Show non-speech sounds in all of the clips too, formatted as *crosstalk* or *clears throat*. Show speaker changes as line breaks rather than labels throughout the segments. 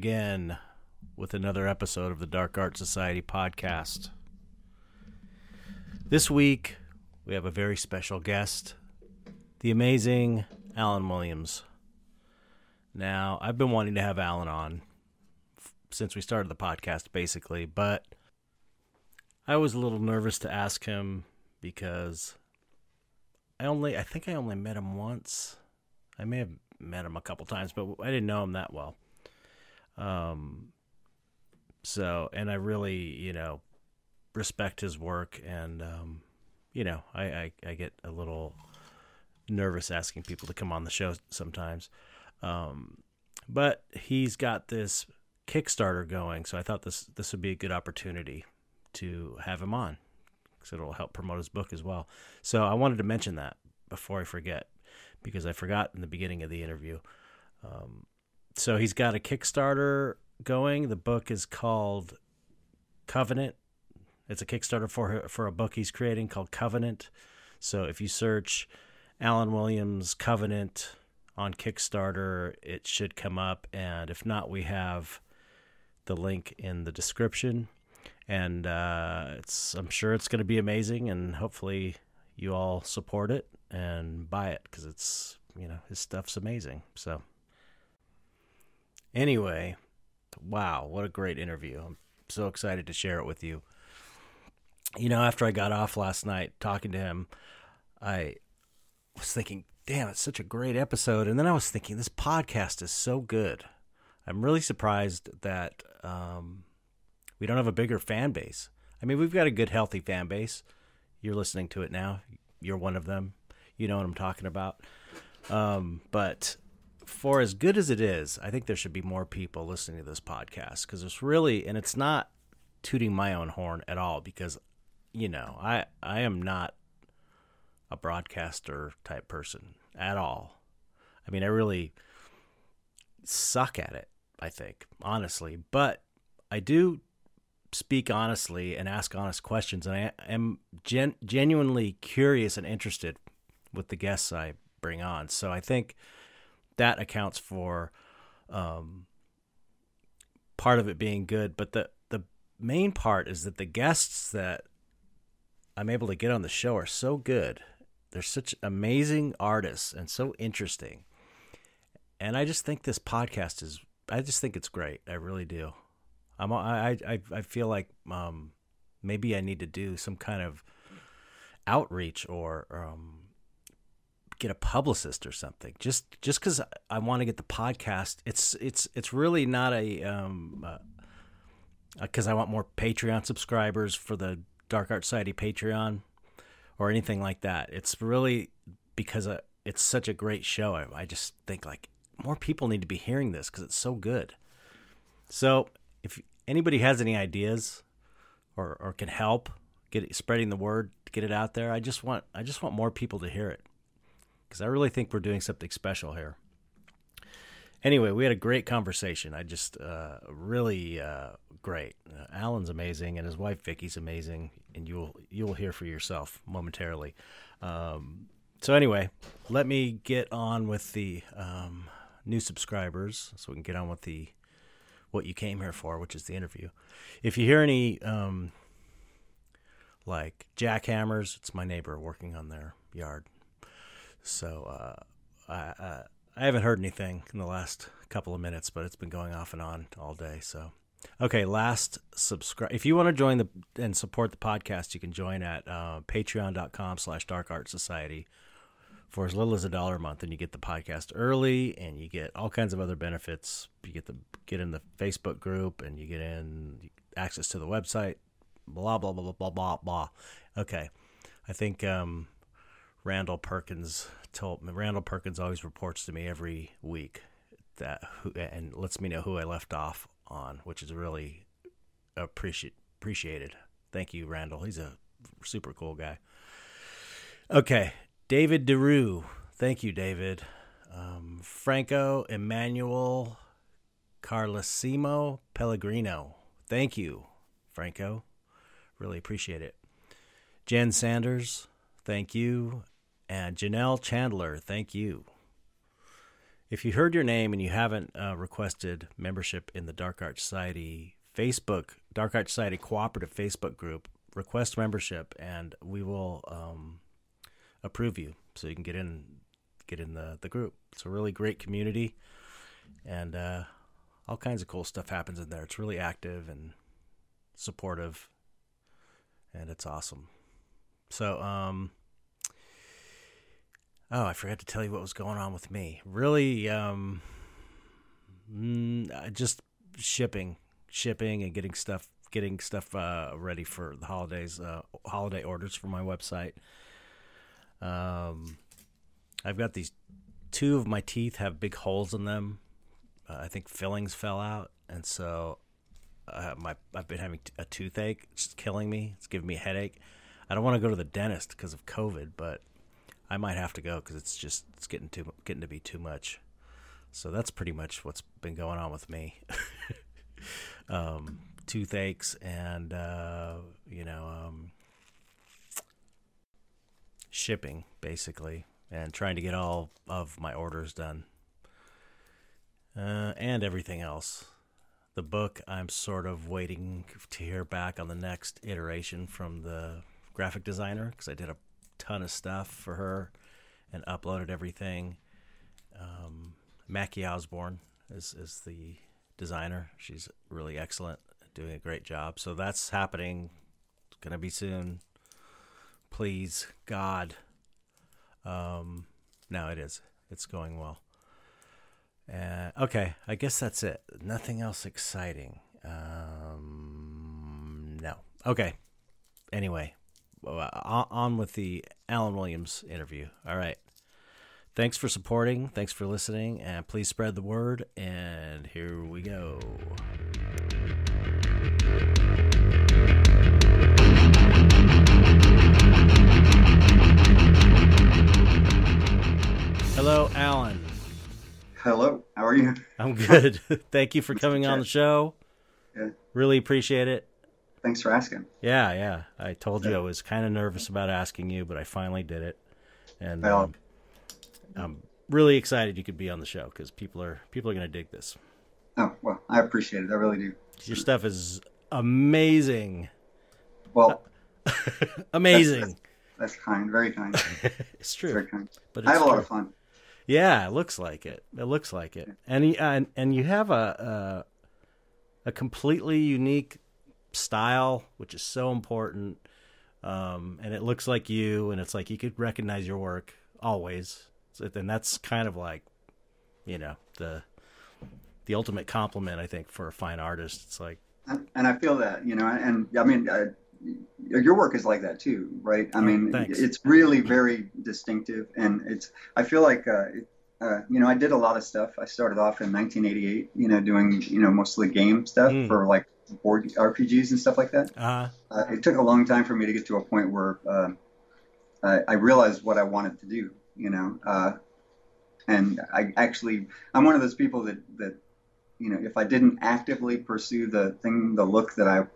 Again with another episode of the Dark Art Society podcast. This week, we have a very special guest, the amazing Alan Williams. Now, I've been wanting to have Alan on since we started the podcast, basically, but I was a little nervous to ask him because I only, I think I only met him once. I may have met him a couple times, but I didn't know him that well. Um, so, and I really, you know, respect his work, and um, you know, I, I I get a little nervous asking people to come on the show sometimes. Um, but he's got this Kickstarter going, so I thought this this would be a good opportunity to have him on because it'll help promote his book as well. So I wanted to mention that before I forget because I forgot in the beginning of the interview. Um, so he's got a Kickstarter going. The book is called Covenant. It's a Kickstarter for for a book he's creating called Covenant. So if you search Alan Williams Covenant on Kickstarter, it should come up. And if not, we have the link in the description. And uh, it's I'm sure it's going to be amazing, and hopefully you all support it and buy it because it's you know his stuff's amazing. So anyway, wow, what a great interview! I'm so excited to share it with you. You know, after I got off last night talking to him, I was thinking, damn, it's such a great episode. And then I was thinking, this podcast is so good. I'm really surprised that um, we don't have a bigger fan base. I mean, we've got a good, healthy fan base. You're listening to it now. You're one of them. You know what I'm talking about. Um, but for as good as it is, I think there should be more people listening to this podcast because it's really, and it's not tooting my own horn at all because, you know, I I am not a broadcaster type person at all. I mean, I really suck at it. I think honestly, but I do speak honestly and ask honest questions, and I am gen- genuinely curious and interested with the guests I bring on. So I think that accounts for um, part of it being good. But the the main part is that the guests that I'm able to get on the show are so good. They're such amazing artists and so interesting. And I just think this podcast is. I just think it's great. I really do. I'm. I. I. I feel like um, maybe I need to do some kind of outreach or um, get a publicist or something. Just just because I want to get the podcast. It's it's it's really not a um because uh, I want more Patreon subscribers for the Dark Art Society Patreon or anything like that. It's really because uh, it's such a great show. I, I just think like more people need to be hearing this because it's so good. So if anybody has any ideas or or can help get it, spreading the word, get it out there, I just want I just want more people to hear it because I really think we're doing something special here. Anyway, we had a great conversation. I just uh, really uh, great. Uh, Alan's amazing, and his wife Vicky's amazing, and you'll you'll hear for yourself momentarily. Um, so anyway, let me get on with the um, new subscribers, so we can get on with the what you came here for, which is the interview. If you hear any um, like jackhammers, it's my neighbor working on their yard. So uh, I, I I haven't heard anything in the last couple of minutes, but it's been going off and on all day. So okay, last subscribe. If you want to join the and support the podcast, you can join at uh, Patreon.com/slash Dark Art Society for as little as a dollar a month, and you get the podcast early, and you get all kinds of other benefits. You get the get in the Facebook group, and you get in access to the website. Blah blah blah blah blah blah blah. Okay, I think um, Randall Perkins told me. Randall Perkins always reports to me every week that and lets me know who I left off on, which is really appreciate appreciated. Thank you, Randall. He's a super cool guy. Okay, David DeRue. Thank you, David. Um, Franco Emmanuel Carlosimo Pellegrino. Thank you, Franco. Really appreciate it. Jen Sanders. Thank you. And Janelle Chandler, thank you. if you heard your name and you haven't uh, requested membership in the Dark Art Society Facebook, Dark Art Society Cooperative Facebook group, request membership, and we will um, approve you so you can get in get in the the group. It's a really great community, and uh, all kinds of cool stuff happens in there. It's really active and supportive, and it's awesome. So, um, oh, I forgot to tell you what was going on with me. Really, um, mm, just shipping, shipping, and getting stuff, getting stuff uh, ready for the holidays, uh, holiday orders for my website. Um, I've got these two of my teeth have big holes in them. Uh, I think fillings fell out, and so uh, my I've been having a toothache. It's killing me. It's giving me a headache. I don't want to go to the dentist because of COVID, but I might have to go because it's just it's getting too getting to be too much. So that's pretty much what's been going on with me. *laughs* um, toothaches and uh, you know um, shipping basically and trying to get all of my orders done uh, and everything else. The book, I'm sort of waiting to hear back on the next iteration from the graphic designer because I did a ton of stuff for her and uploaded everything. Um, Mackie Osborne is, is the designer. She's really excellent, doing a great job. So that's happening. It's going to be soon. Please, God. Um, no, it is. It's going well. Uh, okay, I guess that's it. Nothing else exciting. Um, no. Okay. Anyway, Uh, on with the Alan Williams interview. All right. Thanks for supporting. Thanks for listening. And please spread the word. And here we go. Hello, Alan.
Hello. How are you?
I'm good. *laughs* Thank you for coming on the show.
Yeah.
Really appreciate it.
Thanks for asking.
Yeah, yeah. I told you I was kind of nervous about asking you, but I finally did it, and
Well-
um, I'm really excited you could be on the show because people are people are gonna dig this.
Oh, well, I appreciate it. I really do.
Your stuff is amazing,
Well, *laughs*
amazing.
that's kind. Very kind. *laughs*
it's true,
Very kind.
but
I have a lot of fun.
Yeah, it looks like it. It looks like it. And you, and and you have a, a a completely unique style, which is so important. Um, and it looks like you, and it's like you could recognize your work always. So, and that's kind of like, you know, the the ultimate compliment I think for a fine artist. It's like,
And, I feel that, you know, and I mean, uh, your work is like that too, right? I mean,
thanks.
it's really very distinctive, and it's. I feel like, uh, it, uh, you know, I did a lot of stuff. I started off in 1988, you know, doing you know mostly game stuff
Mm.
for like board RPGs and stuff like that.
uh,
Uh, it took a long time for me to get to a point where uh, I, I realized what I wanted to do, you know. Uh, and I actually, I'm one of those people that, that, you know, if I didn't actively pursue the thing, the look that I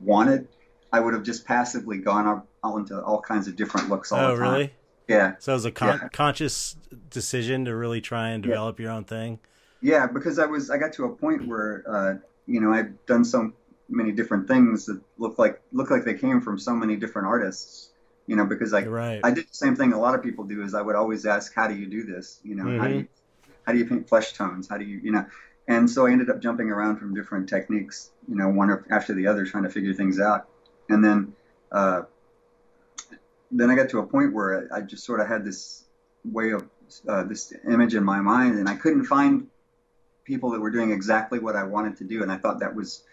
wanted, I would have just passively gone up all into all kinds of different looks all
oh
the time.
really?
Yeah.
So it was a con-
Yeah.
conscious decision to really try and
Yeah.
develop your own thing.
Yeah, because I was I got to a point where uh, you know I've done so many different things that look like looked like they came from so many different artists. You know, because I
right.
I did the same thing a lot of people do is I would always ask how do you do this? You know, how do
Mhm.
you how do you paint flesh tones? How do you you know? And so I ended up jumping around from different techniques, you know, one after the other, trying to figure things out. And then uh, then I got to a point where I just sort of had this way of uh, this image in my mind, and I couldn't find people that were doing exactly what I wanted to do, and I thought that was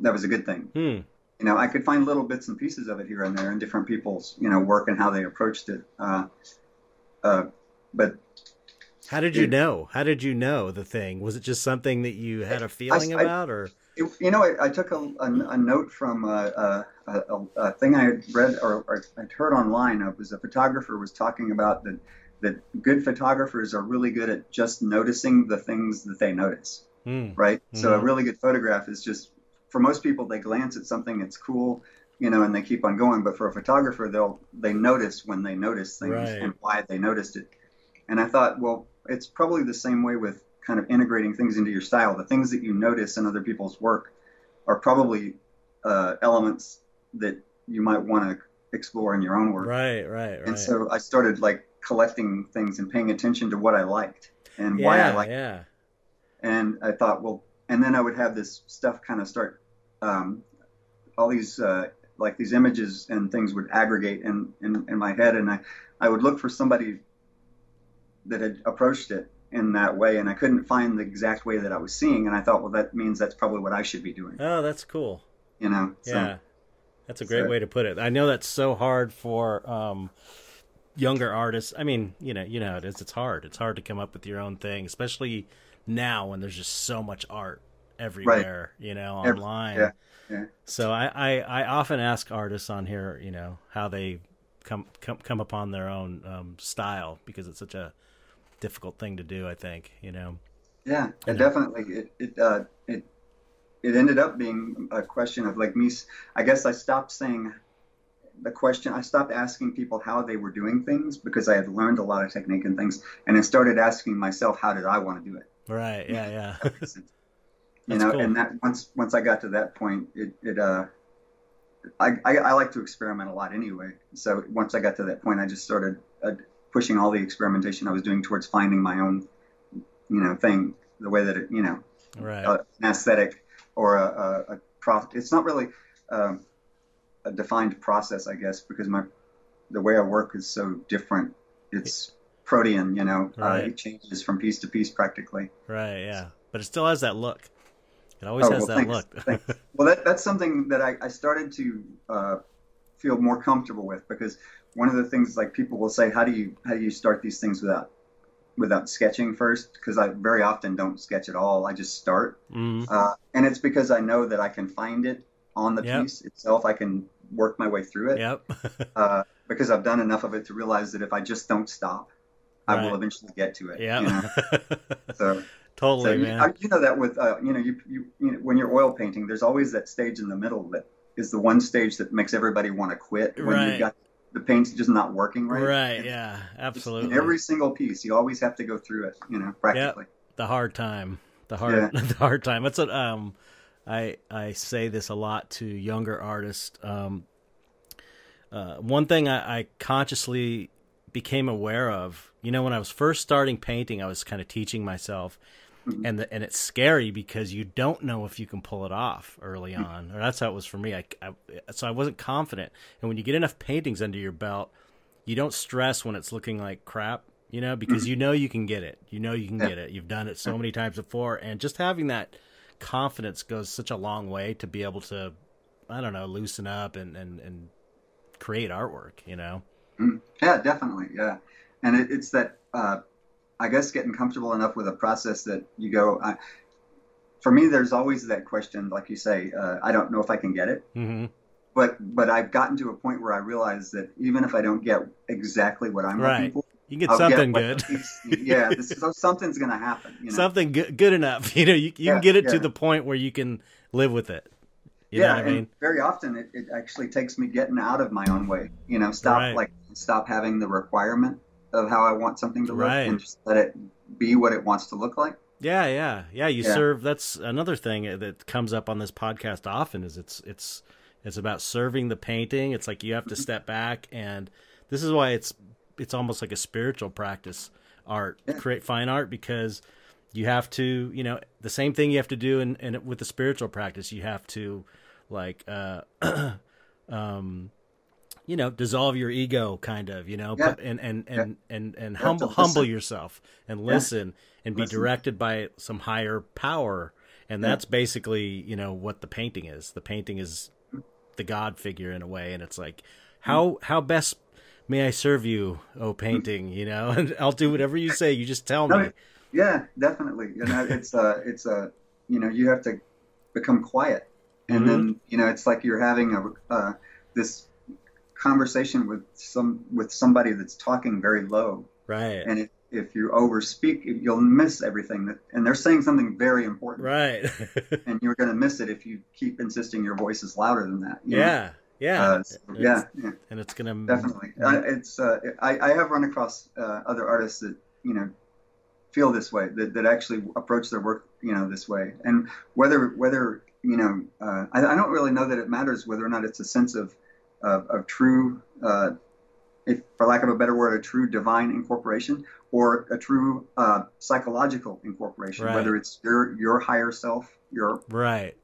that was a good thing.
Hmm.
You know, I could find little bits and pieces of it here and there in different people's you know work and how they approached it. Uh, uh, but
How did you
It-
know? How did you know the thing? Was it just something that you had a feeling
I-
about, or
it, you know, I, I took a, a, a note from a, a, a, a thing I had read or, or I'd heard online. It was a photographer was talking about that that good photographers are really good at just noticing the things that they notice.
Hmm.
right? So a
Mhm.
really good photograph is just for most people they glance at something that's cool, you know, and they keep on going. But for a photographer, they'll they notice when they notice things
Right.
and why they noticed it. And I thought, well, it's probably the same way with kind of integrating things into your style. The things that you notice in other people's work are probably uh, elements that you might want to explore in your own work.
Right, right, right.
And so I started like collecting things and paying attention to what I liked and yeah, why I liked
yeah.
it. And I thought, well, and then I would have this stuff kind of start, um, all these uh, like these images and things would aggregate in, in, in my head, and I, I would look for somebody that had approached it in that way, and I couldn't find the exact way that I was seeing, and I thought, well, that means that's probably what I should be doing.
Oh, that's cool.
You know?
Yeah, that's a great so, way to put it. I know that's so hard for um, younger artists. I mean, you know, you know it is. It's hard. It's hard to come up with your own thing, especially now when there's just so much art everywhere. Right. You know, online.
Yeah. Yeah.
So I, I, I often ask artists on here, you know, how they come come come upon their own um, style because it's such a difficult thing to do. I think you know.
Yeah, it definitely. It it uh, it it ended up being a question of like me. I guess I stopped saying the question. I stopped asking people how they were doing things because I had learned a lot of technique and things, and I started asking myself how did I want to do it.
Right. Yeah. Yeah. *laughs* *laughs*
you know, cool. and that once once I got to that point, it it uh. I, I, I, like to experiment a lot anyway. So once I got to that point, I just started uh, pushing all the experimentation I was doing towards finding my own, you know, thing, the way that it, you know,
right.
uh, an aesthetic or a, a, a pro. It's not really um, a defined process, I guess, because my the way I work is so different. It's protean, you know,
right.
uh, it changes from piece to piece practically.
Right. Yeah, but it still has that look. It always
oh,
has
well,
that
thanks,
look.
Well, that, that's something that I, I started to uh, feel more comfortable with because one of the things like people will say, how do you how do you start these things without without sketching first? Because I very often don't sketch at all. I just start,
mm.
uh, and it's because I know that I can find it on the
Yep.
piece itself. I can work my way through it
Yep. *laughs*
uh, because I've done enough of it to realize that if I just don't stop, I
Right.
will eventually get to it.
Yep.
You know? *laughs* So,
totally,
so you,
man.
you know that with uh, you know you, you you know when you're oil painting, there's always that stage in the middle that is the one stage that makes everybody want to quit when
Right.
you've got the paint's just not working right.
right.
And
Yeah. Absolutely.
Every single piece, you always have to go through it. You know, practically.
the hard time the hard *laughs* the hard time that's what um i i say this a lot to younger artists. Um uh, one thing I, I consciously became aware of you know when i was first starting painting i was kind of teaching myself
Mhm.
and the, and it's scary because you don't know if you can pull it off early on or that's how it was for me. I, I so i wasn't confident. And when you get enough paintings under your belt you don't stress when it's looking like crap you know because you know you can get it. You know you can get it. You've done it so many times before and just having that confidence goes such a long way to be able to i don't know loosen up and and, and create artwork you know
Mm. Yeah, definitely. Yeah, and it, it's that uh, I guess getting comfortable enough with a process that you go. I, for me, there's always that question, like you say, uh, I don't know if I can get it,
mm-hmm.
but but I've gotten to a point where I realize that even if I don't get exactly what I'm
Right.
looking for,
you can get
I'll
something
what
good *laughs*
yeah, this, so something's going to happen. You know?
something good, good enough *laughs* you know you, you
Yeah,
can get it to the point where you can live with it you
yeah,
know what i
and
mean
very often it, it actually takes me getting out of my own way. You know, stop
Right.
like stop having the requirement of how I want something to look
Right.
and just let it be what it wants to look like.
Yeah, yeah, yeah. You
Yeah.
serve. That's another thing that comes up on this podcast often. Is it's it's it's about serving the painting. It's like you have to
Mm-hmm.
step back, and this is why it's it's almost like a spiritual practice. Art,
Yeah.
create fine art because you have to, you know, the same thing you have to do in, in with the spiritual practice. You have to, like, uh, *clears throat* um, you know, dissolve your ego, kind of, you know,
Yeah.
put- and and
Yeah.
and and and humble humble yourself and listen and be
Listen.
directed by some higher power and that's basically you know what the painting is the painting is the god figure in a way and it's like how how best may i serve you oh painting you know *laughs* and i'll do whatever you say you just tell me
Yeah, definitely. You know, it's a, it's uh, you know, you have to become quiet, and
Mhm.
then you know, it's like you're having a uh, this conversation with some with somebody that's talking very low,
right
and if, if you overspeak, you'll miss everything. That, and they're saying something very important,
right *laughs*
and you're going to miss it if you keep insisting your voice is louder than that. you know?
Yeah yeah
Uh, so, yeah, yeah,
and it's gonna
definitely. Uh, it's uh, I, I have run across uh, other artists that you know feel this way, that, that actually approach their work, you know, this way. And whether whether you know, uh, I, I, don't really know that it matters whether or not it's a sense of of, of true, uh, if for lack of a better word, a true divine incorporation or a true uh, psychological incorporation. Right. Whether it's your your higher self, your
right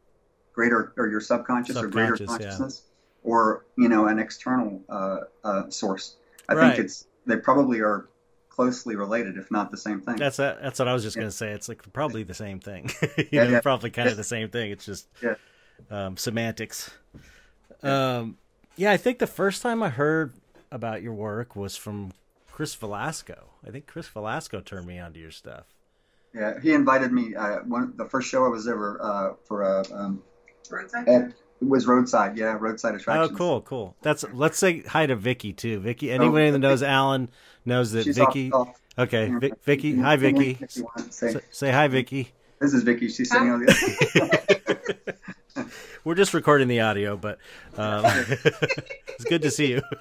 greater or your subconscious, subconscious or greater consciousness, yeah. Or you know an external uh, uh, source. I right. think it's they probably are closely related, if not the same thing.
That's a, that's what I was just yeah. going to say. It's like probably the same thing. *laughs* you yeah, know, yeah. probably kind of the same thing. It's just um, semantics. Um, yeah, I think the first time I heard about your work was from Chris Velazco. I think Chris Velazco turned me onto your stuff.
Yeah, he invited me. Uh, one the first show I was ever uh, for a um, roadside. At, it was roadside, yeah, roadside attractions.
Oh, cool, cool. That's let's say hi to Vicky too. Vicky, anyone oh, that knows Alan knows that She's Vicky. Off, off. Okay, Vicky, hi Vicky. Say, say hi Vicky.
This is Vicky. She's sitting on the *laughs*
we're just recording the audio, but um, *laughs* it's good to see you. *laughs*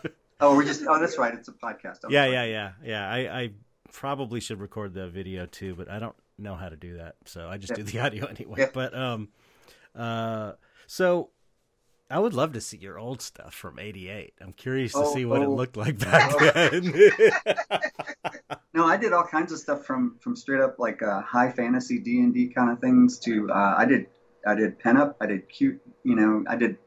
Oh, we're just. Oh, that's right. It's a podcast.
yeah, yeah, yeah, yeah. I, I probably should record the video too, but I don't know how to do that, so I just yeah. do the audio anyway. Yeah. But um, uh, so I would love to see your old stuff from '88. I'm curious to oh, see what oh. it looked like back oh. then. *laughs*
no, I did all kinds of stuff from from straight up like uh, high fantasy D and D kind of things to uh, I did I did pin up, I did cute, you know, I did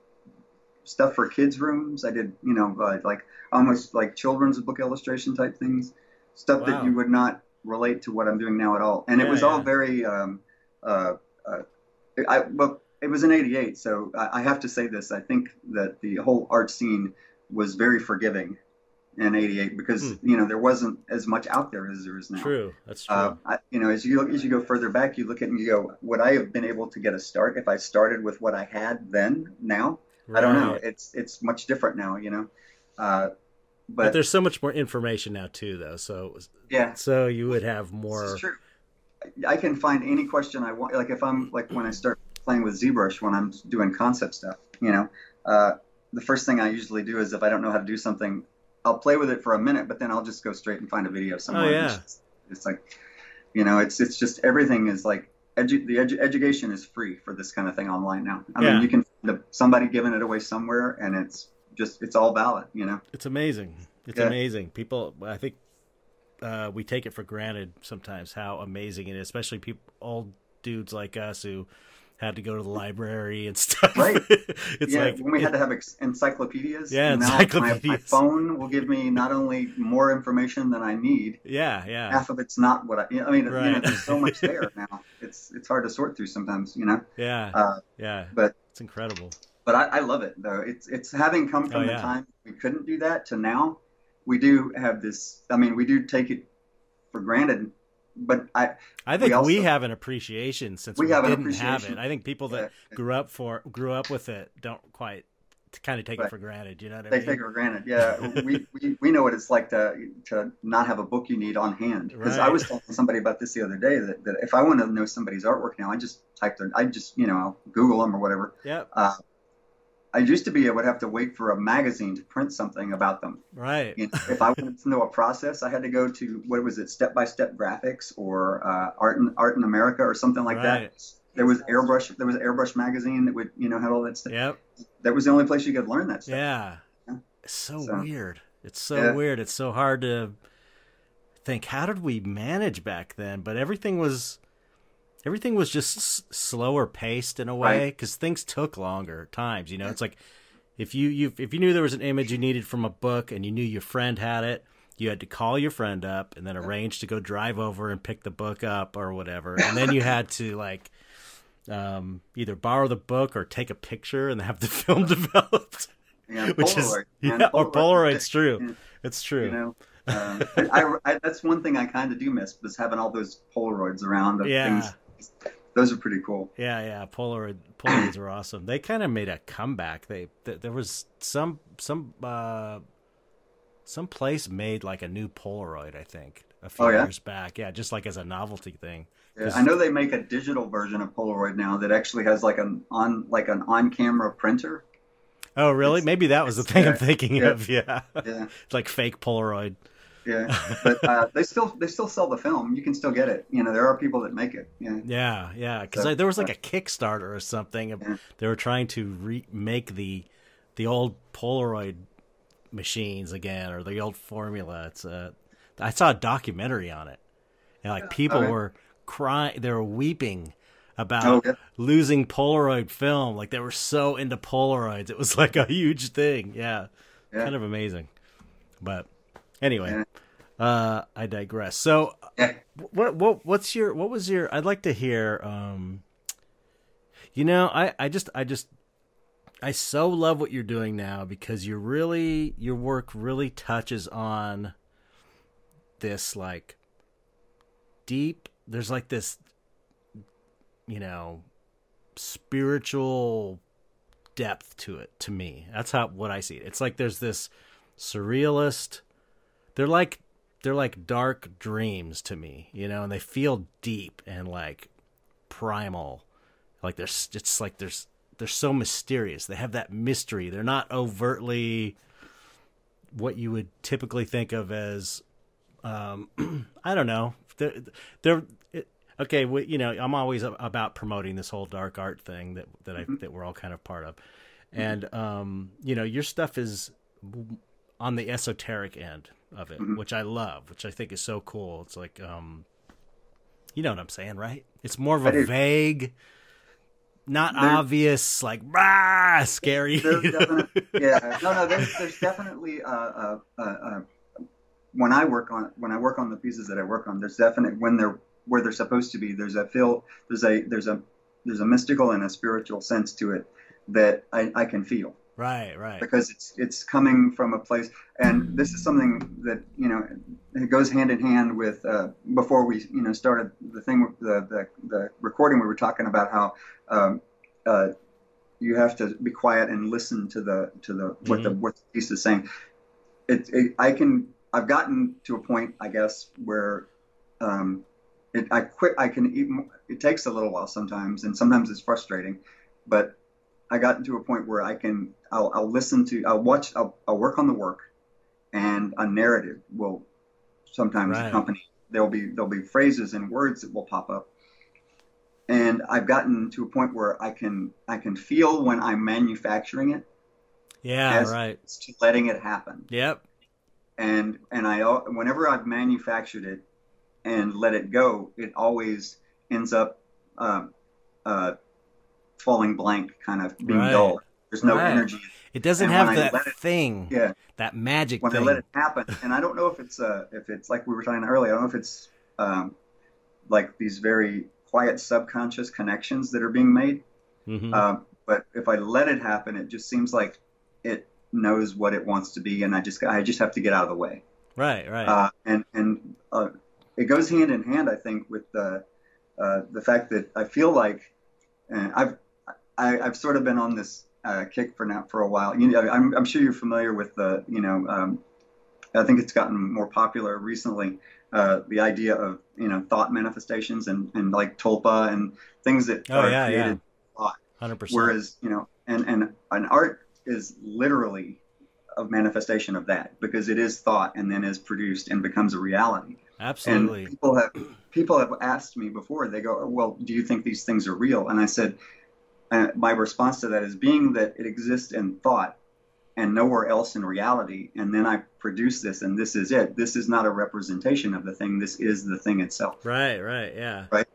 stuff for kids' rooms. I did you know uh, like almost like children's book illustration type things, stuff wow. that you would not relate to what I'm doing now at all. And yeah, it was yeah. all very um, uh, uh, I well it was in 88 so I, have to say this i think that the whole art scene was very forgiving in 88 because mm. you know there wasn't as much out there as there is now
true that's true uh,
I, you know as you look, as you go further back you look at and you go would i have been able to get a start if i started with what i had then now right. i don't know it's it's much different now you know uh, but,
but, there's so much more information now too though so
yeah
so you would have more
true. I can find any question I want. Like if I'm like when I start playing with ZBrush when I'm doing concept stuff. You know, uh, the first thing I usually do is if I don't know how to do something, I'll play with it for a minute, but then I'll just go straight and find a video somewhere.
Oh, yeah.
It's, it's, like, you know, it's it's just everything is like edu- the edu- education is free for this kind of thing online now. I yeah. mean, you can find somebody giving it away somewhere, and it's just it's all valid. You know,
it's amazing. It's yeah. amazing. People, I think. Uh, we take it for granted sometimes how amazing it is, especially people, old dudes like us who had to go to the library and *laughs* stuff.
Right. *laughs* it's yeah, like when we it, had to have encyclopedias.
Yeah, encyclopedias.
My, my, phone will give me not only more information than I need.
Yeah, yeah.
Half of it's not what I. I mean, right. you know, there's so much there *laughs* now. It's it's hard to sort through sometimes. You know.
Yeah. Uh, yeah.
But
it's incredible.
But I, I love it though. It's it's having come from oh, yeah. the time we couldn't do that to now. We do have this. I mean, we do take it for granted but I
I think we, also, we have an appreciation since we, we didn't have it. I think people that yeah. grew up for grew up with it don't quite kind of take right. it for granted. You know what I
they
mean?
take it for granted. Yeah, *laughs* we, we we know what it's like to to not have a book you need on hand. Because right. I was telling somebody about this the other day that, that if I want to know somebody's artwork now, I just type their I just you know I'll Google them or whatever.
Yeah.
Uh, I used to be I would have to wait for a magazine to print something about them.
Right.
You know, if I wanted to know a process, I had to go to what was it, Step by Step Graphics or uh, Art in Art in America or something like right. that. There was airbrush. There was airbrush magazine that would you know had all that stuff.
Yep.
That was the only place you could learn that stuff.
Yeah. yeah. It's so, so, weird. It's so yeah. weird. It's so hard to think. How did we manage back then? But everything was everything was just s- slower paced in a way because right. things took longer times. You know, it's like if you you if you knew there was an image you needed from a book and you knew your friend had it, you had to call your friend up and then arrange to go drive over and pick the book up or whatever, and then you had to like um, either borrow the book or take a picture and have the *laughs* film developed.
Yeah, *laughs* which Polaroid, is
yeah, Polaroid. or Polaroid's true. Yeah. It's true.
You know, *laughs* um, I, I, that's one thing I kind of do miss was having all those Polaroids around of yeah. things those are pretty cool.
Yeah, yeah. Polaroid Polaroids are awesome. They kind of made a comeback. They th- there was some some uh some place made like a new Polaroid, I think, a few oh, yeah? years back. Yeah, just like as a novelty thing.
Yeah, I know they make a digital version of Polaroid now that actually has like an on like an on camera printer.
Oh, really? It's, Maybe that was the thing yeah, I'm thinking yeah, of. Yeah. Yeah. *laughs* it's like fake Polaroid.
Yeah. *laughs* But uh, they still they still sell the film. You can still get it. You know, there are people that make it. Yeah.
Yeah, yeah. Because
So-
there was like a Kickstarter or something.
Yeah.
They were trying to remake the the old Polaroid machines again, or the old formula. It's uh, I saw a documentary on it, and like people
okay.
were crying, they were weeping about
Oh, yeah.
losing Polaroid film. Like they were so into Polaroids, it was like a huge thing. Yeah,
Yeah.
kind of amazing. But anyway,
Yeah.
uh, I digress. So
Yeah.
what what what's your what was your I'd like to hear um you know I I just I just I so love what you're doing now because you're really your work really touches on this like deep there's like this you know spiritual depth to it to me that's how what i see it it's like there's this surrealist they're like they're like dark dreams to me you know and they feel deep and like primal. Like there's it's like there's they're so mysterious. They have that mystery. They're not overtly what you would typically think of as um *clears throat* i don't know. They're they're it, okay we, you know i'm always about promoting this whole dark art thing that that i that we're all kind of part of. And um you know your stuff is on the esoteric end of it which i love which i think is so cool it's like um you know what i'm saying right it's more of a vague not
There-
obvious like rah scary *laughs*
yeah, no, no. There's, there's definitely uh, uh, uh, uh, when I work on when I work on the pieces that I work on. There's definite when they're where they're supposed to be. There's a feel. There's a there's a there's a mystical and a spiritual sense to it that I, I can feel
right right
because it's it's coming from a place. And this is something that you know it goes hand in hand with uh, before we you know started the thing the the, the recording. We were talking about how. Um, uh, you have to be quiet and listen to the to the what the what the piece is saying. It, it I can I've gotten to a point I guess where um, it I quit I can even it takes a little while sometimes and sometimes it's frustrating, but I gotten to a point where I can I'll, I'll listen to I'll watch I'll, I'll work on the work, and a narrative will sometimes
Right.
accompany. There'll be there'll be phrases and words that will pop up and I've gotten to a point where I can I can feel when I'm manufacturing it
yeah right
to letting it happen.
yep
And and I whenever I've manufactured it and let it go, it always ends up um, uh, falling blank, kind of being
Right.
dull. There's no
Right.
energy.
it doesn't
And
have that
it-
thing
Yeah,
that magic
when
thing
I let it happen, and I don't know if it's uh, if it's like we were talking earlier. I don't know if it's um, like these very quiet subconscious connections that are being made.
Mhm.
Um, but if I let it happen, it just seems like it knows what it wants to be, and I just I just have to get out of the way.
right right
Uh, and and uh, it goes hand in hand, I think, with the uh, the fact that I feel like and I've I, I've sort of been on this uh, kick for now for a while. You know, I'm I'm sure you're familiar with the you know um, I think it's gotten more popular recently. Uh, the idea of you know thought manifestations and, and like tulpa and things that
Oh,
are
yeah, yeah.
created
100%
Whereas, you know, and, and an art is literally a manifestation of that because it is thought and then is produced and becomes a reality.
absolutely
And people have people have asked me before. They go, "Well, do you think these things are real?" And I said, uh, my response to that is, being that it exists in thought and nowhere else in reality, and then I produce this, and this is it. This is not a representation of the thing. This is the thing itself.
right right yeah Right.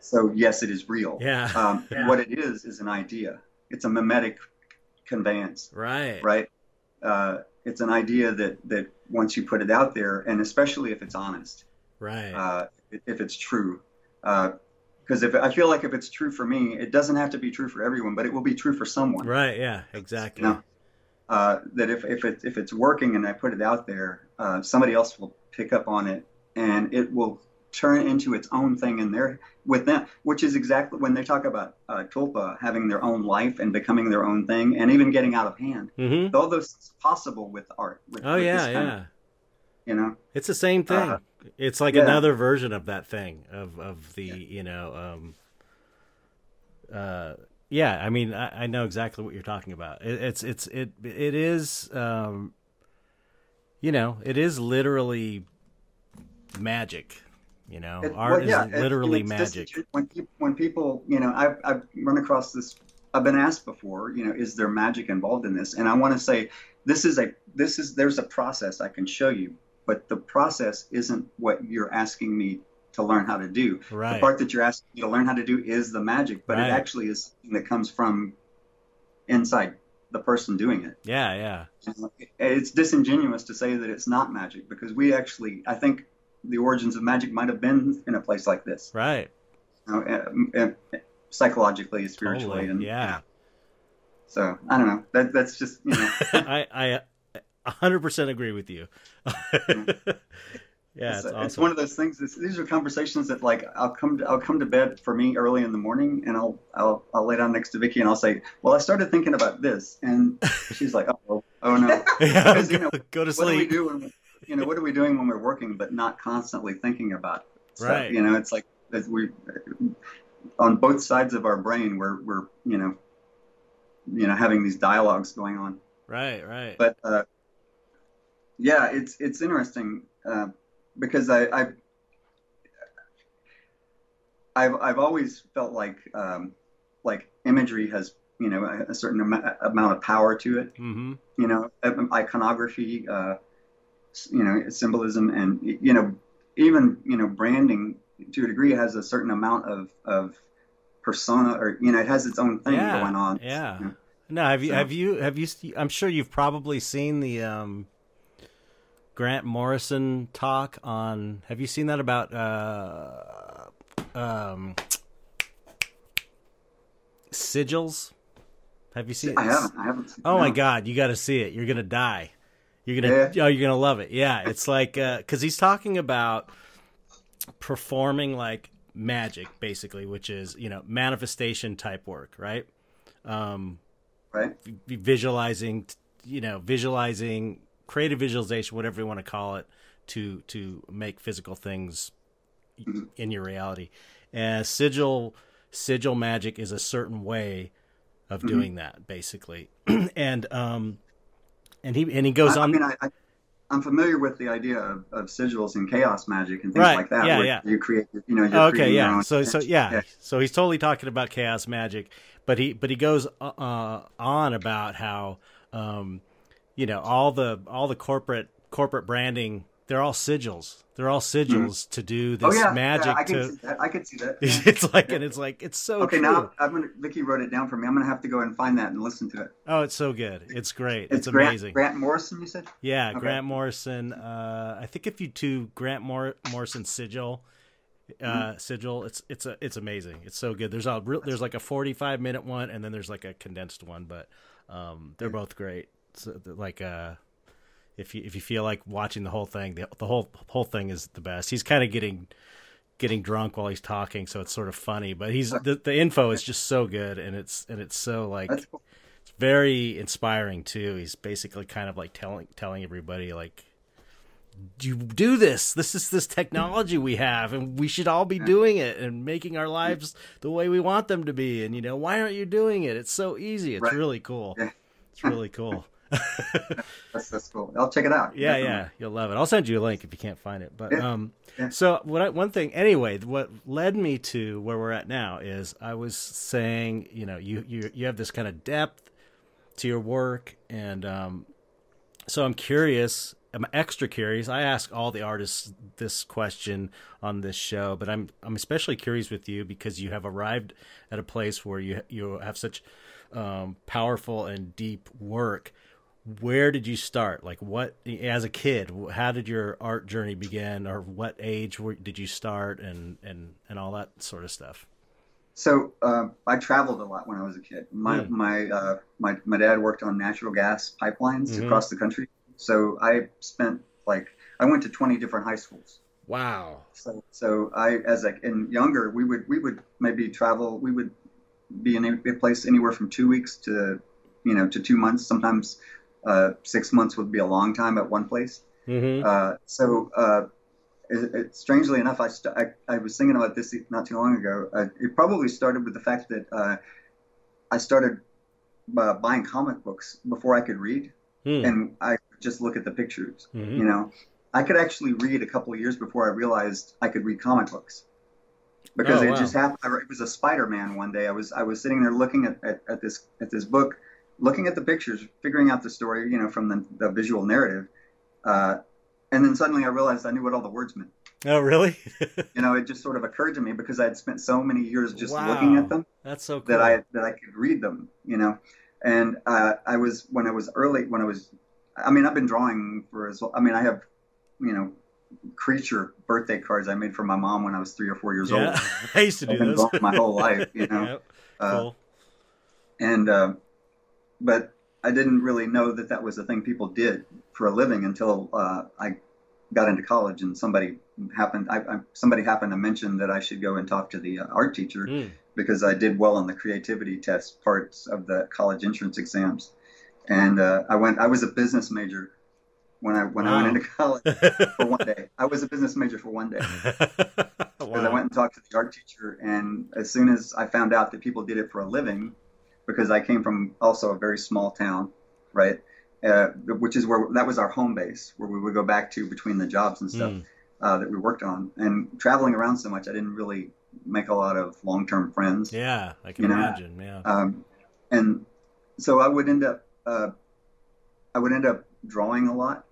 So yes, it is real.
yeah
Um, *laughs*
Yeah.
What it is is an idea. It's a mimetic conveyance,
right
right? Uh, it's an idea that that once you put it out there, and especially if it's honest,
right
uh, if- if it's true, because if I feel like if it's true for me, it doesn't have to be true for everyone, but it will be true for someone.
right yeah exactly
You know, uh, that if if it if it's working and I put it out there, uh, somebody else will pick up on it, and it will turn into its own thing in there with them, which is exactly when they talk about uh, tulpa having their own life and becoming their own thing, and even getting out of hand.
mm-hmm.
All those possible with art. With,
oh
with
yeah yeah
of- you know.
It's the same thing.
Uh,
it's like
yeah.
another version of that thing of of the you know um uh yeah I mean I, I know exactly what you're talking about. It, it's it's it it is um you know it is literally magic. You know,
It-
art
well, yeah,
is
it-
literally
it's
magic.
just- when people, when people, you know, I've I've run across this. I've been asked before, you know, is there magic involved in this? And I want to say, this is a this is there's a process I can show you, but the process isn't what you're asking me to learn how to do.
Right.
The part that you're asking me to learn how to do is the magic, but
Right.
it actually is something that comes from inside the person doing it.
Yeah, yeah.
It's disingenuous to say that it's not magic because we actually, I think, the origins of magic might have been in a place like this,
Right.
you know, psychologically, spiritually,
Totally.
and
Yeah.
So I don't know. That that's just you know. *laughs*
I I a hundred percent agree with you. *laughs* yeah, it's,
it's,
awesome.
it's one of those things. This, these are conversations that like I'll come to, I'll come to bed for me early in the morning, and I'll I'll I'll lay down next to Vicky, and I'll say, "Well, I started thinking about this," and she's like, "Oh, oh no." *laughs*
yeah,
Because, you know,
go to
what do we
sleep.
do when we, you know what are we doing when we're working but not constantly thinking about stuff
Right.
you know it's like as we on both sides of our brain we're we're you know you know having these dialogues going on
Right, right.
but uh, yeah it's it's interesting uh, because I I've, I've I've always felt like um, like imagery has you know a, a certain am- amount of power to it
mm-hmm.
you know, iconography, uh, you know, symbolism, and you know, even you know, branding to a degree has a certain amount of of persona, or you know, it has its own thing
Yeah,
going on.
yeah.
You know,
No, have you
So-
have you have you? I'm sure you've probably seen the um, Grant Morrison talk on. Have you seen that about uh, um, sigils? Have you seen?
I haven't. I haven't. Seen,
Oh my. God, you got to see it. You're gonna die. You're gonna oh, you're gonna love it. Yeah, it's like because he's talking about performing like magic, basically, which is you know manifestation type work, right? Um,
Right.
v- visualizing, you know, visualizing, creative visualization, whatever you want to call it, to to make physical things in your reality. And sigil sigil magic is a certain way of
Mhm.
doing that, basically. *clears throat* and um, and he and he goes
I, I
on.
mean, I, I, I'm familiar with the idea of, of sigils and chaos magic and things
Right,
like that.
yeah,
where
yeah.
You create, you know, you're
Oh, okay, yeah. So so
image.
yeah. So he's totally talking about chaos magic, but he but he goes uh, on about how um, you know all the all the corporate corporate branding they're all sigils. They're all sigils to do
Oh
this
yeah,
magic
yeah, I can
to.
see that. I can see that. *laughs* Yeah.
it's like and it's like it's so
okay,
true.
now I'm gonna. Vicky wrote it down for me. I'm gonna have to go and find that and listen to it.
Oh, it's so good. It's great. It's,
Grant,
amazing.
Grant Morrison, you said?
Yeah,
Okay.
Grant Morrison. Uh, I think if you do Grant Mor- Morrison sigil, uh,
Mm-hmm.
sigil, it's it's a it's amazing. It's so good. There's a real, there's like a 45 minute one, and then there's like a condensed one, but um, they're both great. So, like uh, if you if you feel like watching the whole thing, the the whole whole thing is the best. He's kind of getting getting drunk while he's talking, so it's sort of funny. But he's the, the info is just so good, and it's and it's so like
cool.
it's very inspiring too. He's basically kind of like telling telling everybody like you do this. This is this technology we have and we should all be doing it and making our lives the way we want them to be. And you know, why aren't you doing it? It's so easy. It's
Right.
really cool.
Yeah.
It's really cool.
That's, that's cool. I'll check it out.
Yeah,
Definitely.
yeah, you'll love it. I'll send you a link if you can't find it. But
Yeah,
um,
yeah.
so what? I, one thing, anyway, what led me to where we're at now is I was saying, you know, you you you have this kind of depth to your work, and um, so I'm curious. I'm extra curious. I ask all the artists this question on this show, but I'm I'm especially curious with you because you have arrived at a place where you you have such um, powerful and deep work where did you start like what as a kid how did your art journey begin or what age did you start and and and all that sort of stuff
So uh, I traveled a lot when I was a kid. My
Hmm.
my uh, my my dad worked on natural gas pipelines
Mhm.
across the country. So I spent like I went to 20 different high schools.
wow
So so I as a and younger we would we would maybe travel we would be in a, a place anywhere from two weeks to you know to two months. Sometimes uh, six months would be a long time at one place.
mm-hmm.
Uh, so, uh, it, it, strangely enough, I, st- I, I was thinking about this not too long ago. Uh, it probably started with the fact that uh, I started uh, buying comic books before I could read,
Hmm.
and I just look at the pictures,
Mhm.
you know. I could actually read a couple of years before I realized I could read comic books because
Oh,
it
wow.
just happened. It was a Spider-Man one day. I was I was sitting there looking at, at, at this at this book, looking at the pictures, figuring out the story, you know, from the, the visual narrative, uh, and then suddenly I realized I knew what all the words meant.
Oh, really? *laughs*
You know, it just sort of occurred to me because I had spent so many years just
Wow.
looking at them
That's so cool.
that I that I could read them, you know. And uh, I was when I was early when I was, I mean, I've been drawing for as well. I mean, I have, you know, creature birthday cards I made for my mom when I was three or four years
yeah,
old. *laughs*
I used to do those
my whole life, you *laughs* know.
Yep.
Uh,
Cool.
and uh, but I didn't really know that that was a thing people did for a living until uh, I got into college and somebody happened I, I, somebody happened to mention that I should go and talk to the uh, art teacher
Mm.
because I did well on the creativity test parts of the college entrance exams, and uh, I went I was a business major when I when I went into college *laughs* for one day. I was a business major for one day. *laughs* Because I went and talked to the art teacher, and as soon as I found out that people did it for a living, because I came from also a very small town, right, uh, which is where that was our home base, where we would go back to between the jobs and stuff
Mm.
uh, that we worked on, and traveling around so much, I didn't really make a lot of long-term friends,
Yeah, I can
You know,
imagine. Yeah.
um, and so I would end up, uh, I would end up drawing a lot.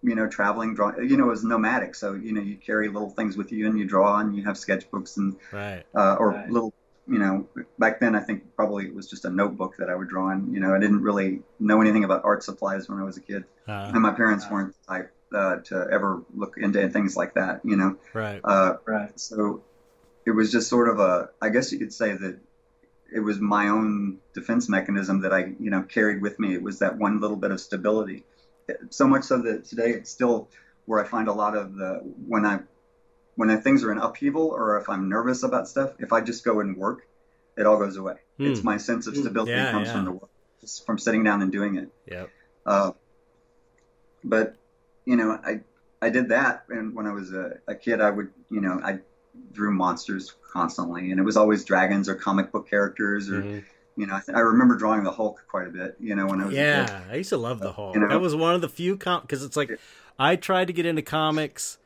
You know, traveling, drawing. You know, it was nomadic, so you know you carry little things with you, and you draw, and you have sketchbooks and
Right.
uh, or
Right.
little, you know, back then I think probably it was just a notebook that I would draw in. You know, I didn't really know anything about art supplies when I was a kid,
Uh,
and my parents weren't the type uh, to ever look into things like that. You know,
right.
uh,
Right.
so it was just sort of a, I guess you could say that it was my own defense mechanism that I, you know, carried with me. It was that one little bit of stability. So much so that today it's still where I find a lot of the when I when things are in upheaval or if I'm nervous about stuff, if I just go and work, it all goes away. It's
Hmm.
my sense of
Hmm.
stability
Yeah,
comes
yeah.
from the work, just from sitting down and doing it.
Yep.
Uh, but you know, I I did that, and when I was a, a kid, I would you know I drew monsters constantly, and it was always dragons or comic book characters, or
Mhm.
you know, I, th- I remember drawing the Hulk quite a bit. You know, when I was.
Yeah, I used to love the Hulk.
You know?
that was one of the few com because it's like I tried to get into comics,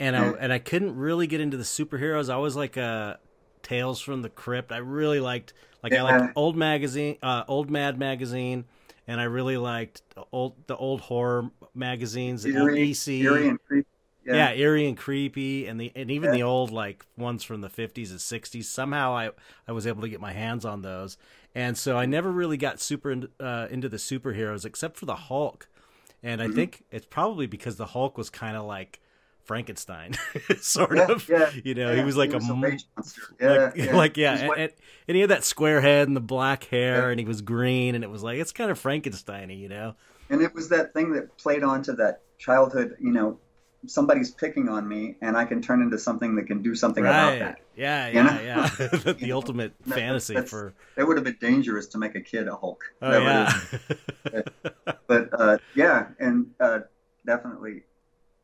and I and I couldn't really get into the superheroes. I was like uh, Tales from the Crypt. I really liked like I
Yeah.
liked old magazine, uh, old Mad magazine, and I really liked the old the old horror magazines, the
eerie,
EC.
eerie and creepy.
yeah. eerie and creepy, and the and even
Yeah.
the old like ones from the fifties and sixties. Somehow I I was able to get my hands on those, and so I never really got super into, uh, into the superheroes except for the Hulk, and I
Mhm.
think it's probably because the Hulk was kind of like Frankenstein, *laughs* sort
Yeah,
of.
yeah,
You know,
yeah,
he was like a
a
m-
rage monster. *laughs* Yeah,
like,
yeah.
like yeah, and, and, and he had that square head and the black hair, and he was green, and it was like it's kind of Frankenstein-y, you know.
and it was that thing that played onto that childhood. You know, somebody's picking on me, and I can turn into something that can do something about that.
Yeah,
You
yeah,
know?
yeah. *laughs* the
You know,
ultimate
that-
fantasy
that's-
for
That would have been dangerous to make a kid a Hulk.
oh yeah.
but uh, yeah, and uh, definitely.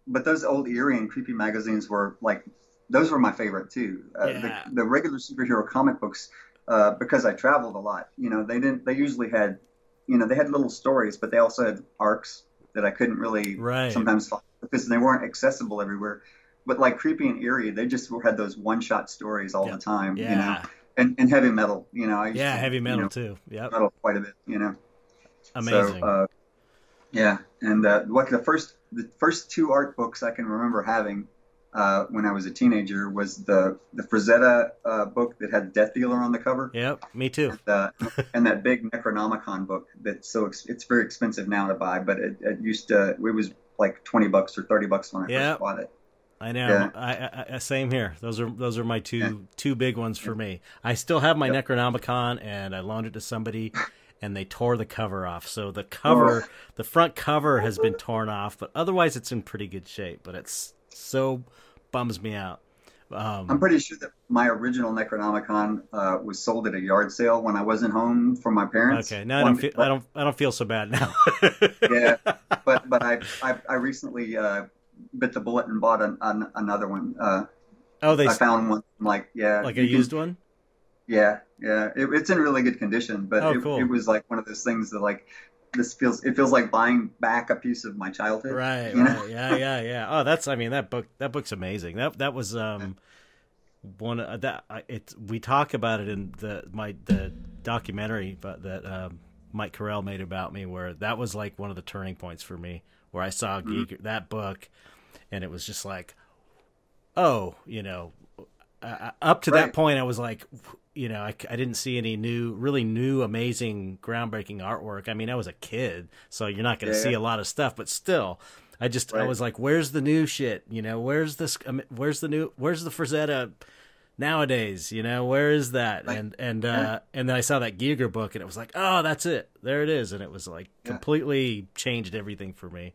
But those old eerie and creepy magazines were like, those were my favorite too. Uh,
Yeah.
the, the regular superhero comic books, uh, because I traveled a lot. You know, they didn't. They usually had, you know, they had little stories, but they also had arcs that I couldn't really
Right.
sometimes because they weren't accessible everywhere. But like creepy and eerie, they just had those one-shot stories all
Yeah.
the time.
yeah,
You know, and, and heavy metal. You know, I used
yeah,
to,
heavy
you
metal
know,
too. Yeah,
metal quite a bit. You know.
amazing.
So, uh, yeah, and uh, what the first the first two art books I can remember having uh, when I was a teenager was the the Frazetta uh, book that had Death Dealer on the cover,
yep, me too.
uh, *laughs* and that big Necronomicon book that's so ex- it's very expensive now to buy, but it, it used to it was like twenty bucks or thirty bucks when I
Yep.
first bought it.
I know.
Yeah.
I, I, same here. Those are those are my two
Yeah.
two big ones for me. I still have my
Yep.
Necronomicon, and I loaned it to somebody, *laughs* and they tore the cover off. So the cover, the front cover, has been torn off, but otherwise it's in pretty good shape. But it's so bums me out. Um,
I'm pretty sure that my original Necronomicon uh, was sold at a yard sale when I wasn't home from my parents.
okay, now I don't feel I don't I don't feel so bad now. *laughs*
yeah, but but I I, I recently uh, bit the bullet and bought an, an, another one. Uh,
oh, they
I found one like yeah,
like a
you can-
used one.
Yeah, yeah, it, it's in really good condition, but
Oh,
it,
cool.
it was like one of those things that like this feels it feels like buying back a piece of my childhood.
Right, right, yeah, yeah, yeah. Oh, that's I mean that book that book's amazing. That that was um one uh, that it we talk about it in the my the documentary but that um, Mike Correll made about me where that was like one of the turning points for me where I saw mm-hmm. that book and it was just like oh, you know, uh, up to right. that point I was like you know, I, I didn't see any new, really new, amazing, groundbreaking artwork. I mean, I was a kid, so you're not going to yeah, see yeah. a lot of stuff, but still, I just, right. I was like, where's the new shit? You know, where's this, where's the new, where's the Frazetta nowadays? You know, where is that? Like, and, and, yeah. uh, and then I saw that Giger book and it was like, oh, that's it. There it is. And it was like completely changed everything for me.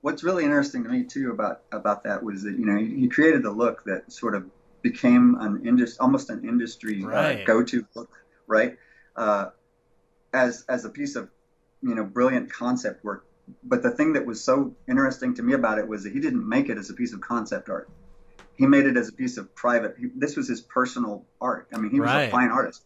What's really interesting to me too about, about that was that, you know, he created the look that sort of became an industry, almost an industry uh, right. uh, go-to book, right? Uh, as as a piece of you know brilliant concept work. But the thing that was so interesting to me about it was that he didn't make it as a piece of concept art. He made it as a piece of private. He, this was his personal art. I mean, he was right. a fine artist.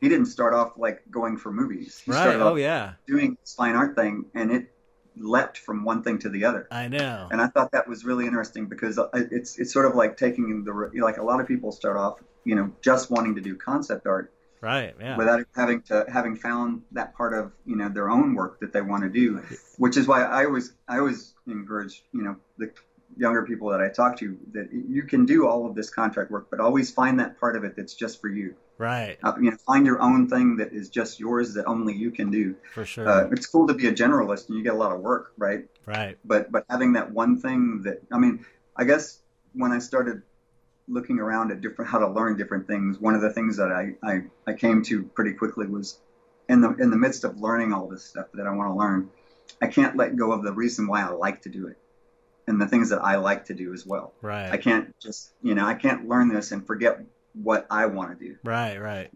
He didn't start off like going for movies. He
right. oh yeah.
Doing this fine art thing, and it leapt from one thing to the other.
I know.
And I thought that was really interesting because uh, it's it's sort of like taking the like a lot of people start off, you know, just wanting to do concept art.
Right. Yeah.
Without having to having found that part of you know their own work that they want to do, which is why I always I always encourage you know the younger people that I talk to that you can do all of this contract work, but always find that part of it that's just for you.
Right.
Uh, you know, find your own thing that is just yours that only you can do.
For sure.
Uh, it's cool to be a generalist and you get a lot of work, right?
Right.
But but having that one thing that I mean, I guess when I started looking around at different how to learn different things, one of the things that I, I, I came to pretty quickly was in the in the midst of learning all this stuff that I want to learn, I can't let go of the reason why I like to do it and the things that I like to do as well.
Right.
I can't just you know I can't learn this and forget what I want to do.
Right, right.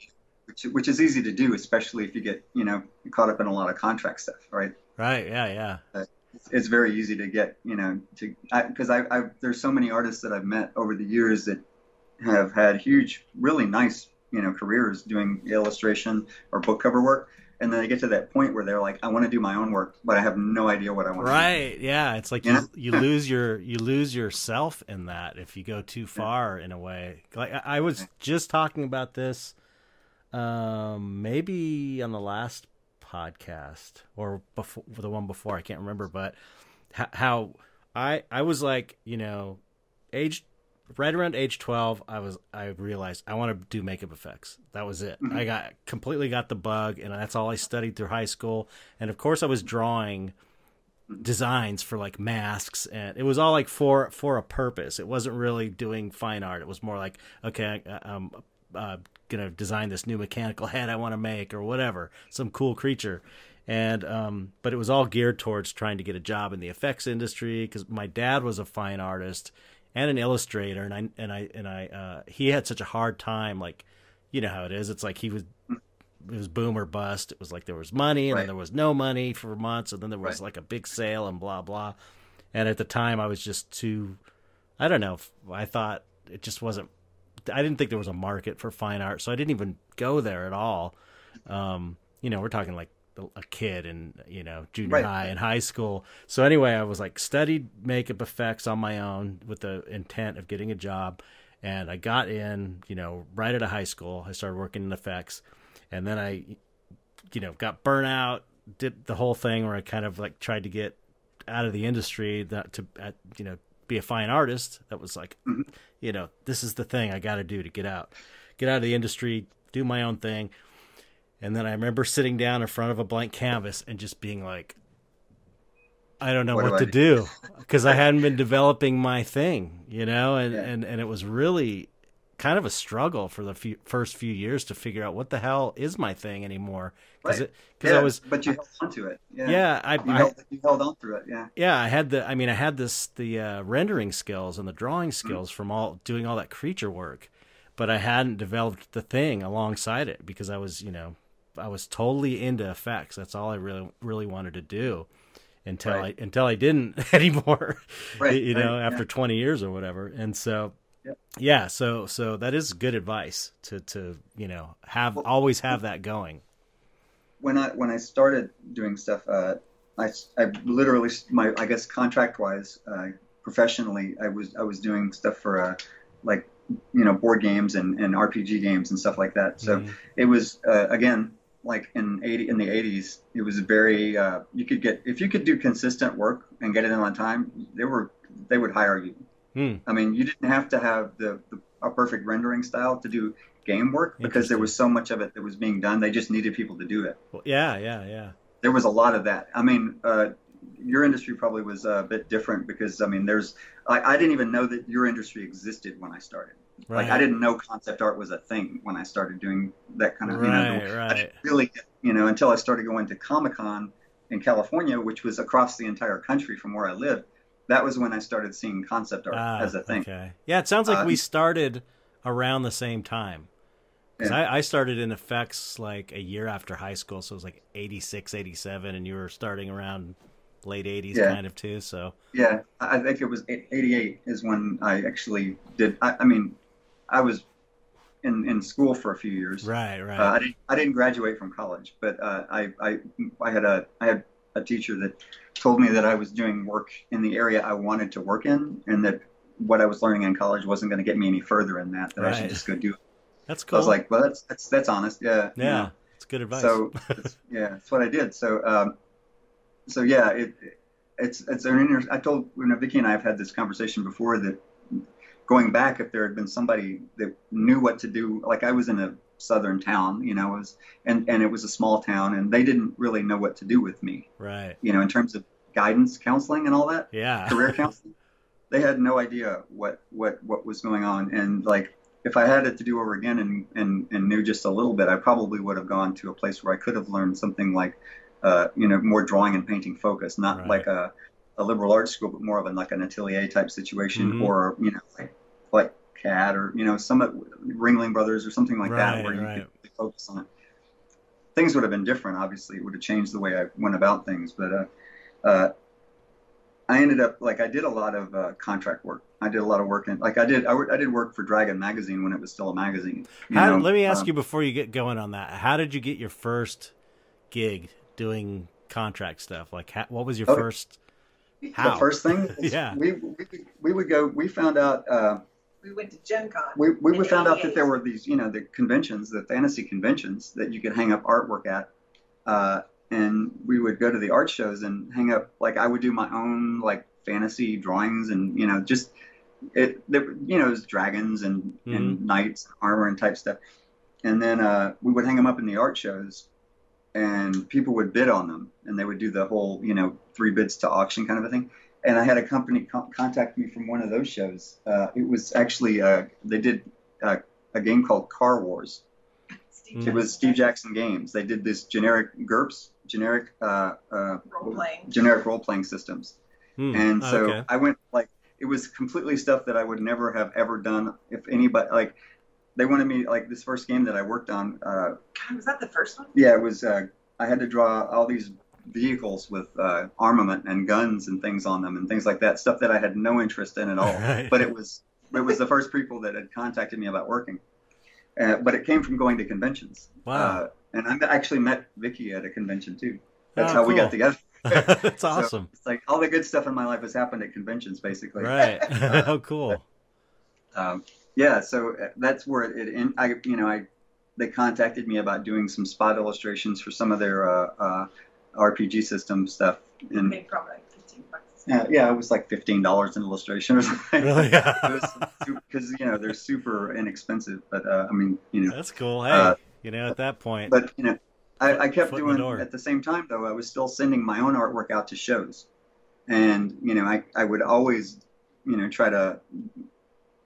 Which, which is easy to do, especially if you get you know caught up in a lot of contract stuff, right?
Right. Yeah. Yeah.
Uh, it's very easy to get you know to because I, I, I there's so many artists that I've met over the years that have had huge, really nice you know careers doing illustration or book cover work and then they get to that point where they're like, I want to do my own work, but I have no idea what I want. To do.
Right? Yeah, it's like you you, you *laughs* lose your you lose yourself in that if you go too far in a way. Like I, I was just talking about this, um, maybe on the last podcast or before the one before I can't remember, but how I I was like you know age right around age 12 i was i realized i want to do makeup effects. That was it. Mm-hmm. i got completely got the bug and that's all i studied through high school. And of course i was drawing designs for like masks and it was all like for for a purpose. It wasn't really doing fine art. It was more like okay i'm uh, gonna design this new mechanical *laughs* head i want to make or whatever some cool creature. And um, but it was all geared towards trying to get a job in the effects industry because my dad was a fine artist and an illustrator, and I and I and I uh, he had such a hard time. Like, you know how it is. It's like he was it was boom or bust. It was like there was money and right. then there was no money for months, and then there was right. like a big sale and blah blah. And at the time, I was just too. I don't know. I thought it just wasn't. I didn't think there was a market for fine art, so I didn't even go there at all. Um, you know, we're talking like a kid in you know junior right. high and high school. So anyway, I was like studied makeup effects on my own with the intent of getting a job, and I got in you know right out of high school. I started working in effects, and then I you know got burnt out. Did the whole thing where I kind of like tried to get out of the industry that to at, you know be a fine artist. That was like mm-hmm. you know this is the thing I got to do to get out, get out of the industry, do my own thing and then I remember sitting down in front of a blank canvas and just being like, I don't know what, what do to do because *laughs* I hadn't been *laughs* developing my thing, you know, and, yeah. and, and it was really kind of a struggle for the few, first few years to figure out what the hell is my thing anymore.
Because right. yeah, I was, but you held on to it. Yeah,
yeah I,
you, held, you held on through it. Yeah,
yeah. I had the, I mean, I had this the uh, rendering skills and the drawing mm-hmm. skills mm-hmm. from all doing all that creature work, but I hadn't developed the thing alongside it because I was, you know, I was totally into effects. That's all I really really wanted to do until right. I until I didn't *laughs* anymore. Right, you know, right, after yeah. 20 years or whatever. And so yep. yeah, so so that is good advice to to, you know, have well, always have that going.
when I when I started doing stuff, uh, I, I literally my I guess contract wise, uh, professionally, I was I was doing stuff for uh, like you know board games and, and RPG games and stuff like that. So
Mhm.
it was uh, again like in eighty in the eighties, it was very uh, you could get if you could do consistent work and get it in on time, they were they would hire you.
Hmm.
I mean, you didn't have to have the, the a perfect rendering style to do game work because there was so much of it that was being done. They just needed people to do it.
Well, yeah, yeah, yeah.
There was a lot of that. I mean, uh, your industry probably was a bit different because I mean, there's I, I didn't even know that your industry existed when I started.
Right.
Like I didn't know concept art was a thing when I started doing that kind of you know.
Right,
I
right.
didn't really you know until I started going to Comic Con in California, which was across the entire country from where I lived. That was when I started seeing concept art
Ah,
as a thing.
Okay. Yeah, it sounds like
Uh,
we started around the same time. Because
Yeah.
I, I started in effects like a year after high school, so it was like 86, 87, and you were starting around late 80s
Yeah.
kind of too. So,
Yeah, I I think it was 88 is when I actually did. I, I mean, I was in, in school for a few years.
right, right.
Uh, I didn't I didn't graduate from college, but uh, I, I I had a I had a teacher that told me that I was doing work in the area I wanted to work in, and that what I was learning in college wasn't going to get me any further in that. That I should just go do it.
That's
So
cool.
I was like, well, that's that's that's honest. Yeah.
yeah,
know.
it's good advice.
So it's, *laughs* yeah, that's what I did. So um, so yeah, it it's it's an inter- I told you know Vicky and I have had this conversation before that going back, if there had been somebody that knew what to do, like I was in a southern town, you know, was and and it was a small town, and they didn't really know what to do with me,
right.
you know, in terms of guidance, counseling, and all that
Yeah. *laughs*
career counseling. They had no idea what what what was going on, and like if I had it to do over again and and and knew just a little bit, I probably would have gone to a place where I could have learned something like, uh, you know, more drawing and painting focus, not
Right.
like a a liberal arts school, but more of a like an atelier type situation,
Mhm.
or you know, like CAD or you know, some of- Ringling Brothers or something like
Right,
that, where you
right.
could really focus on it. Things would have been different, obviously. It would have changed the way I went about things, but uh, uh, I ended up like I did a lot of uh, contract work. I did a lot of work in like I did I, I did work for Dragon magazine when it was still a magazine.
How, let me ask
um,
you before you get going on that. How did you get your first gig doing contract stuff? Like, how, what was your
Oh.
first? How?
The first thing, *laughs*
Yeah.
we, we we would go. We found out uh,
We went to Gen Con.
we we
in
found out that there were these you know the conventions, the fantasy conventions that you could hang up artwork at, uh, and we would go to the art shows and hang up like I would do my own like fantasy drawings and you know just it there, you know it was dragons and and knights armor and type stuff, and then uh, we would hang them up in the art shows, and people would bid on them and they would do the whole you know three bids to auction kind of a thing and i had a company co- contact me from one of those shows uh, it was actually uh, they did uh, a game called car wars
Steve
it was steve jackson games they did this generic GURPS, generic uh, uh,
role playing.
generic role-playing systems
Hmm,
and so
okay.
I went like it was completely stuff that I would never have ever done if anybody like they wanted me like this first game that I worked on uh,
God, was that the first one?
yeah, it was. Uh, I had to draw all these vehicles with uh, armament and guns and things on them and things like that. Stuff that I had no interest in at all. *laughs*
Right.
But it was it was the first people that had contacted me about working. Uh, but it came from going to conventions.
Wow.
Uh, and I actually met Vicky at a convention too. That's
Oh,
how we got together. *laughs*
That's
So
awesome.
it's like all the good stuff in my life has happened at conventions, basically.
right. *laughs* oh, cool.
um, yeah, so uh, that's where it, it in, I, you know, I, they contacted me about doing some spot illustrations for some of their uh, uh, RPG system stuff, and
Paid probably like 15 bucks.
uh, yeah, it was like fifteen dollars an illustration or something.
Really? *laughs*
Because you know they're super inexpensive, but uh, I mean, you know,
That's cool. Hey,
Uh,
you know, at that point,
but you know, I, I kept
Foot in the
doing at the same time though. I was still sending my own artwork out to shows, and you know, I I would always, you know, try to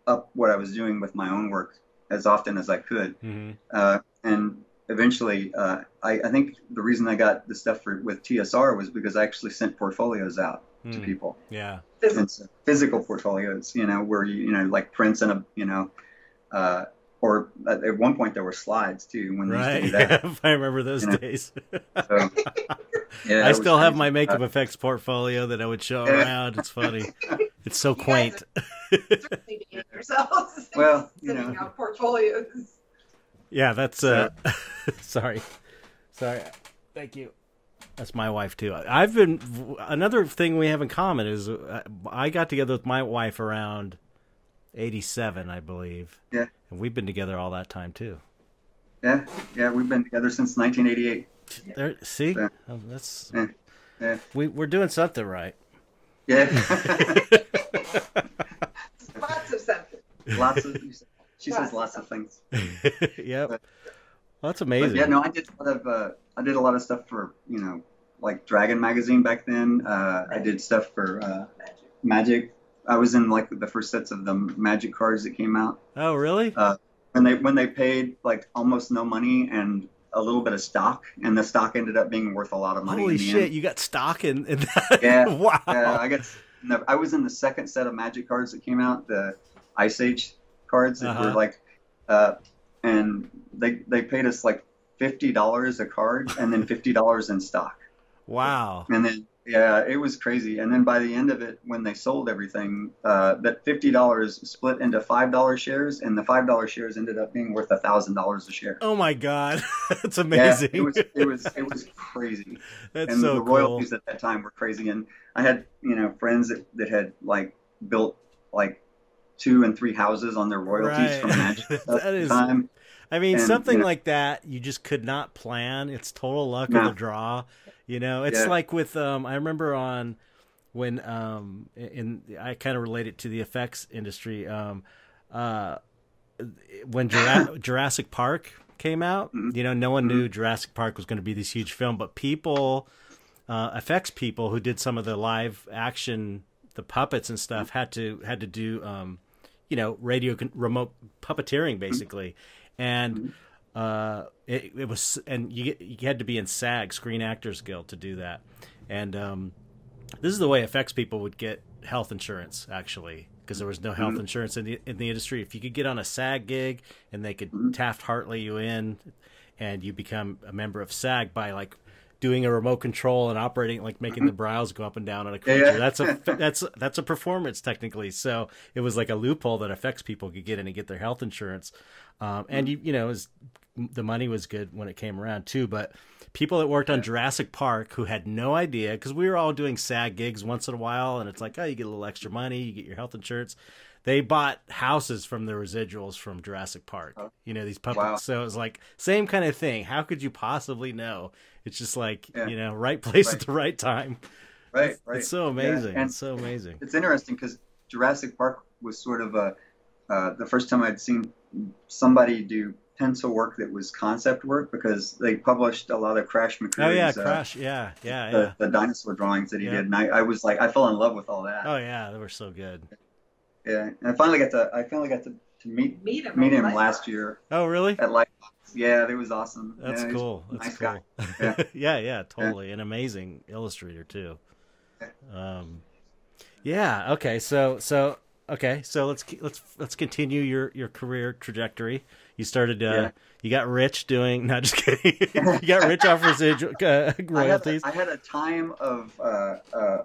up what I was doing with my own work as often as I could.
Mhm.
Uh, and eventually, uh, I, I think the reason I got the stuff for, with TSR was because I actually sent portfolios out to
Hmm.
people,
yeah.
Physical.
physical portfolios, you know, where you you know like prints and a you know, uh, or at, at one point there were slides too when they
Right.
used to do that.
if *laughs* I remember those
You know.
days.
So, yeah, *laughs*
I still have
crazy.
my makeup
Uh,
effects portfolio that I would show
Yeah.
around. It's funny. *laughs* It's so
You
quaint.
certainly dating yourselves.
Well, you know.
out portfolios.
Yeah, that's uh *laughs* sorry. Sorry. Thank you. That's my wife too. I've been another thing we have in common is uh, I got together with my wife around 87, I believe.
Yeah.
And we've been together all that time too.
Yeah, yeah, we've been together since 1988.
There, see. Oh, that's
Yeah, yeah,
we we're doing something right.
yeah. *laughs* *laughs*
Lots of something.
lots of. She says lots of things. *laughs*
yep.
But-
Well, that's
But
amazing.
yeah, no, I did a lot of. Uh, I did a lot of stuff for you know, like Dragon magazine back then. Uh, I did stuff for uh,
Magic.
Magic. I was in like the first sets of the Magic cards that came out.
Oh, really?
when they when they paid like almost no money and a little bit of stock, and the stock ended up being worth a lot of money.
Holy shit!
End.
You got stock in, in that? *laughs*
Yeah, *laughs*
wow.
Yeah, I guess I was in the second set of Magic cards that came out, the Ice Age cards that
Uh-huh.
were like, uh, and they they paid us like fifty dollars a card, and then *laughs* fifty dollars in stock,
wow.
and then yeah, it was crazy. And then by the end of it, when they sold everything, uh, that fifty dollars split into five dollar shares, and the five dollar shares ended up being worth a thousand dollars a share.
Oh my god, *laughs* that's
Yeah,
amazing.
it was it was it was *laughs* crazy.
that's
and
so
the
cool.
royalties at that time were crazy. And I had you know friends that, that had like built like two and three houses on their royalties
Right.
from Magic *laughs*
That
at time.
I mean,
And,
something
you know-
like that you just could not plan. It's total luck of the draw. You know, it's
Yeah.
like with um I remember on when um in I kind of relate it to the effects industry um uh when Jura- *laughs* Jurassic Park came out,
Mhm.
you know, no one knew Jurassic Park was going to be this huge film, but people uh effects people who did some of the live action the puppets and stuff had to had to do um you know radio con- remote puppeteering basically. And uh it, it was and you you had to be in SAG Screen Actors Guild to do that. And um this is the way effects people would get health insurance actually because there was no health insurance in the in the industry. If you could get on a SAG gig and they could Taft Hartley you in and you become a member of SAG by like doing a remote control and operating like making the brows go up and down on a creature.
yeah.
That's a *laughs* that's that's a performance technically. So it was like a loophole that affects people could get in and get their health insurance. Um, and you you know was, the money was good when it came around too. But people that worked on Jurassic Park who had no idea because we were all doing SAG gigs once in a while, and it's like oh you get a little extra money, you get your health insurance. They bought houses from the residuals from Jurassic Park. You know these puppets.
Wow.
So it was like same kind of thing. How could you possibly know? It's just like
Yeah.
you know right place
Right.
at the right time.
Right,
It's,
right.
it's so
Yeah,
amazing.
And
it's so amazing.
it's interesting because Jurassic Park was sort of a uh, the first time I'd seen somebody do pencil work that was concept work because they published a lot of Crash
Oh yeah,
uh,
Crash. Yeah, yeah,
the,
yeah.
the dinosaur drawings that he
Yeah.
did, and I, I was like, I fell in love with all that.
Oh yeah, they were so good.
Yeah, and I finally got to I finally got to, to meet
Meet him.
meet him last year
Oh really?
at Lightbox. Yeah, it was awesome.
That's
Yeah,
cool. That's
nice
cool. *laughs* Yeah.
Yeah.
yeah, totally. An amazing illustrator too.
Yeah.
Um, yeah. Okay. So so okay. So let's let's let's continue your your career trajectory. You started. Uh,
Yeah.
You got rich doing. Not just kidding. *laughs* you got rich off residual uh,
I had, a,
royalties.
I had a time of uh, uh,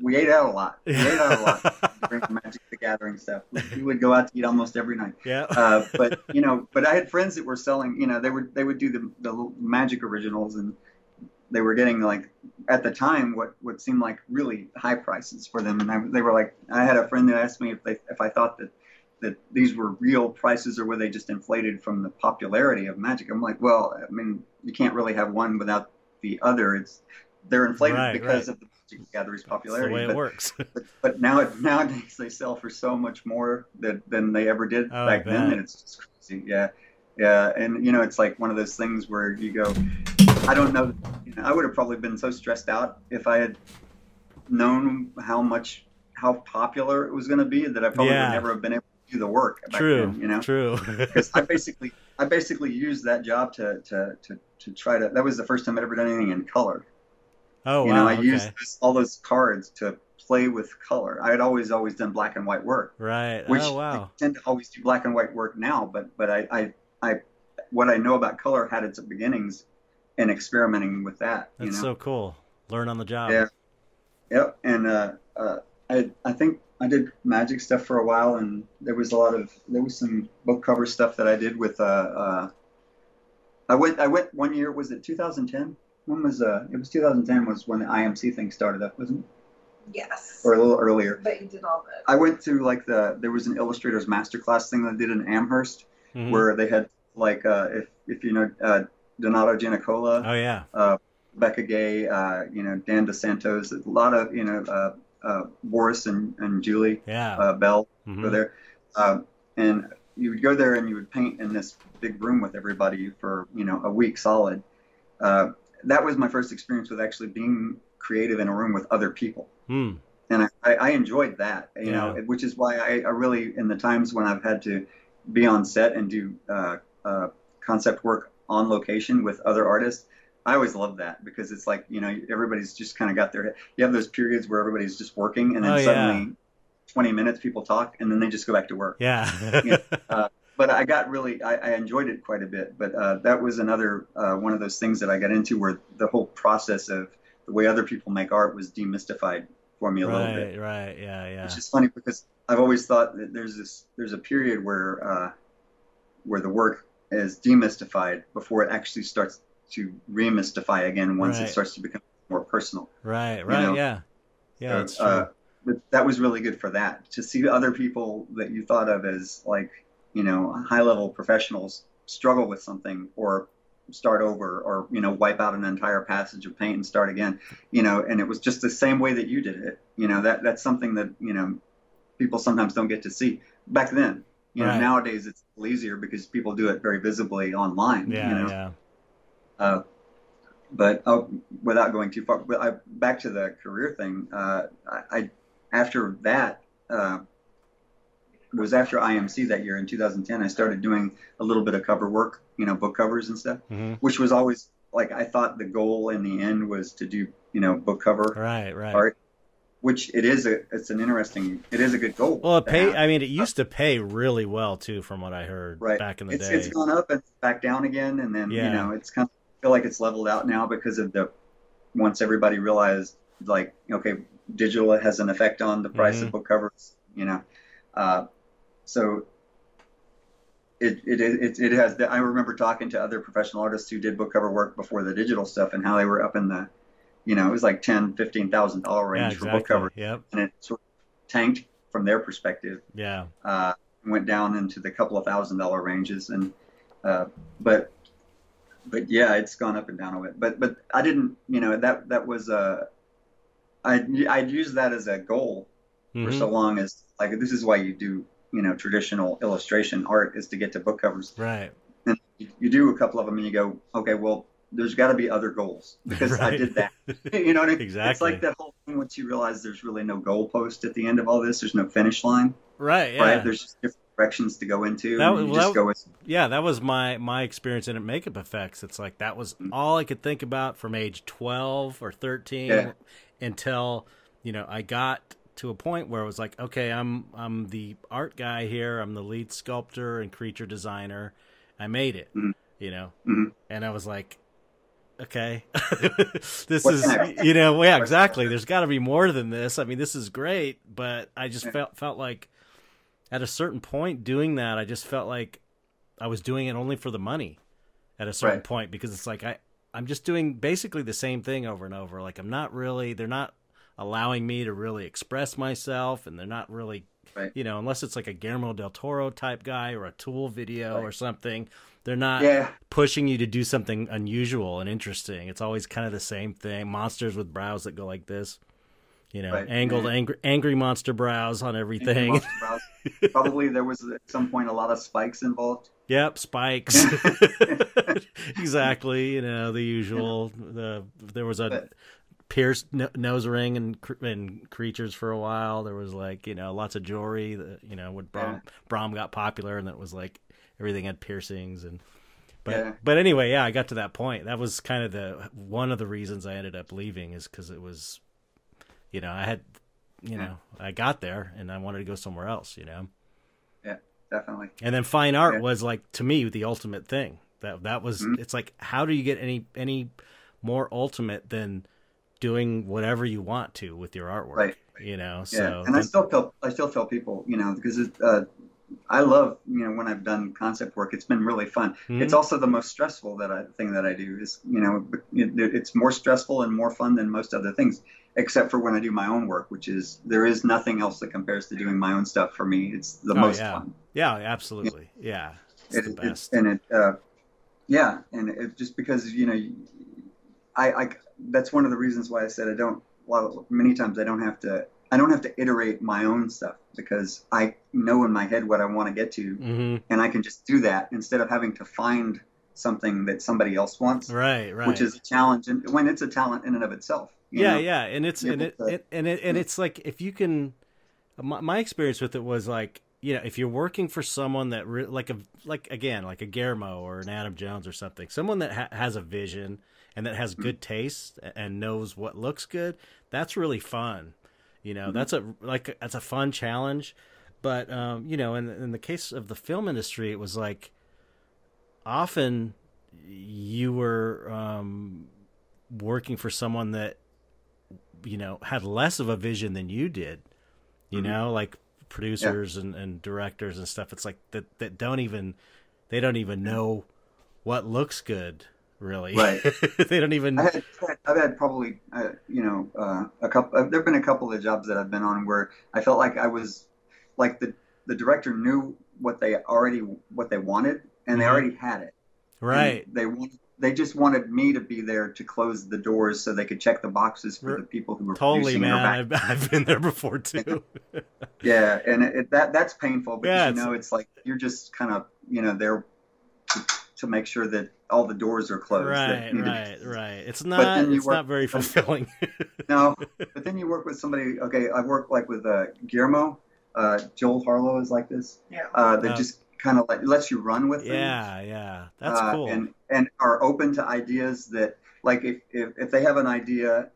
we ate out a lot. We ate out a lot *laughs* during the Magic the Gathering stuff. We, we would go out to eat almost every night.
yeah.
Uh, but you know, but I had friends that were selling. You know, they would they would do the the Magic originals, and they were getting like at the time what what seemed like really high prices for them. And I, they were like, I had a friend that asked me if they if I thought that that these were real prices or were they just inflated from the popularity of Magic. I'm like, well, I mean, you can't really have one without the other. It's they're inflated
Right,
because
right.
of the Magic the Gatherer's
That's the
popularity.
way it
but,
works. *laughs*
but, *laughs* but now it, nowadays they sell for so much more that, than they ever did
Oh,
back then. And it's just crazy. Yeah. Yeah. And, you know, it's like one of those things where you go, I don't know. You know I would have probably been so stressed out if I had known how much, how popular it was going to be that I probably
Yeah.
would never have been able to do the work
True.
then, you know?
True. *laughs*
Because I basically, I basically used that job to, to, to, to try to, that was the first time I'd ever done anything in color.
Oh
you
wow.
know, I
okay.
used this, all those cards to play with color. I had always, always done black and white work,
Right.
which
oh
I tend to always do black and white work now. But, but I, I, I, what I know about color had its beginnings in experimenting with that.
That's
you know?
so cool. Learn on the job.
Yeah. Yep. And uh, uh, I, I think I did magic stuff for a while, and there was a lot of there was some book cover stuff that I did with. Uh, uh, I went I went one year. Was it 2010? When was uh it was 2010 was when the IMC thing started up, wasn't it?
Yes.
Or a little earlier.
But you did all that.
I went to like the there was an illustrators masterclass thing that did in Amherst
Mhm.
where they had like uh if if you know uh Donato Giancola,
oh yeah,
uh Becca Guay, uh you know Dan dos Santos, a lot of you know uh uh Boris and and Julie
yeah.
uh Bell
Mhm.
were there. Um, and you would go there and you would paint in this big room with everybody for you know a week solid. Uh, that was my first experience with actually being creative in a room with other people,
Hmm.
and I, I, enjoyed that. You know, which is why I, I really in the times when I've had to be on set and do uh, uh, concept work on location with other artists. I always love that because it's like you know everybody's just kind of got their you have those periods where everybody's just working and then
Oh, yeah.
suddenly 20 minutes people talk and then they just go back to work
Yeah.
Yeah. But I got really, I, I enjoyed it quite a bit. But uh, that was another uh, one of those things that I got into where the whole process of the way other people make art was demystified for me a little bit.
right. Right. Yeah. Yeah.
Which is funny because I've always thought that there's this, there's a period where, uh, where the work is demystified before it actually starts to remystify again once
Right.
it starts to become more personal.
Right. Right.
know,
yeah. Yeah. That's true.
uh, but that was really good for that to see other people that you thought of as like you know high level professionals struggle with something or start over or you know wipe out an entire passage of paint and start again you know and it was just the same way that you did it you know that that's something that you know people sometimes don't get to see back then you know nowadays it's a little easier because people do it very visibly online
yeah.
you know
Yeah.
uh, but uh, without going too far, but I, back to the career thing. Uh, I, I after that uh, it was after IMC that year in 2010. I started doing a little bit of cover work, you know, book covers and stuff,
hmm
which was always like I thought the goal in the end was to do, you know, book cover
Right. Right.
art, which it is a it's an interesting it is a good goal.
Well, it pay.
have.
I mean, it used to pay really well too, from what I heard
right
back in the
it's,
day.
it's gone up and back down again and then
Yeah.
you know it's kind of I feel like it's leveled out now because of the once everybody realized like okay digital has an effect on the price
Mhm.
of book covers you know uh, so it, it, it, it has i remember talking to other professional artists who did book cover work before the digital stuff and how they were up in the you know it was like 10 15 thousand dollar
yeah.
range for book cover
Yep.
and it sort of tanked from their perspective
Yeah.
uh, went down into the couple of thousand dollar ranges and uh, but but yeah it's gone up and down a bit but but I didn't you know that that was uh, I I'd use that as a goal for
Mhm.
so long as like this is why you do you know traditional illustration art is to get to book covers
Right.
and you, do a couple of them and you go okay well there's got to be other goals because I did that *laughs* you know what I mean?
Exactly.
It's like that whole thing once you realize there's really no goalpost at the end of all this there's no finish line
Right. Yeah.
right? There's just different directions to go into.
That
and
was-
you
well,
just
that-
go
yeah, that was my my experience in makeup effects. It's like that was
Mm.
all I could think about from age twelve or thirteen
Yeah.
until you know I got to a point where it was like, okay, I'm I'm the art guy here. I'm the lead sculptor and creature designer. I made it,
Mhm.
you know,
Mhm.
and I was like, okay, *laughs* this
What's
is
next?
you know, yeah, exactly. There's got to be more than this. I mean, this is great, but I just felt felt like at a certain point doing that, I just felt like I was doing it only for the money at a certain
Right.
point because it's like I I'm just doing basically the same thing over and over. Like I'm not really they're not allowing me to really express myself and they're not really
Right.
you know unless it's like a Guillermo del Toro type guy or a Tool video
Right.
or something they're not
yeah,
pushing you to do something unusual and interesting. It's always kind of the same thing. Monsters with brows that go like this. You know,
Right.
angled
Yeah.
angry, angry monster brows on everything.
Brows. Probably there was at some point a lot of spikes involved. *laughs*
Yep, spikes. *laughs* *laughs* exactly. You know the usual. The there was a pierced no- nose ring and cr- and creatures for a while. There was like you know lots of jewelry. That, you know when Brom Brom got popular and it was like everything had piercings and. But
Yeah.
but anyway, yeah, I got to that point. That was kind of the one of the reasons I ended up leaving is because it was, you know, I had, you
Yeah.
know, I got there and I wanted to go somewhere else. You know.
Yeah, definitely.
And then fine art
Yeah.
was like to me the ultimate thing. That that was
Mhm.
it's like how do you get any any more ultimate than doing whatever you want to with your artwork?
Right.
You know,
Yeah,
so
and I still tell I still tell people, you know, because it, uh, I love you know when I've done concept work. It's been really fun.
Mhm.
It's also the most stressful that I, thing that I do is you know it, it's more stressful and more fun than most other things, except for when I do my own work, which is there is nothing else that compares to doing my own stuff for me. It's the
Oh,
most
yeah.
fun.
Yeah, absolutely. Yeah, it's
It-
the
it-
best.
and it uh, yeah, and it just because you know I, I that's one of the reasons why I said I don't. Well, many times I don't have to. I don't have to iterate my own stuff because I know in my head what I want to get to,
hmm
and I can just do that instead of having to find something that somebody else wants,
Right, right.
which is a challenge. And when it's a talent in and of itself, you
yeah,
know?
yeah, and it's and it,
to-
it and it and it's like if you can. My, my experience with it was like you know if you're working for someone that re- like a like again like a Guillermo or an Adam Jones or something, someone that ha- has a vision and that has good taste and knows what looks good. That's really fun. You know, that's a like that's a fun challenge. But um, you know, in in the case of the film industry, it was like often you were um, working for someone that you know had less of a vision than you did you
Mhm.
know like producers and, and directors and stuff it's like that that don't even they don't even know what looks good really
Right. *laughs*
they don't even
I had, I've had probably, uh, you know, uh, a couple. Uh, there've been a couple of jobs that I've been on where I felt like I was, like the the director knew what they already what they wanted, and they
Mhm.
already had it. And
right
they wanted, they just wanted me to be there to close the doors so they could check the boxes for the people who were
totally man
back.
I've, I've been there before *laughs* too
Yeah, and it, it, that that's painful because
Yeah,
you
it's-
know it's like you're just kind of you know there to, to make sure that all the doors are closed. that
right
to
right right it's not
you
it's
work-
not very *laughs* fulfilling
No, *laughs* but then you work with somebody. Okay, I work like with uh, Guillermo. Uh, Joel Harlow is like this.
Yeah.
Uh, that
Yeah.
just kind of like lets you run with things.
yeah yeah that's
uh,
cool
And and are open to ideas that like if, if if they have an idea,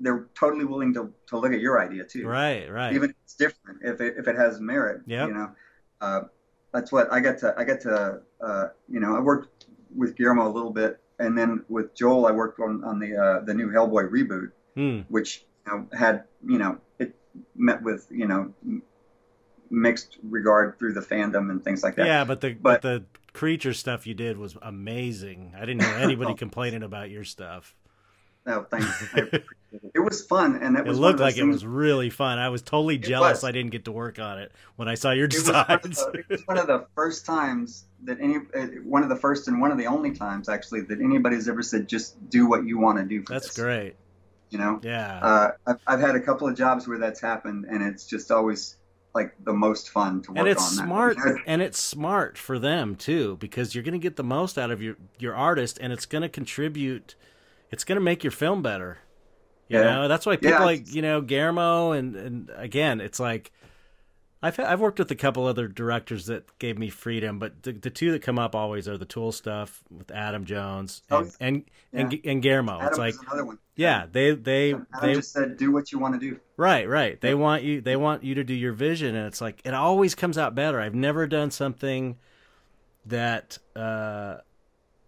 they're totally willing to to look at your idea too.
right right
Even if it's different, if it if it has merit.
yeah.
You know, uh, that's what I got to I got to uh, you know I worked with Guillermo a little bit, and then with Joel I worked on on the uh, the new Hellboy reboot
Hmm.
which you know, had you know it met with you know mixed regard through the fandom and things like that.
Yeah, but the but,
But-
the creature stuff you did was amazing. I didn't hear anybody *laughs* complaining about your stuff.
No, thanks. *laughs* It. It was fun, and it
It
was
looked like it was really fun. I was totally jealous
was.
I didn't get to work on it when I saw your
It was,
designs.
the, it was one of the first times that any uh, one of the first and one of the only times actually that anybody's ever said just do what you want to do
That's
this.
great.
You know,
Yeah.
uh, I've, I've had a couple of jobs where that's happened, and it's just always like the most fun to work
and it's
on.
smart *laughs*
That.
and it's smart for them too because you're going to get the most out of your your artist and it's going to contribute it's going to make your film better you
Yeah.
know that's why people
Yeah.
like you know Guillermo and and again it's like I've I've worked with a couple other directors that gave me freedom but the, the two that come up always are the tool stuff with Adam Jones and
Oh,
and, and,
yeah.
and Guillermo
Adam
it's like
another one.
yeah they they
Adam
they
just said do what you want to do.
Right, right. They want you they want you to do your vision and it's like it always comes out better. I've never done something that uh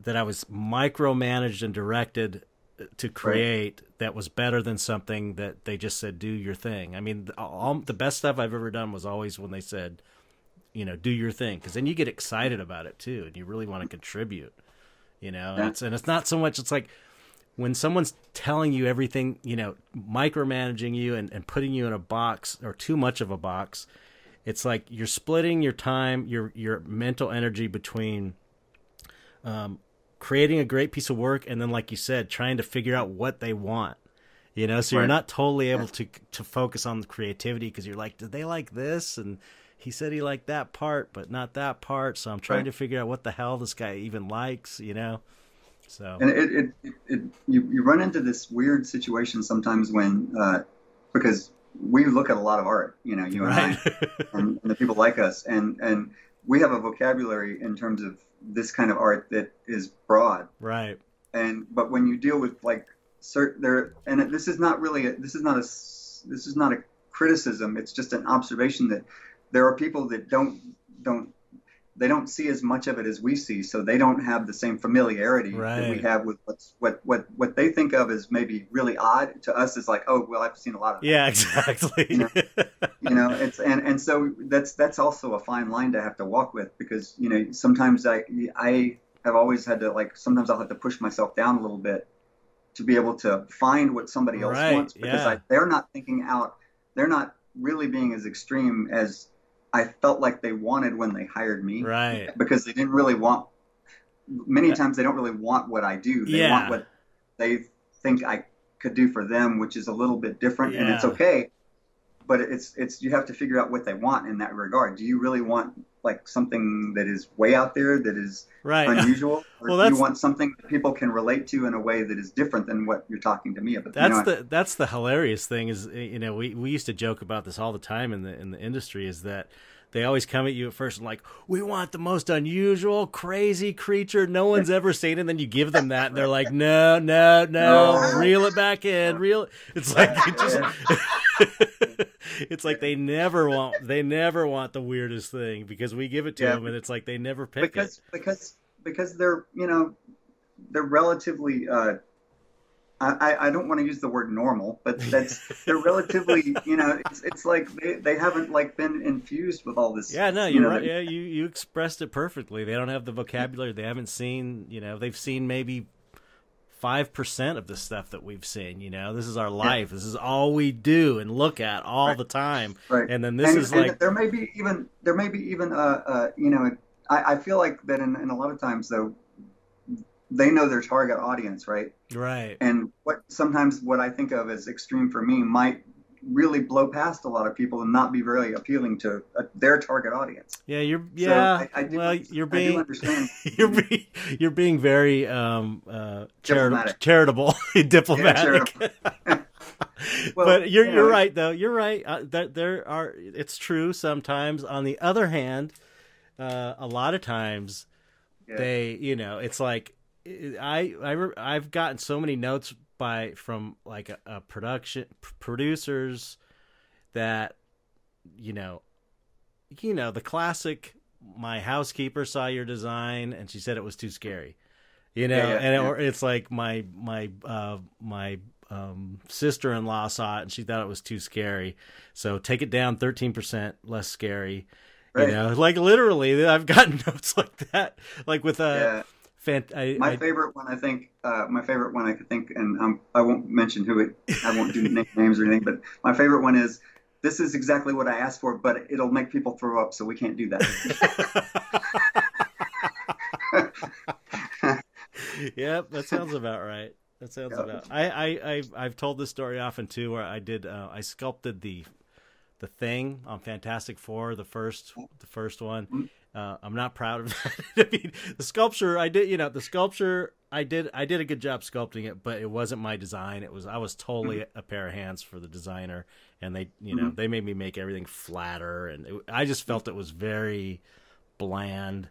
that I was micromanaged and directed to create that was better than something that they just said do your thing. I mean, all, the best stuff I've ever done was always when they said, you know, do your thing cuz then you get excited about it too and you really want to contribute. You know,
Yeah.
and it's and it's not so much it's like when someone's telling you everything, you know, micromanaging you and, and putting you in a box or too much of a box, it's like you're splitting your time, your your mental energy between um, creating a great piece of work and then, like you said, trying to figure out what they want. You know, so you're not totally able to to focus on the creativity because you're like, did they like this? And he said he liked that part, but not that part. So I'm trying
Right.
to figure out what the hell this guy even likes. You know, so
And it, it, it, it you, you run into this weird situation sometimes when, uh, because we look at a lot of art, you know, you and. I, *laughs* and, and the people like us, and, and we have a vocabulary in terms of this kind of art that is broad.
right.
And, but when you deal with like certain there, and this is not really, a, this is not a this is not a criticism. It's just an observation that there are people that don't, don't, they don't see as much of it as we see, so they don't have the same familiarity that we have with what's what what what they think of as maybe really odd to us is like, oh well, I've seen a lot of that.
Yeah, *laughs* exactly.
You know? you know, it's and and so that's that's also a fine line to have to walk with because you know sometimes I I have always had to like sometimes I'll have to push myself down a little bit to be able to find what somebody else
Right,
wants because
yeah.
I, they're not thinking out they're not really being as extreme as I felt like they wanted when they hired me.
Right.
because they didn't really want many times they don't really want what I do. They
Yeah.
want what they think I could do for them which is a little bit different and it's okay but it's it's you have to figure out what they want in that regard. Do you really want like something that is way out there that is
Right. *laughs*
unusual? Or
Well,
do you want something that people can relate to in a way that is different than what you're talking to me about? You
That's
know,
the that's the hilarious thing is you know we, we used to joke about this all the time in the in the industry is that they always come at you at first and like we want the most unusual crazy creature no one's *laughs* ever seen and then you give them that and they're like no no no reel it back in reel it. it's like it just *laughs* it's like they never want they never want the weirdest thing because we give it to
Yeah.
them and it's like they never pick it
because
it
because because they're you know they're relatively uh I, I- don't want to use the word normal, but that's they're relatively you know it's it's like they, they haven't like been infused with all this
Yeah, no,
you
you're
know,
right. Yeah, you you expressed it perfectly. They don't have the vocabulary. They haven't seen, you know, they've seen maybe five percent of the stuff that we've seen. You know, this is our life. This is all we do and look at all
Right.
the time.
right
And then this
and,
is
and
like,
there may be even there may be even uh, uh you know I, I feel like that in, in a lot of times though they know their target audience right
right,
and what sometimes what I think of as extreme for me might really blow past a lot of people and not be very appealing to uh, their target audience.
yeah, you're,
So
yeah.
I, I do,
well, you're
I do
being,
understand. *laughs*
you're being, you're being very um uh charitable,
Diplomatic.
charitable, *laughs* diplomatic. *laughs*
Well,
but you're
you
you're right though. You're right. Uh, that there are. It's true sometimes. On the other hand, uh, a lot of times
Yeah.
they you know it's like i i i've gotten so many notes by from like a, a production p- producers that you know you know the classic my housekeeper saw your design and she said it was too scary you know
Yeah, yeah,
and it-
yeah.
it's like my my uh my um sister-in-law saw it and she thought it was too scary so take it down 13% less scary
Right.
you know like literally i've gotten *laughs* notes like that like with a. Fant- I,
My
I-
favorite one, I think, uh, my favorite one I could think, and um, I won't mention who it, I won't do *laughs* names or anything, but my favorite one is, this is exactly what I asked for, but it'll make people throw up, so we can't do that. *laughs*
yep, that sounds about right. That sounds
Yeah.
about. I I I've, I've told this story often too, where I did uh, I sculpted the the thing on Fantastic Four, the first the first one. Uh, I'm not proud of *laughs* that. I mean, the sculpture I did, you know, the sculpture I did I did a good job sculpting it, but it wasn't my design. It was I was totally a pair of hands for the designer, and they you know
Mhm.
they made me make everything flatter, and it, I just felt it was very bland.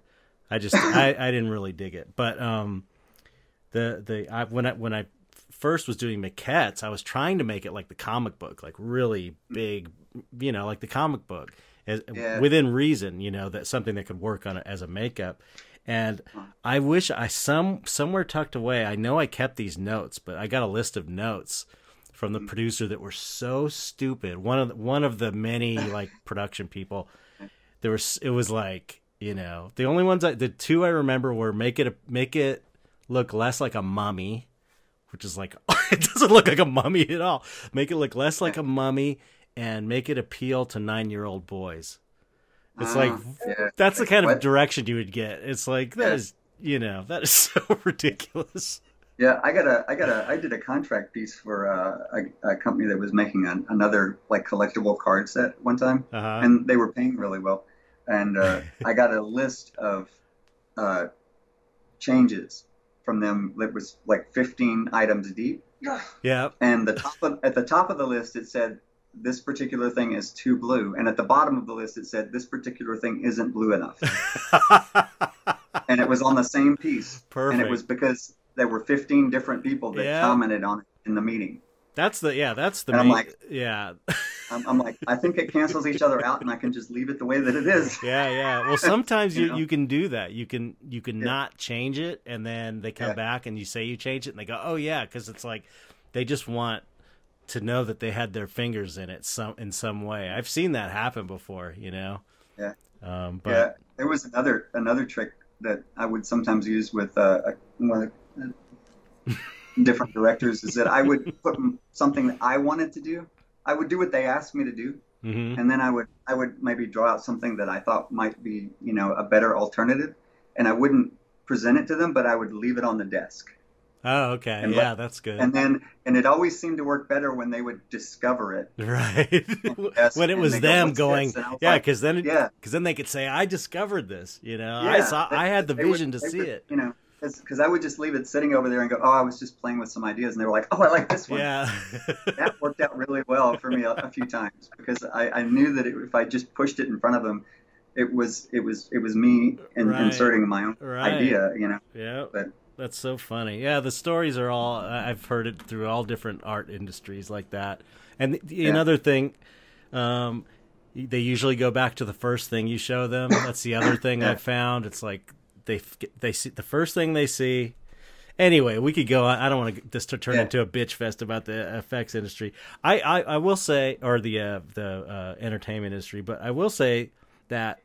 I just *coughs* I, I didn't really dig it, but um, the the I, when I when I first was doing maquettes, I was trying to make it like the comic book, like really big, you know, like the comic book, as,
Yeah.
within reason, you know, that something that could work on it as a makeup. And I wish I some somewhere tucked away. I know I kept these notes, but I got a list of notes from the mm. producer that were so stupid. One of the, one of the many like *laughs* production people. There was it was like you know the only ones I, the two I remember were make it a, make it look less like a mummy, which is like *laughs* it doesn't look like a mummy at all. Make it look less like a mummy and make it appeal to nine year old boys. It's like
Ah, yeah.
that's the kind of direction you would get. It's like that
Yeah.
is you know that is *laughs* so ridiculous.
Yeah, I got a, I got a, I did a contract piece for uh, a, a company that was making an, another like collectible card set one time,
Uh-huh.
and they were paying really well, and uh, *laughs* I got a list of uh, changes from them that was like 15 items deep,
yeah,
and the top of, at the top of the list it said this particular thing is too blue, and at the bottom of the list it said this particular thing isn't blue enough, *laughs* and it was on the same piece,
perfect.
and it was because there were 15 different people that
Yeah.
commented on it in the meeting.
that's the yeah that's the
And I'm like-
yeah *laughs*
I'm, I'm like, I think it cancels each other out, and I can just leave it the way that it is. *laughs*
yeah yeah. Well, sometimes you
You know?
you can do that. You can you can
Yeah.
not change it, and then they come
Yeah.
back and you say you change it, and they go oh yeah because it's like they just want to know that they had their fingers in it some in some way. I've seen that happen before, you know.
Yeah.
Um, but
yeah, there was another another trick that I would sometimes use with uh, a, one of the *laughs* different directors is that I would put something that I wanted to do. I would do what they asked me to do,
mhm.
and then I would I would maybe draw out something that I thought might be you know a better alternative, and I wouldn't present it to them, but I would leave it on the desk.
Oh, okay,
and
yeah,
let-
that's good.
And then and it always seemed to work better when they would discover it. *laughs*
right. When it was
they go,
them going,
this?" And I was
yeah,
like,
because then,
Yeah.
because then they could say, "I discovered this." You know, I saw,
they-
I had the
they would-
vision to see
would,
it.
You know, because I would just leave it sitting over there and go, "Oh, I was just playing with some ideas," and they were like, "Oh, I like this one."
Yeah. *laughs*
that worked out really well for me a, a few times because I, I knew that it, if I just pushed it in front of them, it was it was it was me in,
Right.
inserting my own
Right.
idea. You know,
Yeah,
But-
that's so funny. Yeah, the stories are all I- I've heard it through all different art industries like that. And the,
Yeah.
another thing, um, they usually go back to the first thing you show them. *coughs* That's the other thing
Yeah.
I've found. It's like they they see the first thing they see. Anyway, we could go. on. I don't want to this to turn
Yeah.
into a bitch fest about the effects industry. I I, I will say, or the uh, the uh, entertainment industry, but I will say that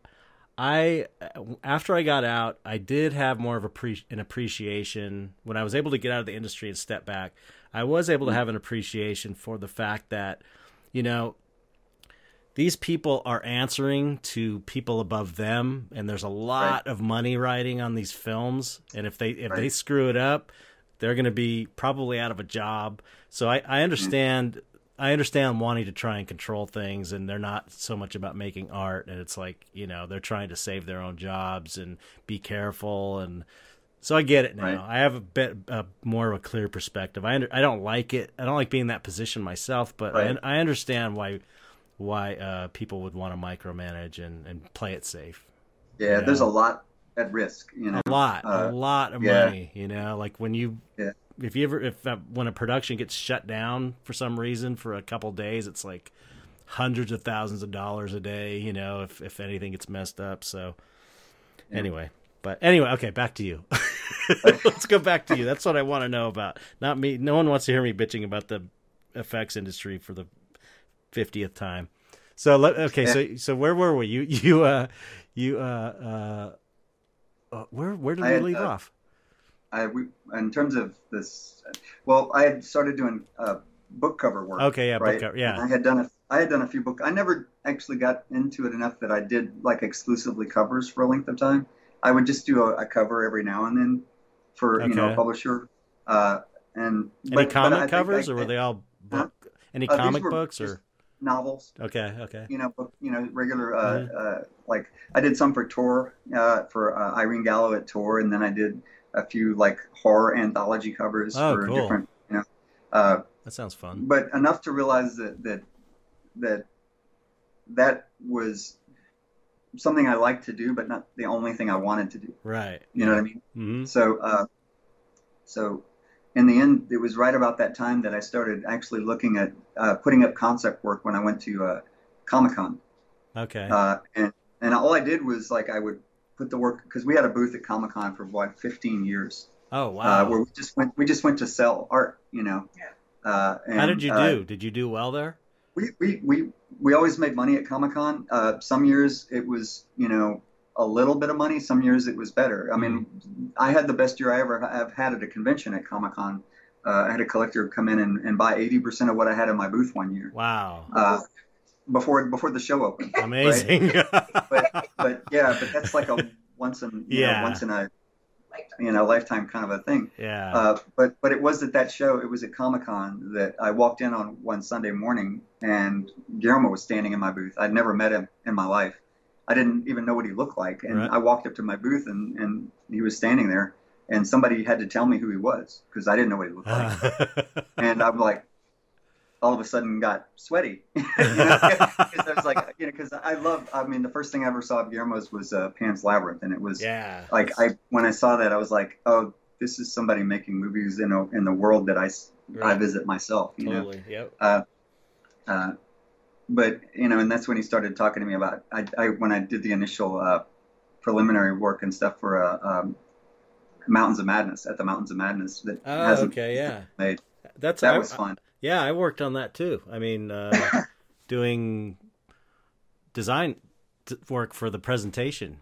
I uh, after I got out, I did have more of a pre- an appreciation. When I was able to get out of the industry and step back. I was able to mm-hmm. have an appreciation for the fact that you know these people are answering to people above them and there's a lot of money riding on these films and if they if they screw it up they're going to be probably out of a job. So i i mm-hmm. understand i understand wanting to try and control things and they're not so much about making art and it's like you know they're trying to save their own jobs and be careful and so I get it now.
Right.
I have a bit uh, more of a clear perspective. I under, I don't like it. I don't like being in that position myself, but
Right.
I, I understand why why uh, people would want to micromanage and, and play it safe.
yeah, there's a lot at risk. You know,
A lot,
Uh,
a lot of
yeah.
money. You know, like when you
Yeah.
If you ever if uh, when a production gets shut down for some reason for a couple days, it's like hundreds of thousands of dollars a day. You know, if if anything gets messed up. So
Yeah.
anyway. But anyway, okay, back to you. *laughs* Let's go back to you. That's what I want to know about. Not me. No one wants to hear me bitching about the effects industry for the fiftieth time. So let okay. So so where were we? You you uh you uh uh, uh where where did
I
we leave
uh,
off?
I we in terms of this. Well, I had started doing uh, book cover work.
Okay, yeah, book cover, yeah.
And I had done a I had done a few book. I never actually got into it enough that I did like exclusively covers for a length of time. I would just do a, a cover every now and then for you know a publisher. Uh, and
Any
but- but
comic
think
covers,
I-
or were they all
Huh?
Any
Uh,
comic books, or
novels?
okay, okay,
You know, book, you know, regular. Uh,
Mhm.
uh, like I did some for Tor, uh, for uh, Irene Gallo at Tor, and then I did a few like horror anthology covers
Oh,
for
cool.
different. You know, uh,
that sounds fun.
but enough to realize that that that that was something I liked to do, but not the only thing I wanted to do.
Right.
You know what I mean?
Mm-hmm.
So, uh, so in the end, it was right about that time that I started actually looking at uh, putting up concept work when I went to uh, Comic Con,
Okay.
uh, and and all I did was like I would put the work because we had a booth at Comic Con for what 15 years,
oh wow.
uh, where we just went we just went to sell art, you know.
Yeah.
Uh, and,
How did you
uh,
do? Did you do well there?
we, we, we, we always made money at Comic Con. Uh, some years it was, you know, a little bit of money. Some years it was better. I mean, I had the best year I ever have had at a convention at Comic Con. Uh, I had a collector come in and, and buy 80% of what I had in my booth one year
Wow.
Before before the show opened.
Amazing.
But, but yeah, but that's like a once in you
Yeah.
know, once in a
Lifetime.
you know lifetime kind of a thing.
yeah.
Uh, but but it was at that show. It was at Comic Con that I walked in on one Sunday morning, and Guillermo was standing in my booth. I'd never met him in my life. I didn't even know what he looked like, and
Right.
I walked up to my booth, and and he was standing there, and somebody had to tell me who he was because I didn't know what he looked like, *laughs* and I'm like. All of a sudden, got sweaty *laughs* because I was like, *laughs* you know, because I love. I mean, the first thing I ever saw of Guillermo's was uh, Pan's Labyrinth, and it was
yeah.
like I when I saw that I was like, oh, this is somebody making movies in a, in the world that I
Right.
visit myself, you know.
Totally. Yep.
Uh, but you know, and that's when he started talking to me about I, I when I did the initial uh, preliminary work and stuff for uh, um, Mountains of Madness at the Mountains of Madness that
Oh,
hasn't
okay. Yeah.
made.
That's
That
I-
was fun.
Yeah, I worked on that too. I mean, uh, *laughs* doing design work for the presentation.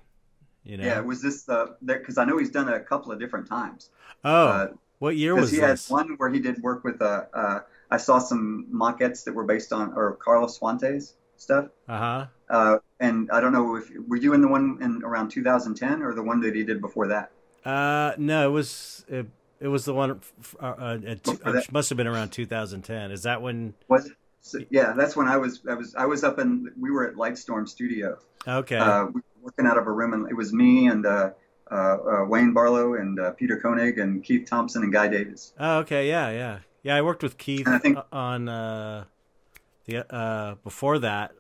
You know.
Yeah, was this the because I know he's done it a couple of different times.
Oh,
Uh,
what year
Because
was
he
this?
had one where he did work with uh, uh I saw some maquettes that were based on or Carlos Huante stuff.
Uh huh.
Uh, and I don't know if were you in the one in around 2010 or the one that he did before that.
Uh, no, it was it, it was the one. Uh, uh, at two,
that.
it must have been around 2010. Is that when?
Was it? So, yeah, that's when I was. I was. I was up in. We were at Lightstorm Studio.
Okay.
Uh, we were working out of a room, and it was me and uh, uh, uh, Wayne Barlowe and uh, Peter Konig and Keith Thompson and Guy Davis.
oh, okay. Yeah, yeah, yeah. I worked with Keith
And I think-
on uh, the uh before that.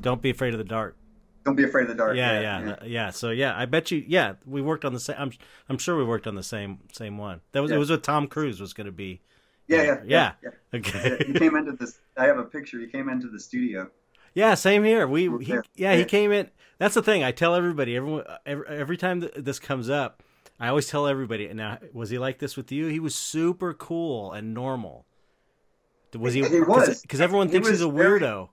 Don't be afraid of the dark.
Don't be afraid of the dark.
Yeah, yeah, yeah, So yeah, I bet you. Yeah, we worked on the same. I'm I'm sure we worked on the same same one. That was it was with Tom Cruise. Was going to be.
yeah, yeah,
Yeah.
yeah. *laughs*
Okay.
Yeah, he came into this. I have a picture. He came into the studio.
Yeah, same here. We he, yeah, he
Yeah.
came in. That's the thing. I tell everybody everyone every, every time th- this comes up, I always tell everybody. Now, was he like this with you? He was super cool and normal. Was he?
He was.
because everyone
He
thinks he's
was
a
very-
weirdo.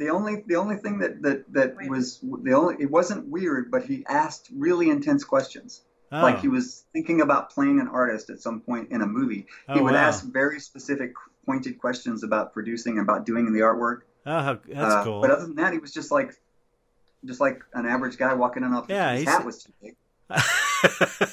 The only the only thing that that that
Wait.
was the only it wasn't weird, but he asked really intense questions.
Oh,
Like he was thinking about playing an artist at some point in a movie. He
Oh,
would
wow.
ask very specific, pointed questions about producing, and about doing the artwork.
oh, that's
Uh,
cool.
But other than that, he was just like, just like an average guy walking in off.
Yeah,
his
he's-
hat was too big. *laughs*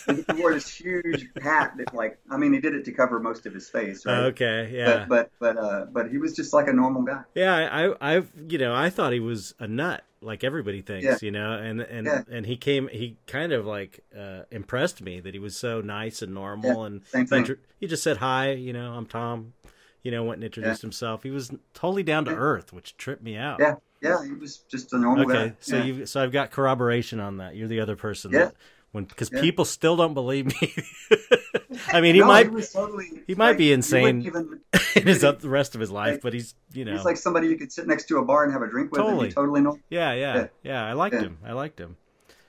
And *laughs* he wore this huge hat that, like, I mean, he did it to cover most of his face, right?
okay, yeah,
But but but uh, but he was just like a normal guy.
yeah. I, I, I've, you know, I thought he was a nut, like everybody thinks,
Yeah.
you know, and and
Yeah.
and he came, he kind of like uh, impressed me that he was so nice and normal, and
Same thing.
He just said hi you know i'm tom you know went and introduced himself he was totally down to
Yeah.
earth which tripped me out
Yeah, yeah, he was just a normal guy.
okay
guy.
so
yeah.
you so i've got corroboration on that you're the other person
Yeah.
that when because
Yeah.
people still don't believe me *laughs* i mean he
No,
might
He, totally,
he might
like,
be insane.
Even, *laughs*
in his the rest of his life
Like,
but he's you know
He's like somebody you could sit next to a bar and have a drink with, and
Totally.
totally normal.
yeah, yeah yeah
Yeah.
i liked
Yeah.
him i liked him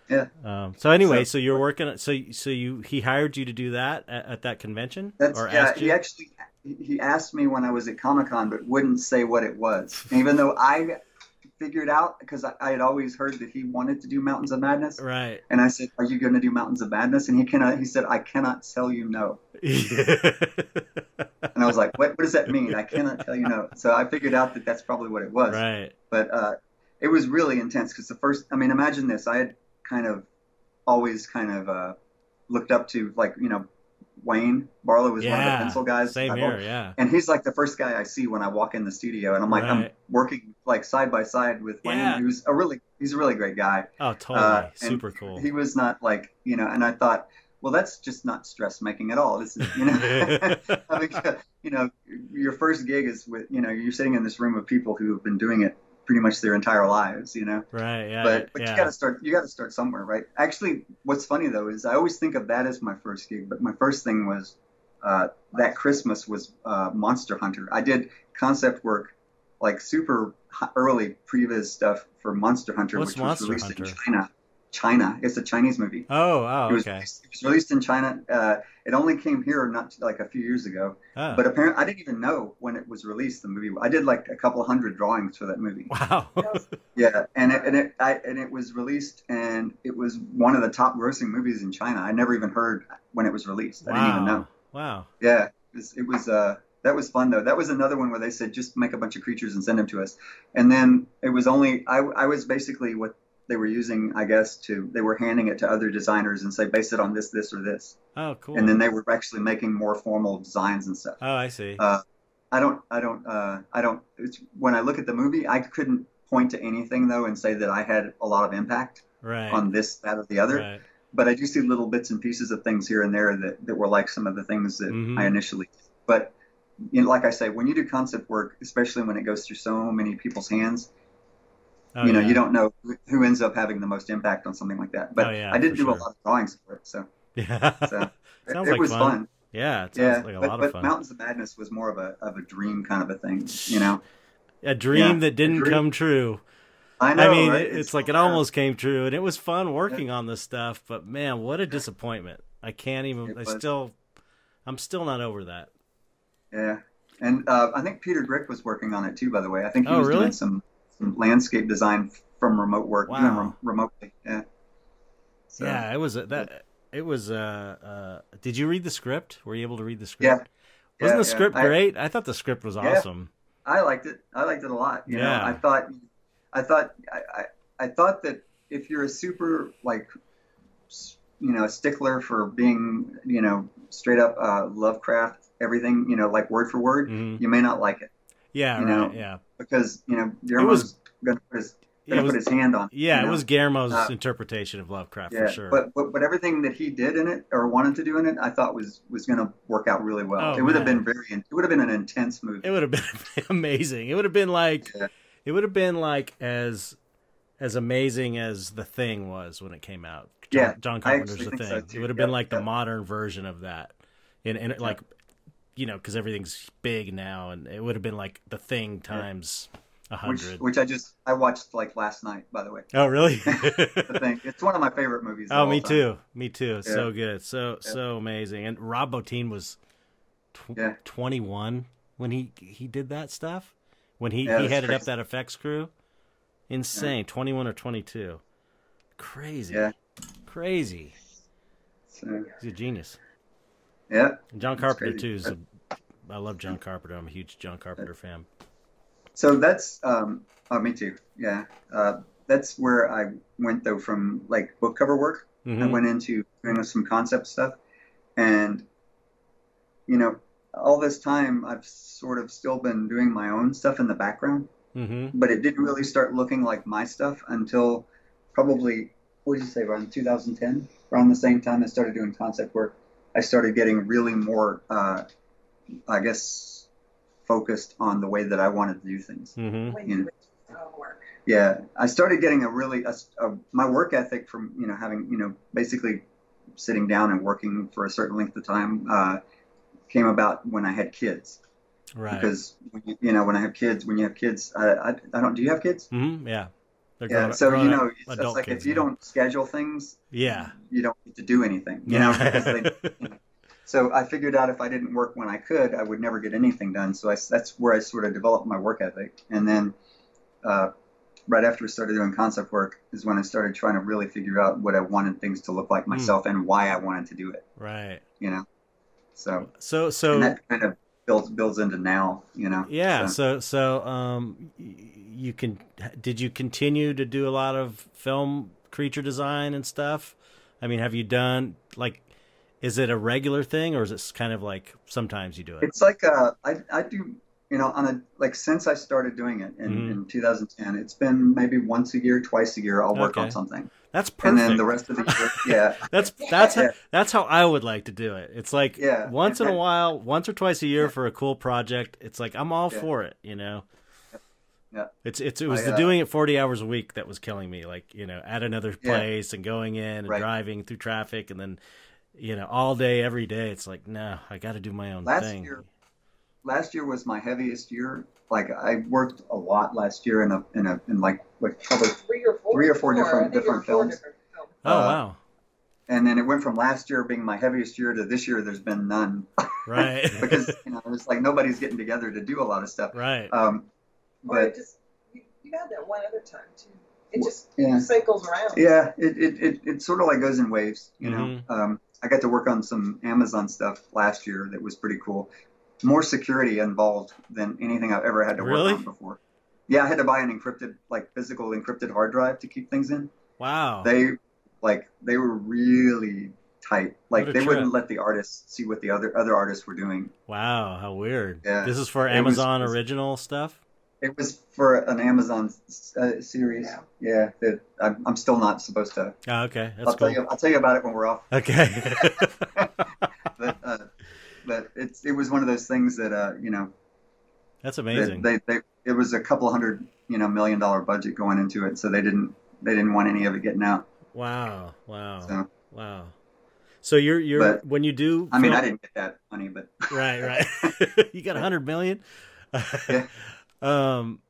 Yeah.
um, so anyway, so,
So-
you're working. So so you he hired you to do that at, at that convention,
That's
or
yeah.
asked
He actually he asked me when I was at Comic Con, but wouldn't say what it was, *laughs* even though I figured out because I, I had always heard that he wanted to do Mountains of Madness,
Right.
and I said, "Are you going to do Mountains of Madness?" And he cannot. He said, "I cannot tell you no." *laughs* And I was like, "What? What does that mean? I cannot tell you no." So I figured out that that's probably what it was.
right.
but uh, it was really intense because the first i mean imagine this i had kind of always kind of uh, looked up to like you know wayne barlowe was one of the pencil guys
Same here. Yeah.
and he's like the first guy i see when i walk in the studio and i'm like i'm working like side by side with wayne
Yeah.
who's a really he's a really great guy
Oh, totally.
Uh,
Super cool.
he was not like you know and i thought well that's just not stress making at all this is you know *laughs* *laughs* I mean, you know, your first gig is with, you know, you're sitting in this room of people who have been doing it pretty much their entire lives, you know.
right. Yeah.
But but
yeah.
you got to start. You got to start somewhere, right? Actually, what's funny though is I always think of that as my first gig, but my first thing was uh, that Christmas was uh, Monster Hunter. I did concept work, like super early previs stuff for Monster Hunter,
What's
which was
Monster
released in China. China. It's a Chinese movie.
Oh. Oh.
It was,
Okay.
released, it was released in China. Uh, it only came here not like a few years ago.
Oh.
But apparently, I didn't even know when it was released. The movie. I did like a couple hundred drawings for that movie.
wow. *laughs*
Yeah, and it, and it I, and it was released, and it was one of the top grossing movies in China. I never even heard when it was released. I didn't even know.
Wow.
Yeah, it was, it was uh that was fun though. That was another one where they said just make a bunch of creatures and send them to us, and then it was only I I was basically what they were using I guess to they were handing it to other designers and say base it on this this or this,
Oh, cool.
and then they were actually making more formal designs and stuff.
oh, I see.
Uh, I don't, I don't, uh, I don't. It's, when I look at the movie, I couldn't point to anything though and say that I had a lot of impact
right.
on this, that, or the other.
Right.
But I do see little bits and pieces of things here and there that, that were like some of the things that
Mhm.
I initially. But you know, like I say, when you do concept work, especially when it goes through so many people's hands,
Oh,
you know,
yeah.
you don't know who- ends up having the most impact on something like that. But
Oh, yeah,
I did do
sure.
a lot of drawings for it, so, *laughs*
Yeah.
so *laughs* it, it
like
was
fun.
fun.
yeah. It sounds
Yeah,
like a
but,
lot
but
fun.
Mountains of Madness was more of a of a dream kind of a thing, you know.
a dream
Yeah,
that didn't
dream.
come true.
I know.
I mean,
right?
it- it's, like it almost came true, and it was fun working on this stuff. But man, what a disappointment! I can't even. I still, I'm still not over that.
Yeah, And uh, I think Peter Grick was working on it too. By the way, I think he
Oh,
was
really?
doing some landscape design from remote work,
Wow.
rem- remotely. Yeah. So,
yeah, it was a, that. It was. Uh, uh, did you read the script? Were you able to read the script?
Yeah.
Wasn't
Yeah,
the script
I-
great? I thought the script was
Yeah.
awesome.
I liked it. I liked it a lot. You
Yeah.
know, I thought, I thought, I, I, I thought that if you're a super like, you know, stickler for being, you know, straight up uh, Lovecraft, everything, you know, like word for word,
hmm
you may not like it
Yeah,
You
right.
know,
yeah,
because you know
was-
Guillermo's gonna put his gonna
was-
put his hand on. it,
yeah.
you
It was Guillermo's
Uh,
interpretation of Lovecraft
Yeah,
for sure.
but, but but everything that he did in it or wanted to do in it, I thought was was going to work out really well.
Oh,
it would have been very, it would have been an intense movie.
it would have been *laughs* amazing. It would have been like
Yeah.
it would have been like as as amazing as the thing was when it came out. John,
Yeah,
John Carpenter's the thing.
so,
it would have been like the modern version of that. And and it, like you know, because everything's big now, and it would have been like the thing times a
which
hundred.
which I just I watched like last night, by the way.
Oh, really? *laughs*
The thing it's one of my favorite movies. *laughs*
oh, me too. Me too. It's
Yeah.
So good. So
Yeah.
so amazing. And Rob Bottin was tw-
Yeah.
21 when he he did that stuff. When he he headed up that effects crew. Insane. 21 or 22. Crazy.
Yeah.
Crazy.
So,
He's a genius.
Yeah.
John Carpenter too is a, I love John Carpenter. I'm a huge John Carpenter fan.
So that's um. Oh, me too. Yeah. Uh, that's where I went though from like book cover work. I
Mhm.
went into doing some concept stuff, and you know, all this time I've sort of still been doing my own stuff in the background,
Mhm.
but it didn't really start looking like my stuff until probably what did you say around 2010? Around the same time I started doing concept work, I started getting really more, uh, I guess, focused on the way that I wanted to do things.
Mhm.
Yeah.
you would do your own work.
Yeah, I started getting a really a, a, my work ethic from you know having you know basically sitting down and working for a certain length of time uh, came about when I had kids
Right.
because when you, you know when I have kids when you have kids I, I, I don't do you have kids
Mhm. Yeah. They're
yeah
grown-
so
grown
you know it's like
kids
if you don't schedule things
Yeah.
you don't get to do anything you know *laughs* so I figured out if I didn't work when I could I would never get anything done so I, that's where I sort of developed my work ethic and then uh, right after I started doing concept work is when I started trying to really figure out what I wanted things to look like
Hmm.
myself and why I wanted to do it.
right.
You know, so
So so
and that kind of builds builds into now. You know,
Yeah.
So,
So so um, you can did you continue to do a lot of film creature design and stuff? I mean, have you done like? Is it a regular thing, or is it kind of like sometimes you do it?
it's like uh, I I do you know on a like since I started doing it in,
Mhm.
in 2010, it's been maybe once a year, twice a year. I'll work
Okay.
on something,
That's perfect.
and then the rest of the year, *laughs* yeah,
that's that's
Yeah. *laughs*
that's how I would like to do it. It's like
Yeah.
once in a *laughs* while, once or twice a year
Yeah.
for a cool project. It's like I'm all for it, you know.
Yeah.
It's it's it was
I,
the
uh,
doing it 40 hours a week that was killing me. Like you know, at another
Yeah.
place and going in and
Right.
driving through traffic and then you know all day every day. It's like no, I got to do my own
Last
thing.
year- last year was my heaviest year. Like I worked a lot last year in a in a in like like probably
Three or four.
Three or four different-
I think it was
different
four
films.
different films.
oh
uh,
wow,
and then it went from last year being my heaviest year to this year there's been none
right, *laughs*
because *laughs* you know it's like nobody's getting together to do a lot of stuff
right.
um
Or it
but
just you, you had that one other time too. It just
yeah
cycles around.
yeah it it, it, it sort of like goes in waves you know
Mhm.
um i got to work on some amazon stuff last year that was pretty cool more security involved than anything i've ever had to
Really?
work on before yeah i had to buy an encrypted like physical encrypted hard drive to keep things in
Wow.
they like they were really tight like they
trip.
wouldn't let the artists see what the other other artists were doing
wow, how weird.
Yeah.
This is for Amazon
was-
original stuff.
It was for an Amazon uh, series.
Yeah.
Yeah, that I'm, I'm still not supposed to.
Oh, okay, that's
I'll
cool.
tell you. I'll tell you about it when we're off.
Okay. *laughs* *laughs*
But uh, but it's it was one of those things that uh you know
that's amazing.
they, they it was a couple hundred you know million dollar budget going into it, so they didn't they didn't want any of it getting out.
Wow. Wow.
So
Wow. So you're you're
But-
when you do
I mean I didn't get that money, but
right right *laughs* you got a hundred million
Yeah.
Um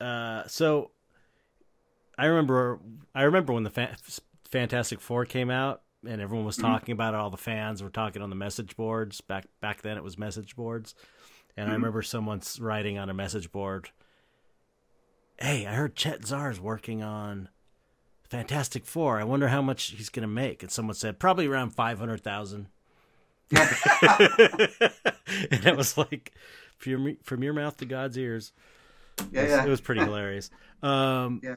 uh so i remember i remember when the Fa- fantastic four came out and everyone was
Mhm.
talking about it all the fans were talking on the message boards back back then it was message boards and I
Mhm.
remember someone's writing on a message board, "Hey, I heard Chet Zar's working on Fantastic Four. I wonder how much he's going to make." And someone said probably around five hundred thousand. *laughs* and it was like from your, from your mouth to God's ears.
Yeah,
It was-
yeah.
It was pretty hilarious. Um,
Yeah.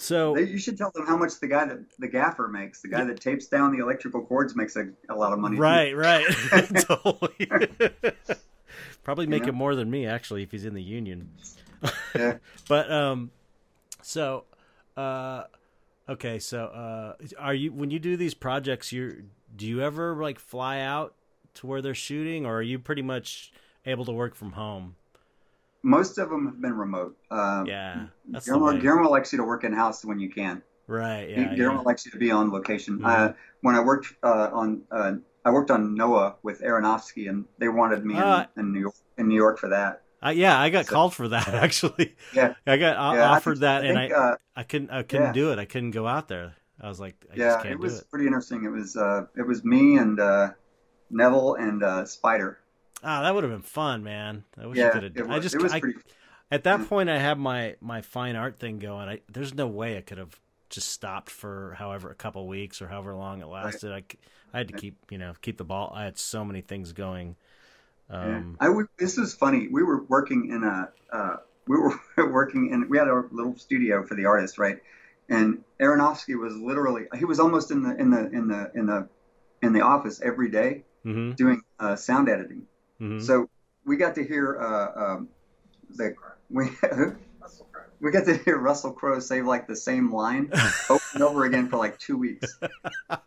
So
You should tell them how much the guy that the gaffer makes. The guy that tapes down the electrical cords makes a, a lot of money.
right, right, *laughs* *laughs* totally. *laughs* Probably
You
make
know?
it more than me actually if he's in the union.
Yeah.
But um, so uh, okay, so uh, are you when you do these projects? You do you ever like fly out to where they're shooting, or are you pretty much able to work from home?
Most of them have been remote. Um,
Yeah,
Guillermo. Guillermo likes you to work in house when you can.
Right. Yeah.
Guillermo
yeah.
likes you to be on location.
Mhm.
Uh, when I worked uh, on, uh, I worked on Noah with Aronofsky, and they wanted me in,
Uh,
in New York, in New York for that.
Uh, yeah, I got
So-
called for that *laughs* actually.
Yeah.
I got o-
Yeah, I
offered
think-
that,
I
and
think,
I
uh,
I couldn't I couldn't
yeah.
do it. I couldn't go out there. I was like, I
yeah,
just can't
it was
it.
pretty interesting. It was uh, it was me and uh, Neville and uh, Spider.
Ah, that would have been fun, man. I wish I
Yeah,
could have. I just
it
I,
pretty.
at that
yeah.
point I had my my fine art thing going. I there's no way I could have just stopped for however a couple weeks or however long it lasted. I I had to keep you know keep the ball. I had so many things going.
Yeah.
Um,
I w- this is funny. We were working in a uh, we were *laughs* working in we had a little studio for the artist, right? And Aronofsky was literally he was almost in the in the in the in the in the office every day
mhm,
doing uh, sound editing.
Mhm.
So we got to hear uh, um, the we
Russell *laughs* Crowe.
we got to hear Russell Crowe say like the same line *laughs* over and over again for like two weeks.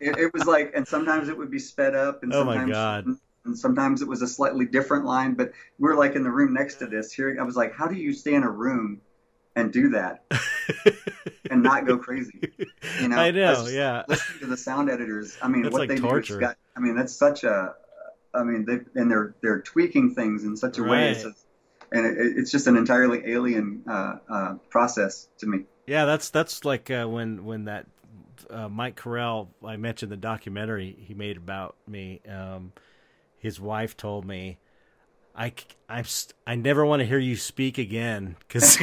It, it was like, and sometimes it would be sped up, and
Oh my
sometimes
God. *laughs*
and sometimes it was a slightly different line. But we were like in the room next to this. Hearing, I was like, how do you stay in a room and do that and not go crazy? You know,
I know, yeah.
Listening to the sound editors, I mean,
That's
what
like
they
torture.
do got. I mean, that's such a. I mean, they and they're they're tweaking things in such a way,
Right.
a- and it, it's just an entirely alien uh, uh, process to me.
Yeah, that's that's like uh, when when that uh, Mike Correll I mentioned the documentary he made about me. Um, his wife told me, "I st- I never want to hear you speak again because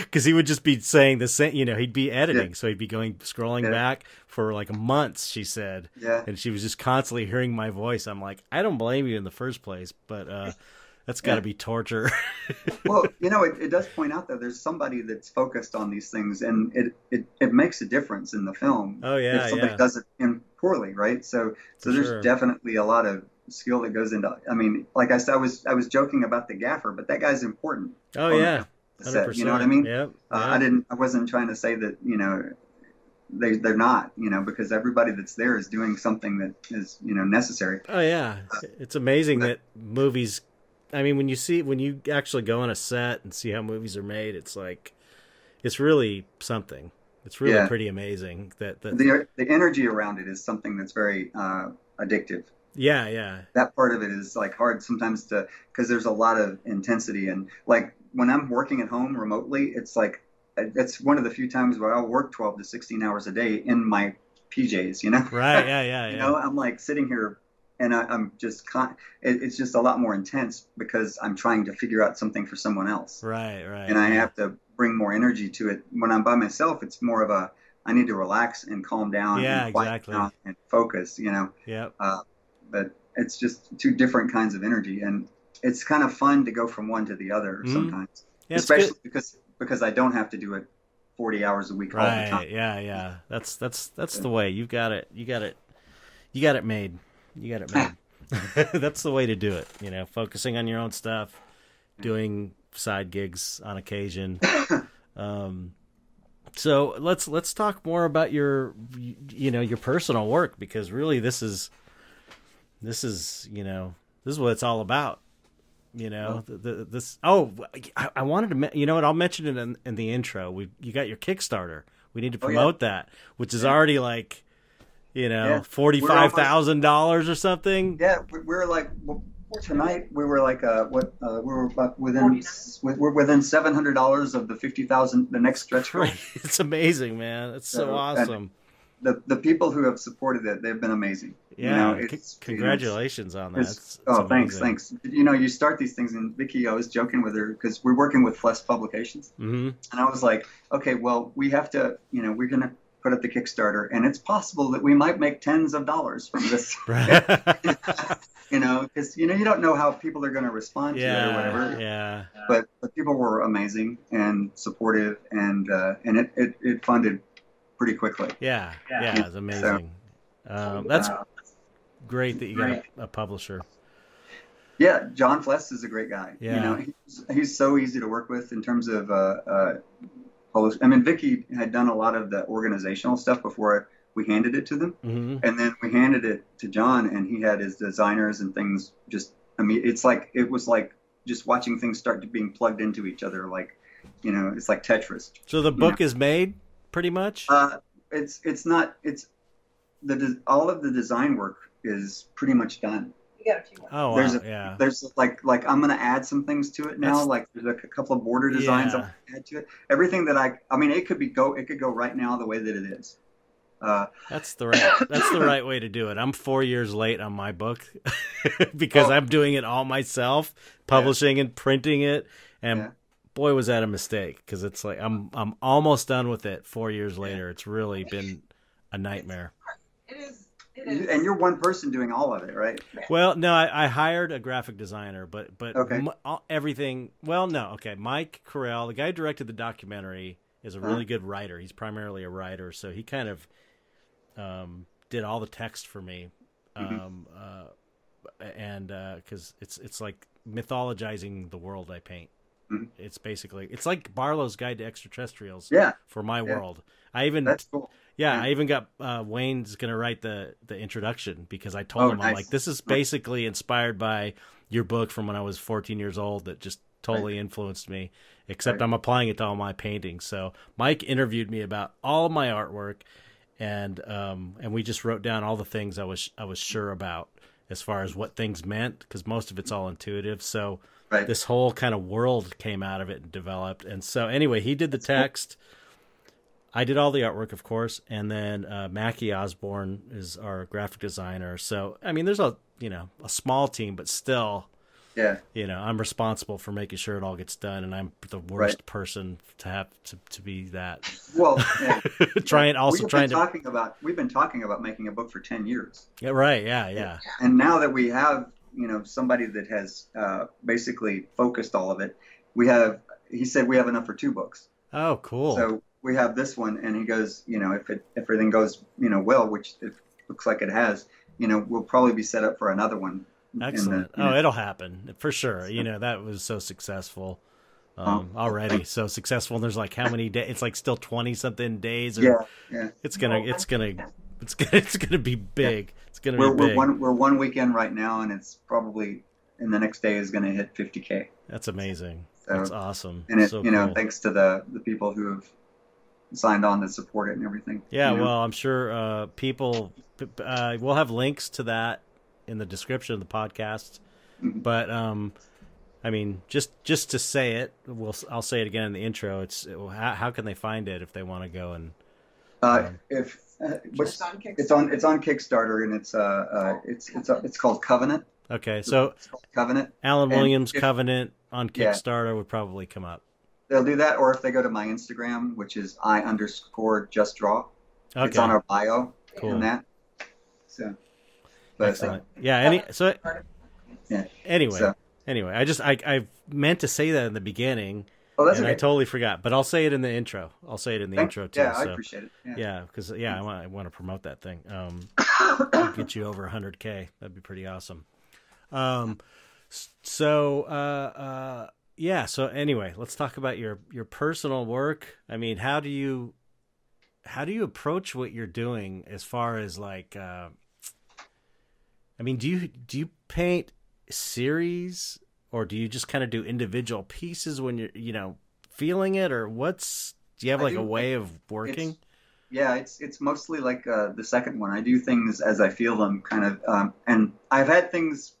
because *laughs* he would just be saying the same. You know, he'd be editing, so he'd be going scrolling
Yeah.
back for like months. She said,
Yeah.
and she was just constantly hearing my voice. I'm like, I don't blame you in the first place, but uh, *laughs* that's got to
Yeah.
be torture. *laughs*
well, you know, it, it does point out that there's somebody that's focused on these things, and it, it, it makes a difference in the film.
Oh, yeah,
if somebody
yeah.
does it in poorly, right? So, so
For
there's
sure.
definitely a lot of skill that goes into. I mean, like I said, I was I was joking about the gaffer, but that guy's important.
oh yeah,
set, you know what I mean?
Yep.
Uh,
yeah.
I didn't. I wasn't trying to say that you know they they're not. You know, because everybody that's there is doing something that is you know necessary.
Oh yeah, it's amazing that movies. I mean, when you see when you actually go on a set and see how movies are made, it's like it's really something. It's really
Yeah.
pretty amazing. That that
The the energy around it is something that's very uh, addictive.
Yeah yeah
that part of it is like hard sometimes to because there's a lot of intensity and like when I'm working at home remotely, it's like it's one of the few times where I'll work 12 to 16 hours a day in my PJs. You know,
right yeah *laughs* yeah
you
yeah
know, I'm like sitting here and I, I'm just con- it, it's just a lot more intense because I'm trying to figure out something for someone else,
right right.
and I
yeah.
have to bring more energy to it. When I'm by myself, it's more of a I need to relax and calm down
Yeah,
and quiet
exactly.
down and focus. You know
Yep.
Uh, but it's just two different kinds of energy and it's kind of fun to go from one to the other
Mhm.
sometimes
Yeah,
especially because because i don't have to do it 40 hours a week all the
Right.
time
Yeah. Yeah. That's that's that's the way. You got it. You got it. You got it made. You got it made. *laughs* *laughs* that's the way to do it. You know, focusing on your own stuff, doing side gigs on occasion. *laughs* Um, so let's let's talk more about your you know your personal work because really this is this is you know this is what it's all about. You know the, the, this. Oh, I, I wanted to. You know what? I'll mention it in, in the intro. We you got your Kickstarter. We need to
Oh, yeah.
promote that, which is already like, you know,
Yeah.
forty five thousand dollars or something.
yeah we- we're like tonight we were like uh what uh, we were about within
49.
we- we're within $700 of the 50000 the next stretch goal. *laughs*
It's amazing, man. It's so
So,
awesome.
the the people who have supported it, they've been amazing. You
Yeah,
know,
c-
it's-
congratulations on that.
It's,
It's-
oh,
it's
thanks, thanks. You know, you start these things, and Vicky, I was joking with her because we're working with Flesk Publications,
hmm
and I was like, okay, well, we have to, you know, we're gonna put up the Kickstarter, and it's possible that we might make tens of dollars from this, *laughs* *laughs* you know, because you know you don't know how people are going to respond to it or whatever.
yeah,
But the people were amazing and supportive, and uh, and it, it, it funded pretty quickly.
yeah,
Yeah.
yeah. It's amazing. Um, that's
Uh,
great that you got a, a publisher.
Yeah, John Fleskes is a great guy.
Yeah.
You know, he's, he's so easy to work with in terms of uh, uh, Polish. I mean, Vicky had done a lot of the organizational stuff before we handed it to them,
hmm
and then we handed it to John, and he had his designers and things. Just, I mean, it's like it was like just watching things start to being plugged into each other, like, you know, it's like Tetris.
So the book is made pretty much.
Uh, it's it's not it's the all of the design work is pretty much done.
You got a few more.
oh, wow,
there's a-
yeah.
there's like like I'm gonna add some things to it now.
That's-
like there's like a couple of border designs
Yeah.
I'm gonna add to it. Everything that I I mean it could be go it could go right now the way that it is. Uh,
That's the right. That's the right way to do it. I'm four years late on my book *laughs* because
Oh.
I'm doing it all myself, publishing and printing it, and
Yeah.
boy was that a mistake because it's like I'm I'm almost done with it. Four years later, it's really been a nightmare.
It is. It is.
and you're one person doing all of it, right?
Well, no, I, I hired a graphic designer, but but
Okay.
m- all, everything. Well, no, okay. Mike Correll, the guy who directed the documentary, is a
Uh-huh.
really good writer. He's primarily a writer, so he kind of um, did all the text for me,
Mhm.
um, uh, and because it's it's like mythologizing the world I paint.
Mhm.
It's basically it's like Barlowe's Guide to Extraterrestrials
Yeah,
for my
Yeah.
world. I even
that's cool.
Yeah. I even got uh, Wayne's gonna write the the introduction because I told
Oh,
him I'm like this is basically inspired by your book from when I was 14 years old that just totally influenced me. Except
Right.
I'm applying it to all my paintings. So Mike interviewed me about all my artwork, and um and we just wrote down all the things I was I was sure about as far as what things meant because most of it's all intuitive. So
Right.
this whole kind of world came out of it and developed. And so anyway, he did the text. I did all the artwork, of course, and then uh, Mackie Osborne is our graphic designer. So I mean, there's a you know a small team, but still,
yeah.
you know, I'm responsible for making sure it all gets done, and I'm the worst person to have to, to be that.
Well, *laughs* yeah.
trying also
we've
trying
been
to
talking about we've been talking about making a book for ten years.
yeah, right, yeah, yeah,
and now that we have you know somebody that has uh, basically focused all of it we have he said we have enough for two books
Oh, cool.
so we have this one and he goes you know if it if everything goes you know well which it looks like it has you know we'll probably be set up for another one in the-
Excellent. oh,
know,
it'll happen for sure. You know that was so successful um, already. So successful. And there's like how many days? It's like still twenty something days. Or
yeah yeah
It's gonna. It's gonna. It's gonna. *laughs* It's gonna be big. It's gonna
we're,
be
we're one we're one weekend right now and it's probably and the next day is going to hit 50k
That's amazing.
So-
That's awesome.
and it
so
you know
cool.
thanks to the the people who have signed on to support it and everything
Yeah,
you know?
well, I'm sure uh, people. Uh, we'll have links to that in the description of the podcast.
Mhm.
But um, I mean, just just to say it, we'll I'll say it again in the intro. It's how, how can they find it if they want to go and
Uh, if uh,
It's on Kickstarter.
it's on it's on Kickstarter and it's uh, uh it's it's uh, it's called Covenant.
okay. So
Covenant. Allen
Williams
if-
Covenant on
Yeah.
Kickstarter would probably come up.
They'll do that, or if they go to my Instagram, which is I underscore just draw.
Okay,
It's on our bio
cool.
in that. So, but
Excellent. Yeah. Any so
Yeah.
anyway,
So-
anyway, I just I I meant to say that in the beginning,
oh, that's
and
okay.
I totally forgot. But I'll say it in the intro. I'll say it in the
Thank-
intro too.
Yeah, I appreciate it. Yeah.
Yeah, because yeah, I want I want to promote that thing. Um, *coughs* get you over 100k. That'd be pretty awesome. Um, so uh, uh, yeah. So anyway, let's talk about your your personal work. I mean, how do you how do you approach what you're doing as far as like? Uh, I mean, do you do you paint series or do you just kind of do individual pieces when you're you know feeling it or what's do you have like
do-
a way of working?
It's, yeah, it's it's mostly like uh, the second one. I do things as I feel them, kind of, um, and I've had things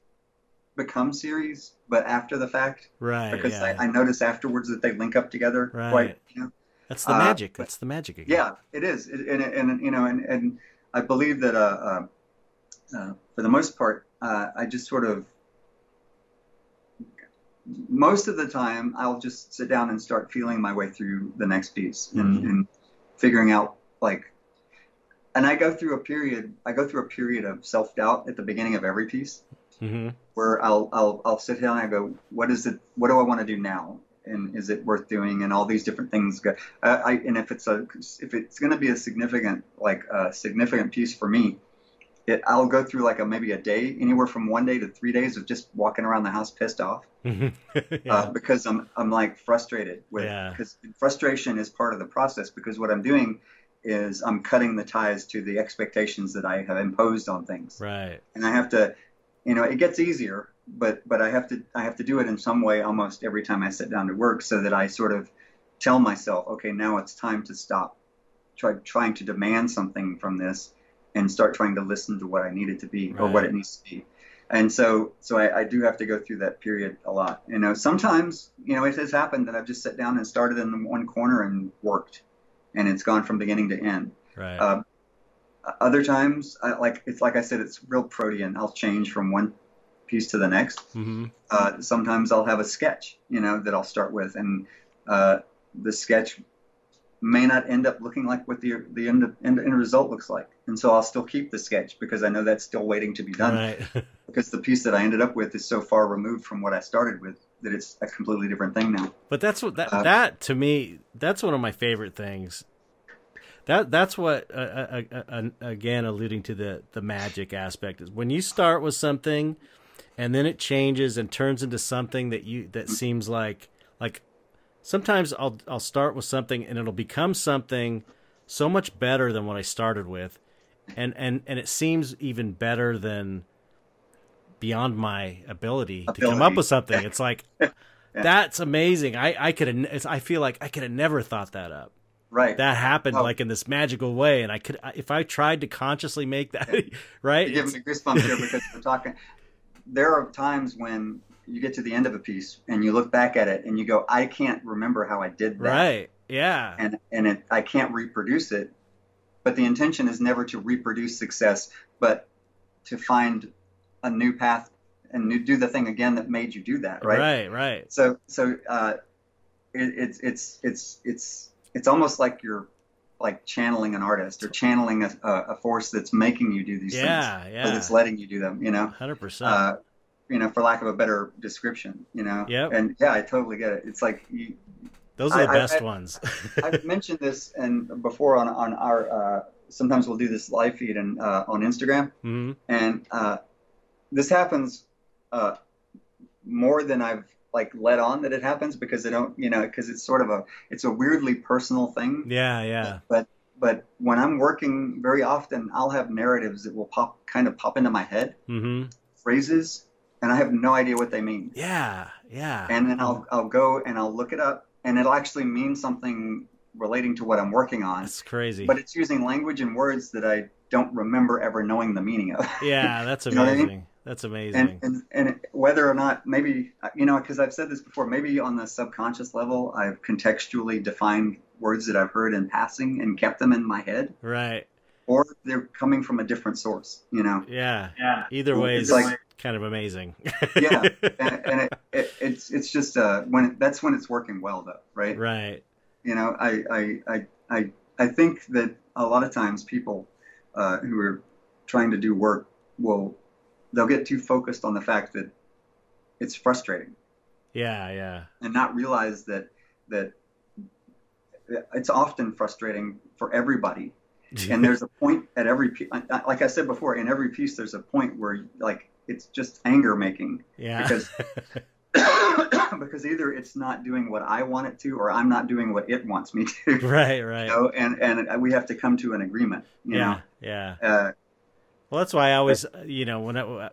become series, but after the fact.
Right.
because
yeah.
I, I notice afterwards that they link up together
Right.
quite you know
That's the
Uh,
magic.
but-
That's the magic again.
Yeah, it is, it, and, and you know, and, and I believe that uh, uh, uh, for the most part, uh, I just sort of most of the time I'll just sit down and start feeling my way through the next piece and,
Mhm.
and figuring out like, and I go through a period. I go through a period of self doubt at the beginning of every piece
hmm
where I'll I'll I'll sit down and I go, what is it? What do I want to do now? And is it worth doing? And all these different things go. Uh, I and if it's a if it's going to be a significant like a significant piece for me, it I'll go through like a maybe a day, anywhere from one day to three days of just walking around the house pissed off *laughs*
yeah.
uh, because I'm I'm like frustrated with
Yeah.
because frustration is part of the process because what I'm doing is I'm cutting the ties to the expectations that I have imposed on things
right.
and I have to, you know, it gets easier, but but I have to I have to do it in some way almost every time I sit down to work, so that I sort of tell myself, okay, now it's time to stop, try trying to demand something from this, and start trying to listen to what I need it to be or what it needs to be. And so, so I, I do have to go through that period a lot. You know, sometimes, you know, it has happened that I've just sat down and started in one corner and worked, and it's gone from beginning to end.
Right.
Uh, other times, I, like it's like I said, it's real protean. I'll change from one piece to the next.
hmm
Uh, sometimes I'll have a sketch, you know, that I'll start with, and uh, the sketch may not end up looking like what the the end, end, end result looks like, and so I'll still keep the sketch because I know that's still waiting to be done.
Right. *laughs*
Because the piece that I ended up with is so far removed from what I started with that it's a completely different thing now.
But that's what that
Uh,
that to me that's one of my favorite things. That that's what uh, uh, uh, uh, again alluding to the the magic aspect is when you start with something and then it changes and turns into something that you that seems like like sometimes I'll I'll start with something and it'll become something so much better than what I started with and and and it seems even better than beyond my ability, to come up with something. It's like *laughs* that's amazing. I I could I feel like I could have never thought that up.
Right.
That happened
Oh.
like in this magical way and I could if I tried to consciously make that *laughs* right?
You're giving me goosebumps here because we're talking. There are times when you get to the end of a piece and you look back at it and you go, I can't remember how I did that,
right. Yeah.
and and it, I can't reproduce it. But the intention is never to reproduce success, but to find a new path and new, do the thing again that made you do that, right?
Right, right.
So so uh, it, it's it's it's it's it's almost like you're like channeling an artist or channeling a, a, a force that's making you do these
Yeah,
things,
yeah.
that's letting you do them. You know,
100%.
uh, you know, for lack of a better description. You know,
Yeah.
And yeah, I totally get it. It's like you,
Those are the
I-
best
I-
ones. *laughs*
I've mentioned this and before on on our. Uh, sometimes we'll do this live feed and uh, on Instagram,
hmm
and uh, this happens uh, more than I've like let on that it happens because I don't, you know, because it's sort of a it's a weirdly personal thing.
Yeah, yeah.
But but when I'm working, very often I'll have narratives that will pop kind of pop into my head,
hmm
phrases, and I have no idea what they mean.
Yeah, yeah.
And then I'll I'll go and I'll look it up, and it'll actually mean something relating to what I'm working on.
It's crazy.
But it's using language and words that I don't remember ever knowing the meaning of.
yeah, *laughs* that's
You know I mean?
Amazing. That's amazing.
and and, and whether or not maybe you know because I've said this before maybe on the subconscious level I've contextually defined words that I've heard in passing and kept them in my head
right.
or they're coming from a different source you know
Yeah.
yeah
Either way
It's
is
like-
kind of amazing.
yeah *laughs* and, and it, it, it's it's just uh when it, that's when it's working well though right
right.
you know I I I I, I think that a lot of times people uh, who are trying to do work will they'll get too focused on the fact that it's frustrating
Yeah, yeah.
and not realize that that it's often frustrating for everybody *laughs* and there's a point at every like i said before in every piece there's a point where like it's just anger making
yeah.
because- *laughs* *coughs* because either it's not doing what i want it to or i'm not doing what it wants me to
right, right.
you know and and we have to come to an agreement you
yeah, yeah.
know uh,
Well, that's why I always, you know, when I,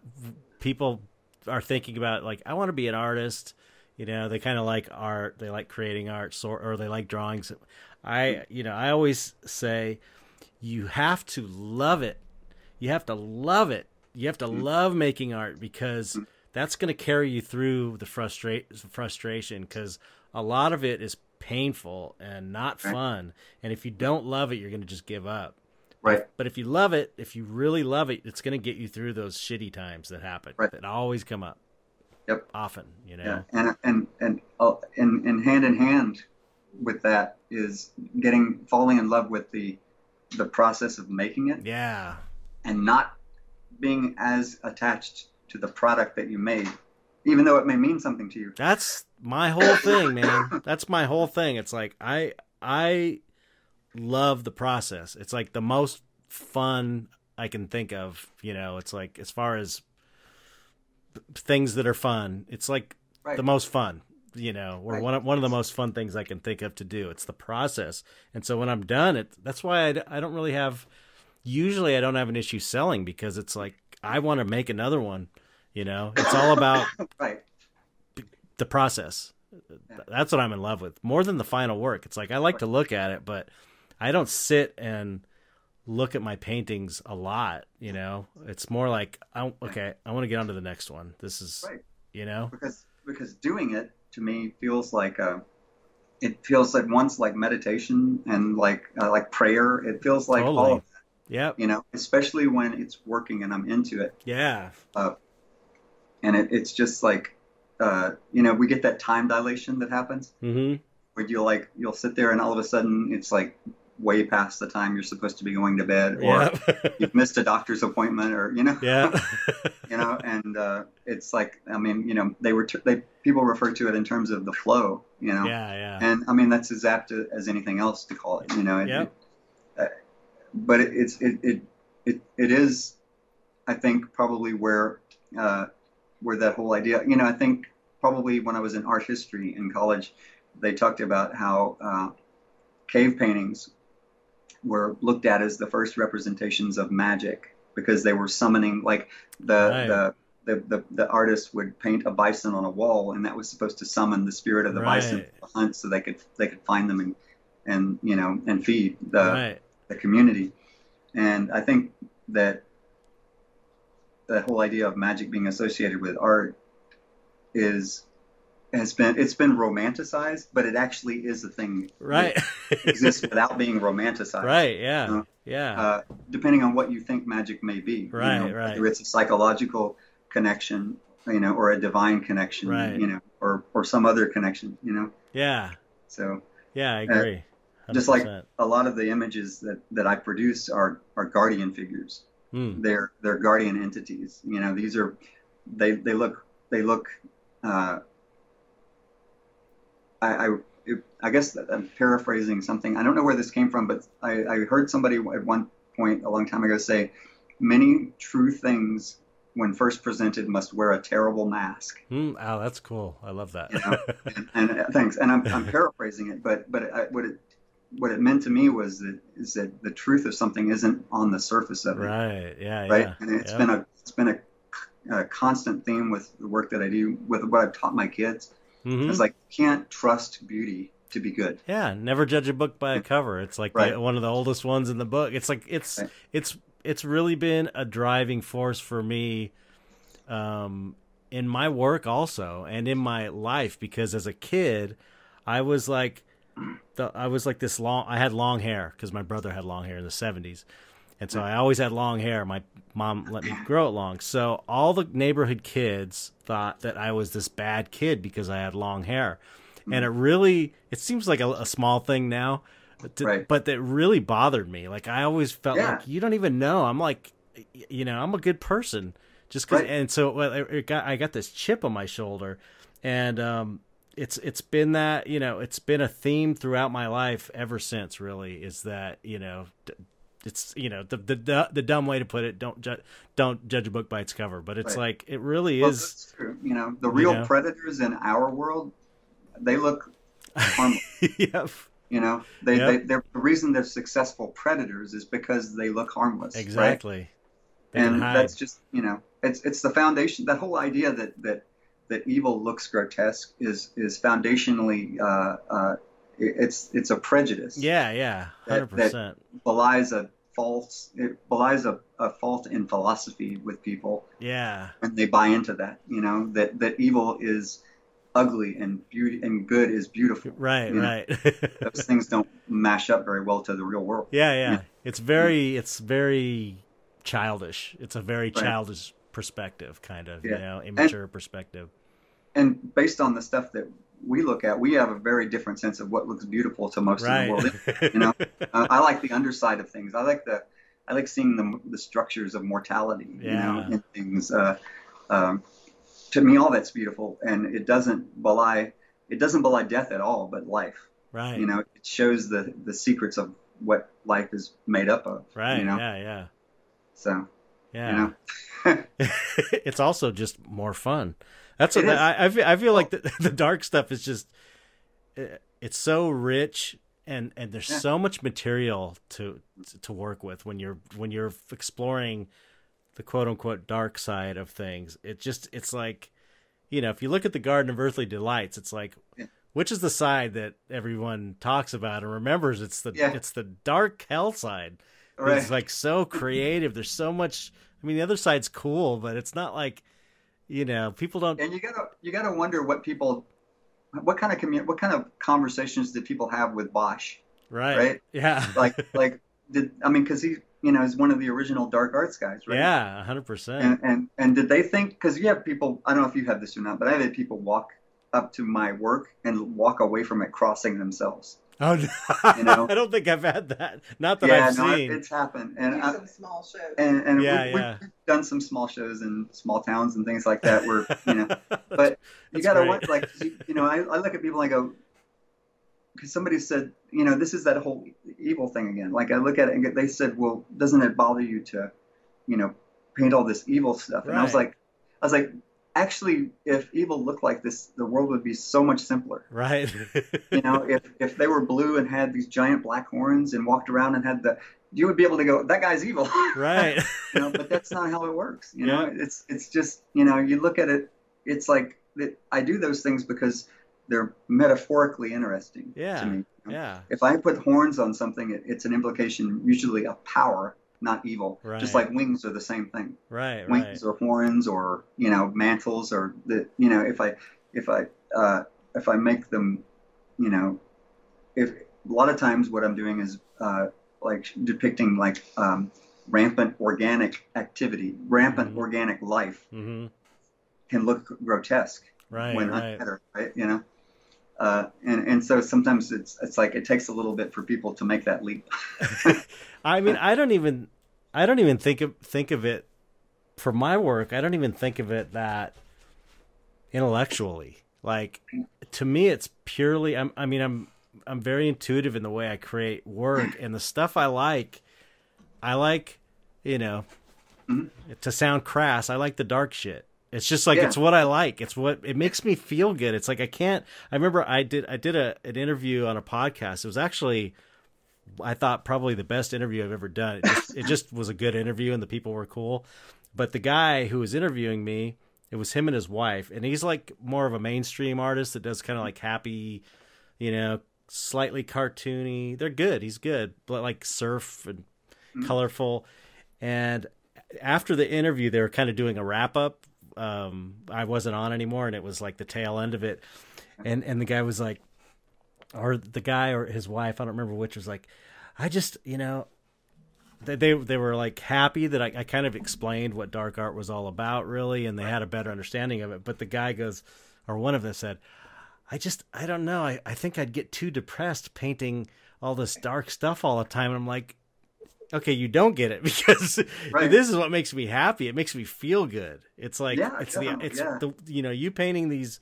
people are thinking about like, I want to be an artist, you know, they kind of like art, they like creating art, so, or they like drawings. I, you know, I always say, you have to love it. You have to love it. You have to mm-hmm. love making art because that's going to carry you through the frustrate frustration because a lot of it is painful and not fun. And if you don't love it, you're going to just give up.
Right.
But if you love it, if you really love it, it's going to get you through those shitty times that happen
Right.
that always come up.
Yep.
Often, you know.
Yeah, and and and uh, and, and hand in hand with that is getting falling in love with the the process of making it
Yeah.
and not being as attached to the product that you made, even though it may mean something to you.
That's my whole thing, man. That's my whole thing. It's like I I love the process. It's like the most fun I can think of, you know, it's like as far as things that are fun, it's like
Right.
the most fun, you know, or
Right.
one of, one of the most fun things I can think of to do. It's the process. And so when I'm done, it that's why I, I don't really have usually I don't have an issue selling because it's like I want to make another one, you know. It's all about *laughs*
Right.
the process. That's what I'm in love with more than the final work. It's like I like to look at it, but I don't sit and look at my paintings a lot. You know, it's more like, I, okay, I want to get on to the next one. This is,
Right.
you know,
Because because doing it to me feels like a it feels at once like meditation and like uh, like prayer. It feels like all
Totally.
of that,
yep,
you know, especially when it's working and I'm into it.
yeah, uh,
and it, it's just like uh, you know we get that time dilation that happens
hmm
where you'll like you'll sit there and all of a sudden it's like way past the time you're supposed to be going to bed or
yeah, *laughs*
you've missed a doctor's appointment or you know?
Yeah, *laughs* *laughs*
you know and uh, it's like i mean you know they were t- they people refer to it in terms of the flow you know?
Yeah, yeah,
and i mean that's as apt as anything else to call it you know? It,
Yep.
uh, but it, it's it, it it it is i think probably where uh, where that whole idea you know i think probably when i was in art history in college they talked about how uh, cave paintings were looked at as the first representations of magic because they were summoning like the
Right.
the the, the, the artist would paint a bison on a wall, and that was supposed to summon the spirit of the bison to hunt, so they could they could find them and and you know and feed the
right,
the community. And I think that that whole idea of magic being associated with art is has been it's been romanticized, but it actually is a thing
right,
exists without being romanticized.
right, yeah,
Uh,
yeah,
Uh, depending on what you think magic may be. you
Right,
know,
right.
Whether it's a psychological connection, you know, or a divine connection,
Right.
you know, or or some other connection, you know.
yeah,
So
yeah, I agree.
Uh, just like a lot of the images that, that I produce are, are guardian figures.
Hmm.
They're they're guardian entities. You know, these are they they look they look. Uh, I I, it, I guess I'm paraphrasing something. I don't know where this came from, but I, I heard somebody at one point a long time ago say, "Many true things, when first presented, must wear a terrible mask."
Hmm. Oh, that's cool. I love that.
You know, and, and uh, thanks. And I'm, I'm paraphrasing it, but but I, what it what it meant to me was that is that the truth of something isn't on the surface of it,
right. Yeah.
right?
Yeah.
And it's
Yep.
been a it's been a, a constant theme with the work that I do with what I've taught my kids.
Mhm.
It's like you can't trust beauty to be good.
Yeah, never judge a book by a cover. It's like
Right.
the, one of the oldest ones in the book. It's like it's
Right.
it's it's really been a driving force for me um in my work also and in my life because as a kid I was like the, I was like this long I had long hair cuz my brother had long hair in the 70s. And so I always had long hair. My mom let me grow it long. So all the neighborhood kids thought that I was this bad kid because I had long hair. And it really, it seems like a, a small thing now, to-
Right.
but that really bothered me. Like I always felt
Yeah.
like you don't even know. I'm like, you know, I'm a good person. Just cause,
Right.
and so it it got, I got this chip on my shoulder and, um, it's, it's been that, you know, it's been a theme throughout my life ever since really is that, you know, d- it's you know the the the dumb way to put it don't ju- don't judge a book by its cover but it's
Right.
like it really
Well,
is
that's true. You know, the real
know?
predators in our world, they look harmless. *laughs*
yep
you know, they,
Yep.
they they're the reason they're successful predators is because they look harmless.
Exactly can
and
hide.
that's just you know it's it's the foundation that whole idea that that that evil looks grotesque is is foundationally uh, uh, it's it's a prejudice
yeah yeah
that-
100%
belies a false it belies a, a fault in philosophy with people
yeah
and they buy into that you know that that evil is ugly and beauty and good is beautiful.
Right,
you know?
right. *laughs*
Those things don't mash up very well to the real world.
yeah, yeah.
Yeah.
It's very it's very childish. It's a very
Right.
childish perspective kind of, you know, immature perspective.
And based on the stuff that we look at, we have a very different sense of what looks beautiful to most
Right.
of the world. You know, *laughs* uh, I like the underside of things. I like the I like seeing the the structures of mortality. You know,
Yeah.
in things. Uh, um, to me, all that's beautiful, and it doesn't belie it doesn't belie death at all, but life.
right.
You know, it shows the the secrets of what life is made up of.
right.
You know,
Yeah, yeah.
so
Yeah.
you know, *laughs* *laughs*
it's also just more fun. That's what I, I feel. I feel like the, *laughs* the dark stuff is just eh, it's so rich and and there's
Yeah.
so much material to to work with when you're when you're exploring the quote unquote dark side of things. It just it's like you know if you look at the Garden of Earthly Delights, it's like.
Yeah.
Which is the side that everyone talks about and remembers? It's the
Yeah.
it's the dark hell side.
right.
It's like so creative. There's so much. I mean, the other side's cool, but it's not like, you know, people don't.
and you gotta you gotta wonder what people what kind of commu- what kind of conversations did people have with Bosch
Right.
right?
Yeah. *laughs*
like like did I mean because he you know is one of the original dark arts guys right
Yeah. hundred percent.
and and and did they think because you have people I don't know if you have this or not but I have had people walk up to my work and walk away from it crossing themselves
Oh, no.
You know? *laughs*
I don't think I've had that. Not that
yeah
I've
no it,
seen.
it's happened and I,
some small shows.
and, and
Yeah,
we,
yeah.
we've done some small shows in small towns and things like that where you know *laughs* but you gotta want like you, you know I, I look at people and I go because somebody said you know this is that whole evil thing again like I look at it and they said well doesn't it bother you to you know paint all this evil stuff and I was like I was like actually if evil looked like this the world would be so much simpler
right. *laughs*
you know if if they were blue and had these giant black horns and walked around and had the you would be able to go that guy's evil *laughs*
right.
you know but that's not how it works you know it's it's just you know you look at it it's like that i do those things because they're metaphorically interesting
Yeah,
to me you know?
yeah.
if i put horns on something it, it's an implication usually of power not evil just like wings are the same thing
Right. Right.
wings or horns or you know mantles or the you know if i if i uh if i make them you know if a lot of times what i'm doing is uh like depicting like um rampant organic activity rampant
Mhm.
organic life
mm-hmm.
can look grotesque
Right.
when
Right.
untethered right you know uh, and and so sometimes it's it's like it takes a little bit for people to make that leap. *laughs*
I mean, I don't even, I don't even think of think of it for my work. I don't even think of it that intellectually. Like to me, it's purely. I'm, I mean, I'm I'm very intuitive in the way I create work, and the stuff I like, I like, you know,
Mhm.
to sound crass, I like the dark shit. It's just like
Yeah.
it's what I like. It's what it makes me feel good. It's like I can't. I remember I did I did a an interview on a podcast. It was actually I thought probably the best interview I've ever done. It just, it just was a good interview and the people were cool. But the guy who was interviewing me, it was him and his wife, and he's like more of a mainstream artist that does kind of like happy, you know, slightly cartoony. They're good. He's good, but like surf and
Mhm.
colorful. And after the interview, they were kind of doing a wrap up. Um, I wasn't on anymore, and it was like the tail end of it. And and the guy was like, or the guy or his wife, I don't remember which, was like, I just, you know, they they, they were like happy that I, I kind of explained what dark art was all about, really, and they had a better understanding of it. But the guy goes, or one of them said, I just, I don't know, I, I think I'd get too depressed painting all this dark stuff all the time. And I'm like, okay, you don't get it *laughs* because
Right.
this is what makes me happy. It makes me feel good. It's like
Yeah,
it's the it's
yeah.
the you know you painting these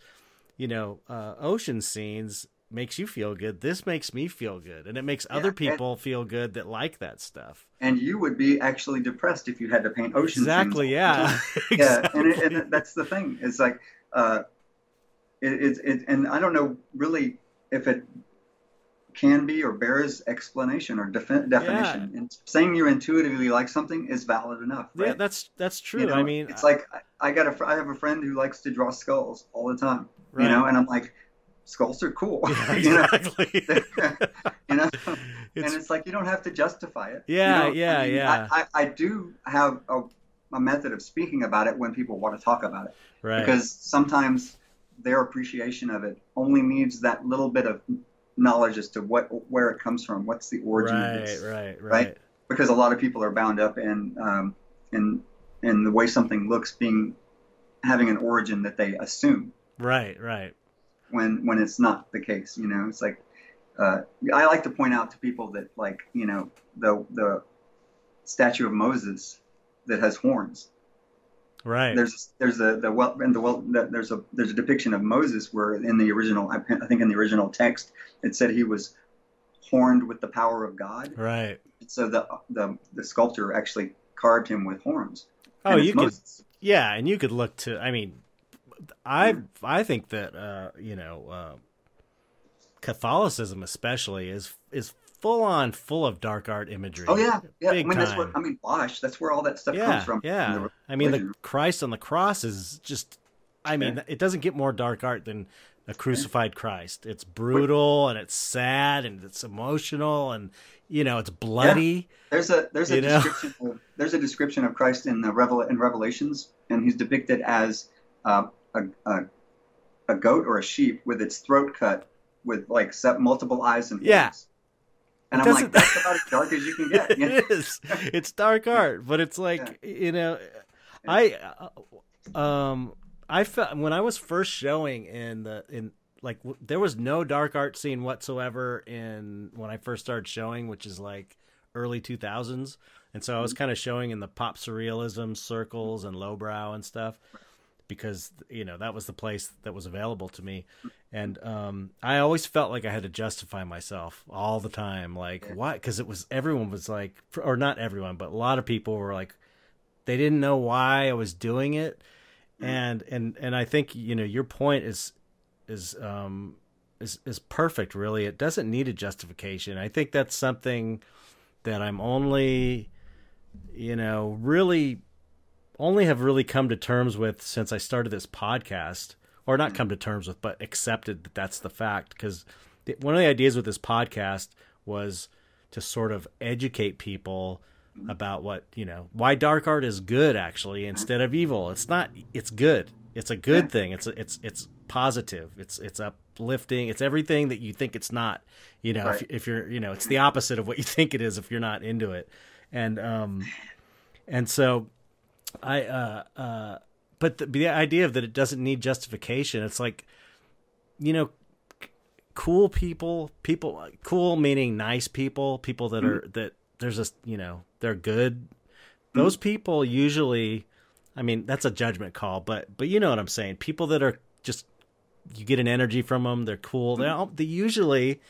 you know uh, ocean scenes makes you feel good. This makes me feel good, and it makes other
and-
people feel good that like that stuff.
and you would be actually depressed if you had to paint ocean
exactly.
scenes.
Yeah. *laughs*
yeah, *laughs* and, and that's the thing. It's like, uh, it, it, it, and I don't know really if it can be or bears explanation or defi- definition. And saying you intuitively like something is valid enough.
yeah, that's that's true.
You know,
I mean,
it's like I, I got a, fr- I have a friend who likes to draw skulls all the time.
right.
You know, and I'm like, skulls are cool.
Yeah, *laughs*
you know,
exactly. *laughs*
you know. *laughs*
It's-
and it's like you don't have to justify it.
Yeah,
you know?
yeah,
I mean,
yeah.
I, I, I do have a, a method of speaking about it when people want to talk about it
right.
because sometimes their appreciation of it only needs that little bit of knowledge as to what where it comes from, what's the origin
right,
of this,
right, right,
right? Because a lot of people are bound up in um, in in the way something looks being having an origin that they assume
right, right.
when when it's not the case. You know, it's like uh, I like to point out to people that like you know the the statue of Moses that has horns.
Right.
There's there's a the well and the well that there's a there's a depiction of Moses where in the original I think in the original text it said he was horned with the power of God.
Right.
So the the the sculptor actually carved him with horns.
Oh, you could, yeah, and you could look to. I mean, I I think that uh, you know, uh, Catholicism especially is is full on full of dark art imagery.
Oh yeah, yeah.
Big
I mean that's what
time.
I mean. Bosch. That's where all that stuff
yeah,
comes from.
yeah.
from
I mean, the. Christ on the cross is just. I mean,
Yeah.
it doesn't get more dark art than a crucified Christ. It's brutal and it's sad and it's emotional and you know it's bloody.
There's a there's a description of, there's a description of Christ in the Revel in Revelations, and he's depicted as uh, a, a a goat or a sheep with its throat cut with like multiple eyes and
Yeah.
horns. And
It
I'm like, that's about as dark as you can *laughs* get. you know?
it is. It's dark *laughs* art, but it's like you know, I uh, um I felt when I was first showing in the in like w- there was no dark art scene whatsoever in when I first started showing, which is like early two thousands, and so I was kind of showing in the pop surrealism circles and lowbrow and stuff because you know that was the place that was available to me. And um i always felt like i had to justify myself all the time like
Yeah.
why? Because it was everyone was like or not everyone but a lot of people were like they didn't know why i was doing it. And and and i think you know your point is is um is is perfect really. It doesn't need a justification. I think that's something that i'm only you know really only have really come to terms with since I started this podcast, or not come to terms with, but accepted that that's the fact. Because one of the ideas with this podcast was to sort of educate people about what you know why dark art is good actually instead of evil. It's not. It's good. It's a good thing. It's it's it's positive. It's it's uplifting. It's everything that you think it's not. You know,
Right.
if, if you're you know, it's the opposite of what you *laughs* think it is if you're not into it. And um, and so I uh uh but the, the idea of that it doesn't need justification it's like you know c- cool people people cool meaning nice people people that are that there's a you know they're good. Those people usually I mean that's a judgment call but but you know what I'm saying. People that are just you get an energy from them they're cool. They all, they usually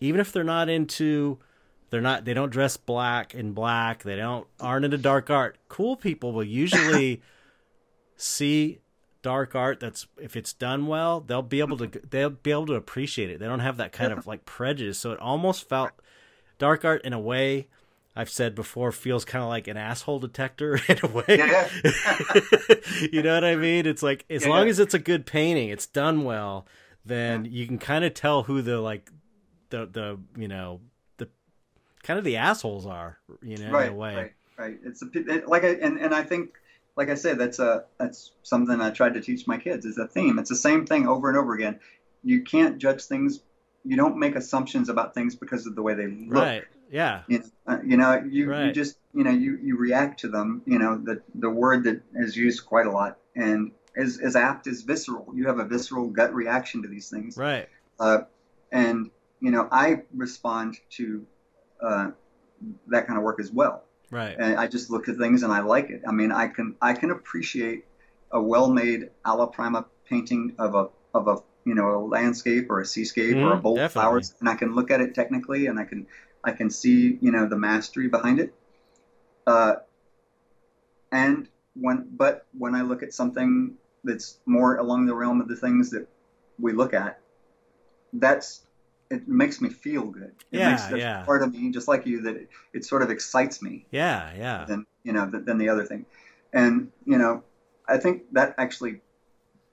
even if they're not into they're not they don't dress black in black. They don't aren't into dark art. Cool people will usually *laughs* see dark art that's if it's done well they'll be able to they'll be able to appreciate it. They don't have that kind of like prejudice. So it almost felt dark art in a way i've said before feels kind of like an asshole detector *laughs* in a way.
Yeah, *laughs*
you know what i mean? It's like as
Yeah,
long
yeah.
as it's a good painting it's done well then you can kind of tell who the like the the you know kind of the assholes are you know
right,
in a way
right, right. It's a it, like, I, and and I think, like I said, that's a that's something I tried to teach my kids. Is a theme. It's the same thing over and over again. You can't judge things. You don't make assumptions about things because of the way they look.
right yeah
You know, uh, you know, you, you just you know you you react to them. You know, the the word that is used quite a lot and is is apt is visceral. You have a visceral gut reaction to these things.
right
Uh, and you know, I respond to uh, that kind of work as well
right
and I just look at things and I like it. I mean, I can I can appreciate a well-made alla prima painting of a of a you know a landscape or a seascape or a
Mhm,
bowl of flowers, and I can look at it technically, and I can I can see you know the mastery behind it. Uh, and when but when I look at something that's more along the realm of the things that we look at, that's it makes me feel good. It
Yeah,
makes
yeah.
part of me, just like you, that it, it sort of excites me
yeah yeah
than you know than, than the other thing and you know i think that actually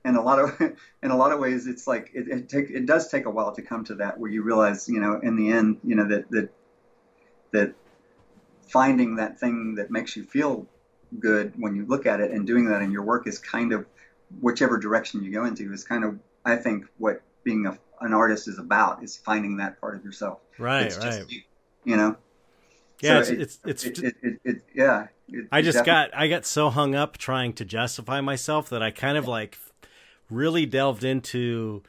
in a lot of *laughs* in a lot of ways it's like it, it take it does take a while to come to that where you realize you know in the end you know that that that finding that thing that makes you feel good when you look at it and doing that in your work is kind of whichever direction you go into is kind of I think what being a, an artist is about is finding that part of yourself.
Right,
It's
right.
just you, know.
yeah,
So
it's, it's it's
it, it, it, yeah.
I just
definitely-
got I got so hung up trying to justify myself that I kind of like really delved into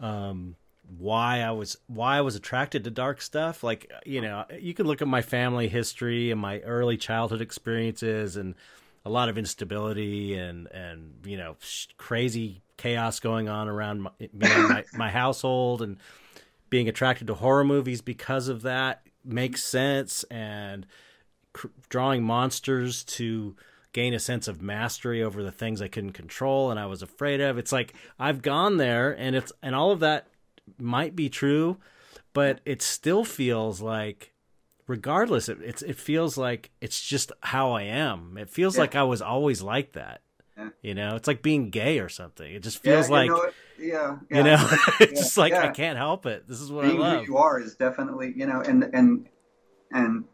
um why I was why I was attracted to dark stuff like you know you can look at my family history and my early childhood experiences and a lot of instability and and you know crazy chaos going on around my, my, *coughs* my household and being attracted to horror movies because of that makes sense and cr- drawing monsters to gain a sense of mastery over the things I couldn't control and I was afraid of. It's like I've gone there and it's and all of that might be true, but it still feels like regardless it it's it feels like it's just how I am. It feels
Yeah.
like I was always like that.
Yeah.
You know, it's like being gay or something. It just feels
you
like
know yeah, yeah.
you know, *laughs* it's
Yeah,
just like I can't help it. This is what
being
I
who you are is definitely you know and and and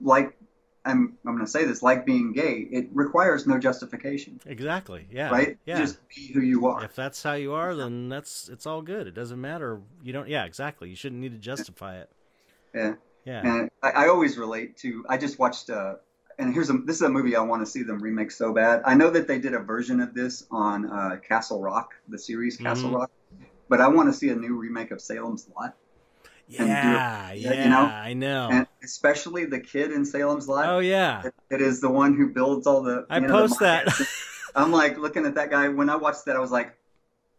like I'm I'm going to say this like being gay it requires no justification
Exactly. Yeah.
right
Yeah.
just be who you are
if that's how you are, then that's it's all good. It doesn't matter. You don't. Yeah, exactly. You shouldn't need to justify it.
yeah
Yeah.
and I, I always relate to I just watched uh and here's a this is a movie I want to see them remake so bad I know that they did a version of this on uh, Castle Rock the series Castle
Mhm.
Rock but I want to see a new remake of Salem's Lot do it-
Yeah.
yeah,
Yeah.
you know?
I know.
and especially the kid in Salem's Lot
oh yeah.
it, it is the one who builds all the
I
know, the
post that.
I'm like looking at that guy. When I watched that, I was like,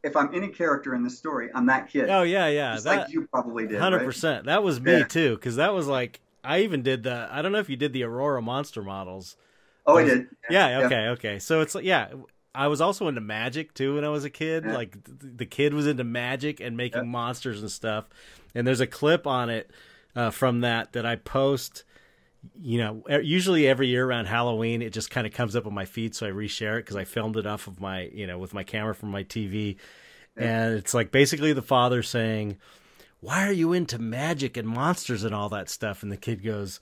if I'm any character in the story, I'm that kid.
oh yeah. Yeah.
Just
That
like you probably did.
hundred
right?
percent. That was me
Yeah.
too. Because that was like I even did the. I don't know if you did the Aurora monster models.
Oh, I
Those-
did.
Yeah. Okay. Okay. So it's like yeah. I was also into magic too when I was a kid.
Yeah.
Like th- the kid was into magic and making
Yeah.
monsters and stuff. And there's a clip on it uh, from that that I post. You know, usually every year around Halloween, it just kind of comes up on my feed, so I reshare it because I filmed it off of my, you know, with my camera from my TV. And it's like basically the father saying, "Why are you into magic and monsters and all that stuff?" And the kid goes,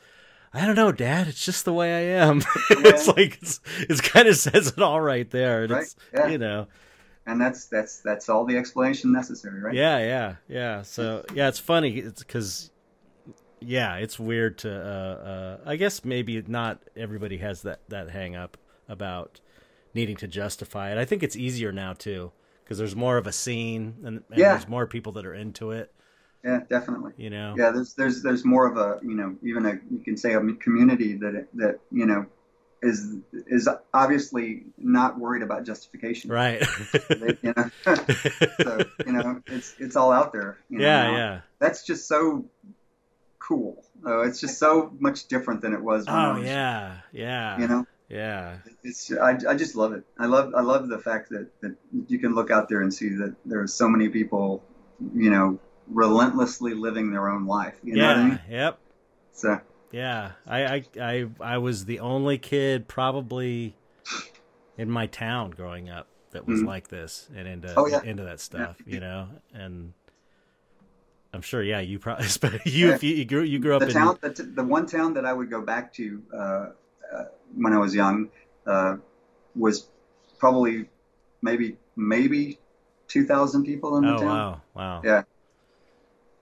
"I don't know, Dad. It's just the way I am." *laughs* it's like it's it's kind of says it all right there. And
Right,
It's
yeah.
you know,
And that's that's that's all the explanation necessary, right?
yeah, yeah, yeah. So yeah, it's funny. It's because yeah, it's weird to. Uh, uh, I guess maybe not everybody has that that hang up about needing to justify it. I think it's easier now too because there's more of a scene and, and
Yeah.
there's more people that are into it.
Yeah, definitely.
You know.
Yeah, there's there's there's more of a you know even a you can say a community that that you know is is obviously not worried about justification.
Right.
They- you know, *laughs* so you know it's it's all out there. You know,
yeah,
now.
yeah.
That's just so cool. Uh, it's just so much different than it was. When I
Oh
was,
yeah, yeah.
You know,
Yeah.
it's I, I just love it. I love I love the fact that that you can look out there and see that there are so many people, you know, relentlessly living their own life. You know
yeah.
what I mean?
Yep.
So
Yeah. I, I I I was the only kid probably in my town growing up that was
Mhm.
like this and into
Oh, yeah.
into that stuff, you know. And I'm sure, yeah, you probably *laughs* you if you, you grew you grew up
the
in
town, the, the one town that I would go back to uh, uh, when I was young uh, was probably maybe maybe two thousand people in the
Oh
town.
wow, wow.
Yeah.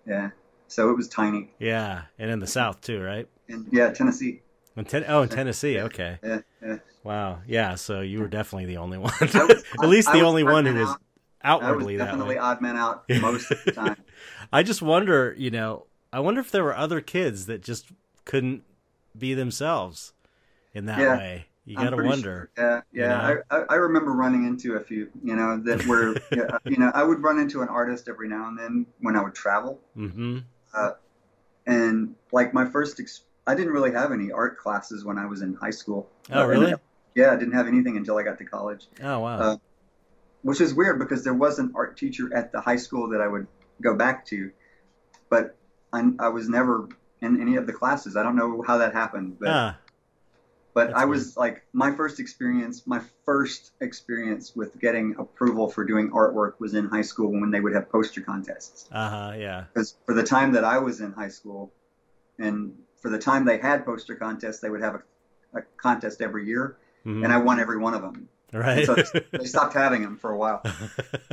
Yeah, so it was tiny,
Yeah, and in the South too, right?
and yeah, Tennessee.
In ten- oh, in Tennessee. Okay.
Yeah, yeah.
Wow. Yeah. So you were definitely the only *laughs* one.
Was-
At least
I
the
was
only one who was
out. I was
outwardly that
definitely
way.
odd man out most of the *laughs* time.
I just wonder, you know, I wonder if there were other kids that just couldn't be themselves in that
Yeah,
way. You got to wonder.
sure. Yeah, yeah.
know?
I, I, I remember running into a few, you know, that were, *laughs* you know, I would run into an artist every now and then when I would travel.
Mm-hmm.
And like my first, ex- I didn't really have any art classes when I was in high school.
Oh,
Uh,
really?
and- yeah, I didn't have anything until I got to college,
Oh, wow.
Uh, which is weird because there was an art teacher at the high school that I would go back to, but I, I was never in any of the classes. I don't know how that happened, but
ah,
But I was like, my first experience, my first experience with getting approval for doing artwork was in high school when they would have poster contests.
uh huh. Yeah.
Because for the time that I was in high school, and for the time they had poster contests, they would have a, a contest every year,
Mhm.
and I won every one of them.
Right.
So they *laughs* stopped having them for a while. *laughs*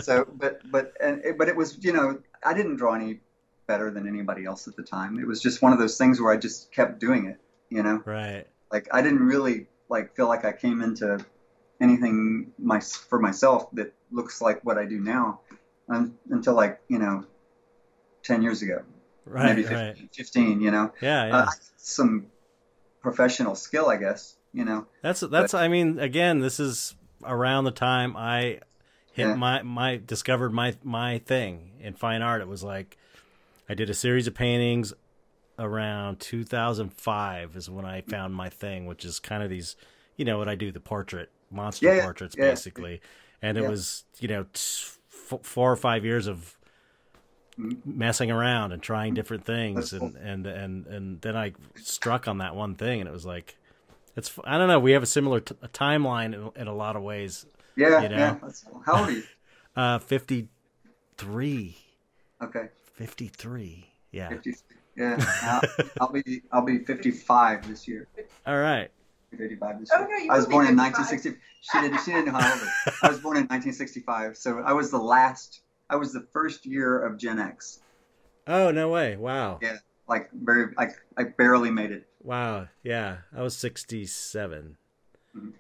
So, but but and it, but it was you know I didn't draw any better than anybody else at the time. It was just one of those things where I just kept doing it. You know,
right.
like I didn't really like feel like I came into anything my for myself that looks like what I do now um, until like you know ten years ago,
Right.
maybe 15,
right.
15 You know,
Yeah. Yeah.
uh, some professional skill, I guess. You know,
That's that's. I mean, again, this is around the time I hit
Yeah.
my my discovered my my thing in fine art. It was like I did a series of paintings around 2005 is when I found my thing, which is kind of these, you know, what I do the portrait monster
Yeah,
portraits
yeah.
basically, and it was you know t- four or five years of messing around and trying different things and, and and and then I struck on that one thing and it was like it's f- I don't know we have a similar t- a timeline in, in a lot of ways
yeah,
You know?
yeah. That's, how old are you? *laughs*
uh 53
Okay,
53 yeah
50. Yeah, I'll, I'll be I'll be 55 this year.
all right
55 this
Oh,
year.
no,
I was
will be
born in
55.
1960. She didn't. She didn't know how old I was. I was born in 1965, so I was the last. I was the first year of Gen X.
oh no way wow
Yeah. Like very, like I barely made it.
Wow yeah I was 67
Mhm.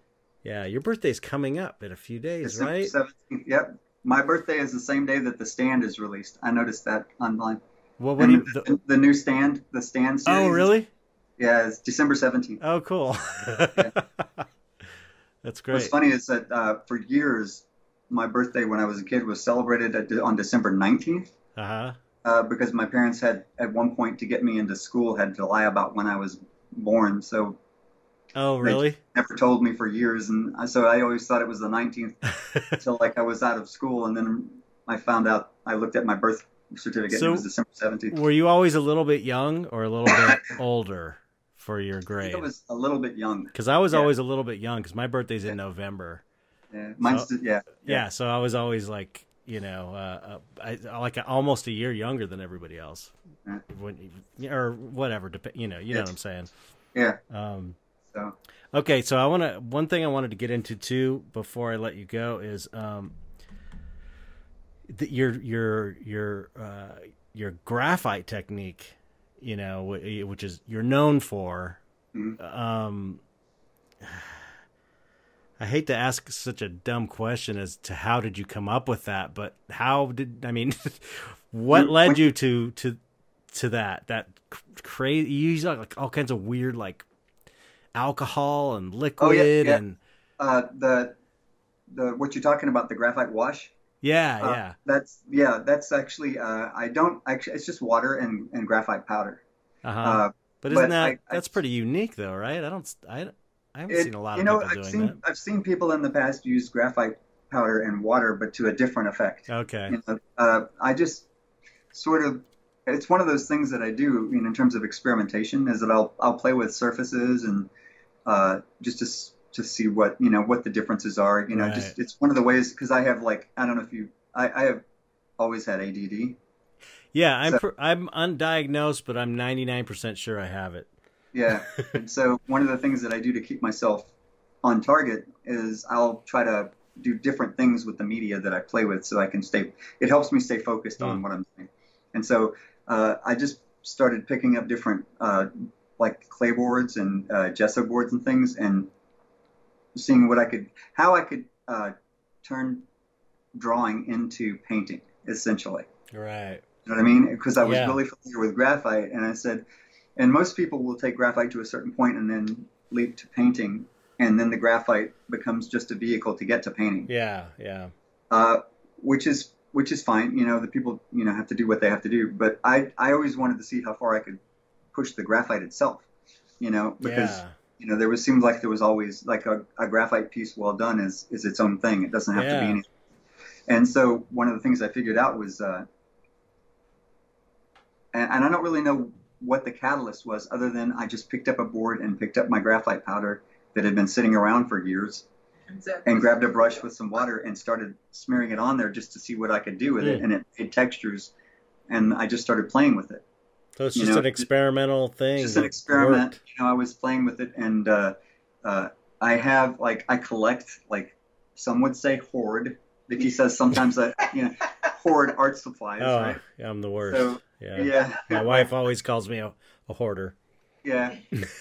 yeah your birthday's coming up in a few days right
17th. Yep. My birthday is the same day that the stand is released. I noticed that online.
well what you
the,
the,
the new stand, the stand series.
oh really
Yeah, it's December 17th.
oh cool *laughs* that's great.
What's funny is that uh, for years, my birthday when I was a kid was celebrated at, on December 19th.
uh-huh
uh, because my parents had at one point to get me into school had to lie about when I was born, so
oh really
never told me for years, and I- so I always thought it was the 19th until *laughs* like I was out of school, and then I found out. I looked at my birth certificate;
So-
it was December 17th.
Were you always a little bit young or a little bit *laughs* older for your grade?
I was a little bit young.
Because I was
yeah.
always a little bit young because my birthday's in
Yeah.
November.
Yeah, mine's
So-
yeah,
Yeah, so I was always like, you know, uh, uh, I, like almost a year younger than everybody else, when, or whatever. You know, you know
Yeah.
what I'm saying.
yeah.
Um,
So
okay, so I want to. One thing I wanted to get into too before I let you go is um, the, your your your uh, your graphite technique. You know, which is you're known for.
Mhm.
Um, I hate to ask such a dumb question as to how did you come up with that, but how did I mean? *laughs* what led you to to to that that crazy? You use like all kinds of weird like alcohol and liquid
yeah.
and
uh, the the what you're talking about the graphite wash.
yeah,
Uh,
yeah.
That's yeah. That's actually uh, I don't actually. It's just water and, and graphite powder.
Uh-huh.
Uh,
but isn't
but
that
I- I-
that's pretty unique though, right? I don't I I haven't
It-
seen a lot
you
of
know,
people
I've
doing
seen I've seen people in the past use graphite powder and water, but to a different effect.
Okay.
You know, uh, I just sort of it's one of those things that I do you know, in terms of experimentation is that I'll I'll play with surfaces and uh, just to to see what you know what the differences are. You know, just it's one of the ways because I have like I don't know if you I, I have always had ADD.
Yeah, I'm
So-
I'm undiagnosed, but I'm 99% sure I have it.
Yeah. and so one of the things that I do to keep myself on target is I'll try to do different things with the media that I play with so I can stay it helps me stay focused on
Mm.
what I'm doing. And so uh, I just started picking up different uh, like clay boards and uh, gesso boards and things and seeing what I could how I could uh, turn drawing into painting essentially.
Right.
You know what I mean? Because I was
Yeah.
really familiar with graphite, and I said, and most people will take graphite to a certain point and then leap to painting, and then the graphite becomes just a vehicle to get to painting,
Yeah, yeah.
uh, which is which is fine. You know, the people you know have to do what they have to do. But I I always wanted to see how far I could push the graphite itself. You know, because
yeah.
you know there was seemed like there was always like a, a graphite piece well done is is its own thing. It doesn't have to be anything. And so one of the things I figured out was, uh, and, and I don't really know what the catalyst was, other than I just picked up a board and picked up my graphite powder that had been sitting around for years, and grabbed a brush with some water and started smearing it on there just to see what I could do with it,
Mm.
and it made textures, and I just started playing with it.
So it's
you
just
know,
an experimental thing.
just an experiment.
worked.
You know, I was playing with it, and uh, uh, I have like I collect like Some would say hoard. Vicky says sometimes that you know hoard art supplies,
Oh,
right?
I'm the worst.
So,
yeah.
Yeah,
My wife always calls me a, a hoarder.
yeah.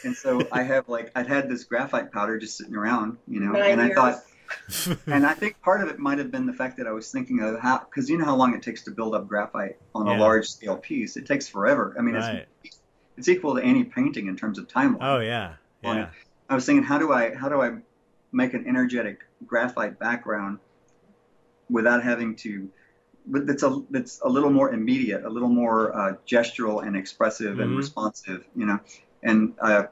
And so I have like I'd had this graphite powder just sitting around, you know,
Nine
and I thought, *laughs* and I think part of it might have been the fact that I was thinking of how, because you know how long it takes to build up graphite on
Yeah.
a large scale piece. It takes forever. I mean,
right.
it's it's equal to any painting in terms of timeline.
Oh yeah. Yeah.
I was thinking, how do I how do I make an energetic graphite background without having to, but that's a that's a little more immediate, a little more uh, gestural and expressive and
Mhm.
responsive, you know, and uh,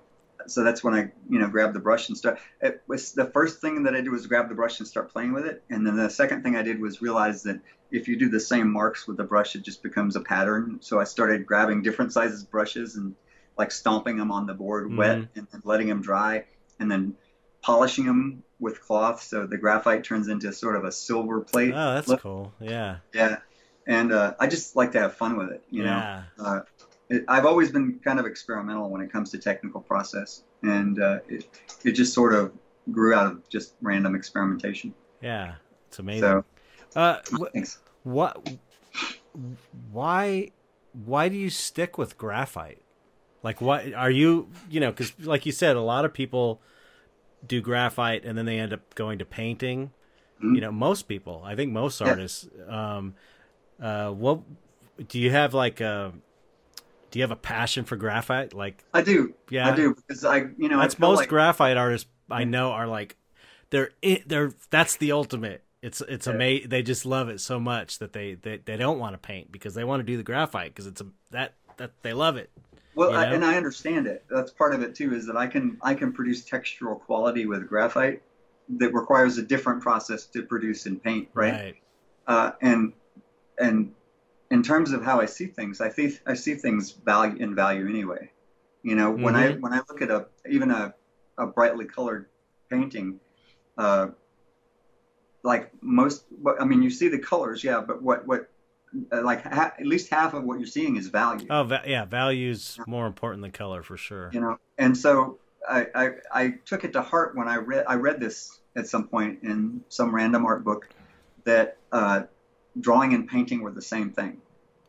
so that's when I you know grabbed the brush and start. It was the first thing that I did was grab the brush and start playing with it, and then the second thing I did was realize that if you do the same marks with the brush, it just becomes a pattern. So I started grabbing different sizes brushes and like stomping them on the board wet
Mhm.
and letting them dry and then polishing them with cloth so the graphite turns into sort of a silver plate.
Oh, that's
look.
cool. Yeah.
Yeah. And uh, I just like to have fun with it, you know.
yeah.
Uh, it, I've always been kind of experimental when it comes to technical process, and uh, it it just sort of grew out of just random experimentation.
Yeah. It's amazing.
So
uh,
thanks.
what? Why? Why do you stick with graphite? Like, what are you? You know, because like you said, a lot of people do graphite and then they end up going to painting.
Mhm.
You know, most people. I think most
Yeah.
artists. Um, uh, what do you have like a? Do you have a passion for graphite? Like,
I do,
yeah,
I do because I, you know,
That's most
like,
graphite artists I know are like, they're they're that's the ultimate. It's it's
Yeah.
amazing. They just love it so much that they they, they don't want to paint because they want to do the graphite because it's a that that they love it.
Well,
you
I, and I understand it. That's part of it too. Is that I can I can produce textural quality with graphite that requires a different process to produce in paint, right? Uh, and and in terms of how I see things, I see I see things value in value anyway. You know, when I
Mhm.
when I look at a even a, a brightly colored painting, uh, like most, I mean, you see the colors, yeah, but what what like ha- at least half of what you're seeing is value.
Oh, va- yeah, value's more important than color for sure.
you know and so I, I i took it to heart when i read i read this at some point in some random art book that uh, drawing and painting were the same thing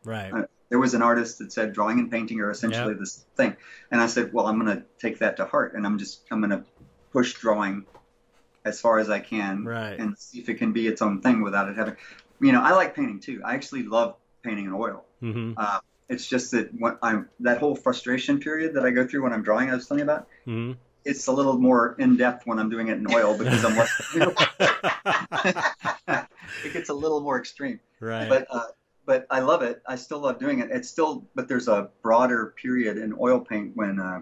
Right.
Uh, there was an artist that said drawing and painting are essentially the same thing and i said well i'm going to take that to heart and i'm just i'm going to push drawing as far as i can
Right.
and see if it can be its own thing without it having you know i like painting too i actually love painting in oil
Mm-hmm.
uh, it's just that when I'm that whole frustration period that I go through when I'm drawing, I was telling you about,
hmm
it's a little more in depth when I'm doing it in oil because I'm less. *laughs* *laughs* it gets a little more extreme,
right.
but uh, but I love it. I still love doing it. It's still, but there's a broader period in oil paint when uh,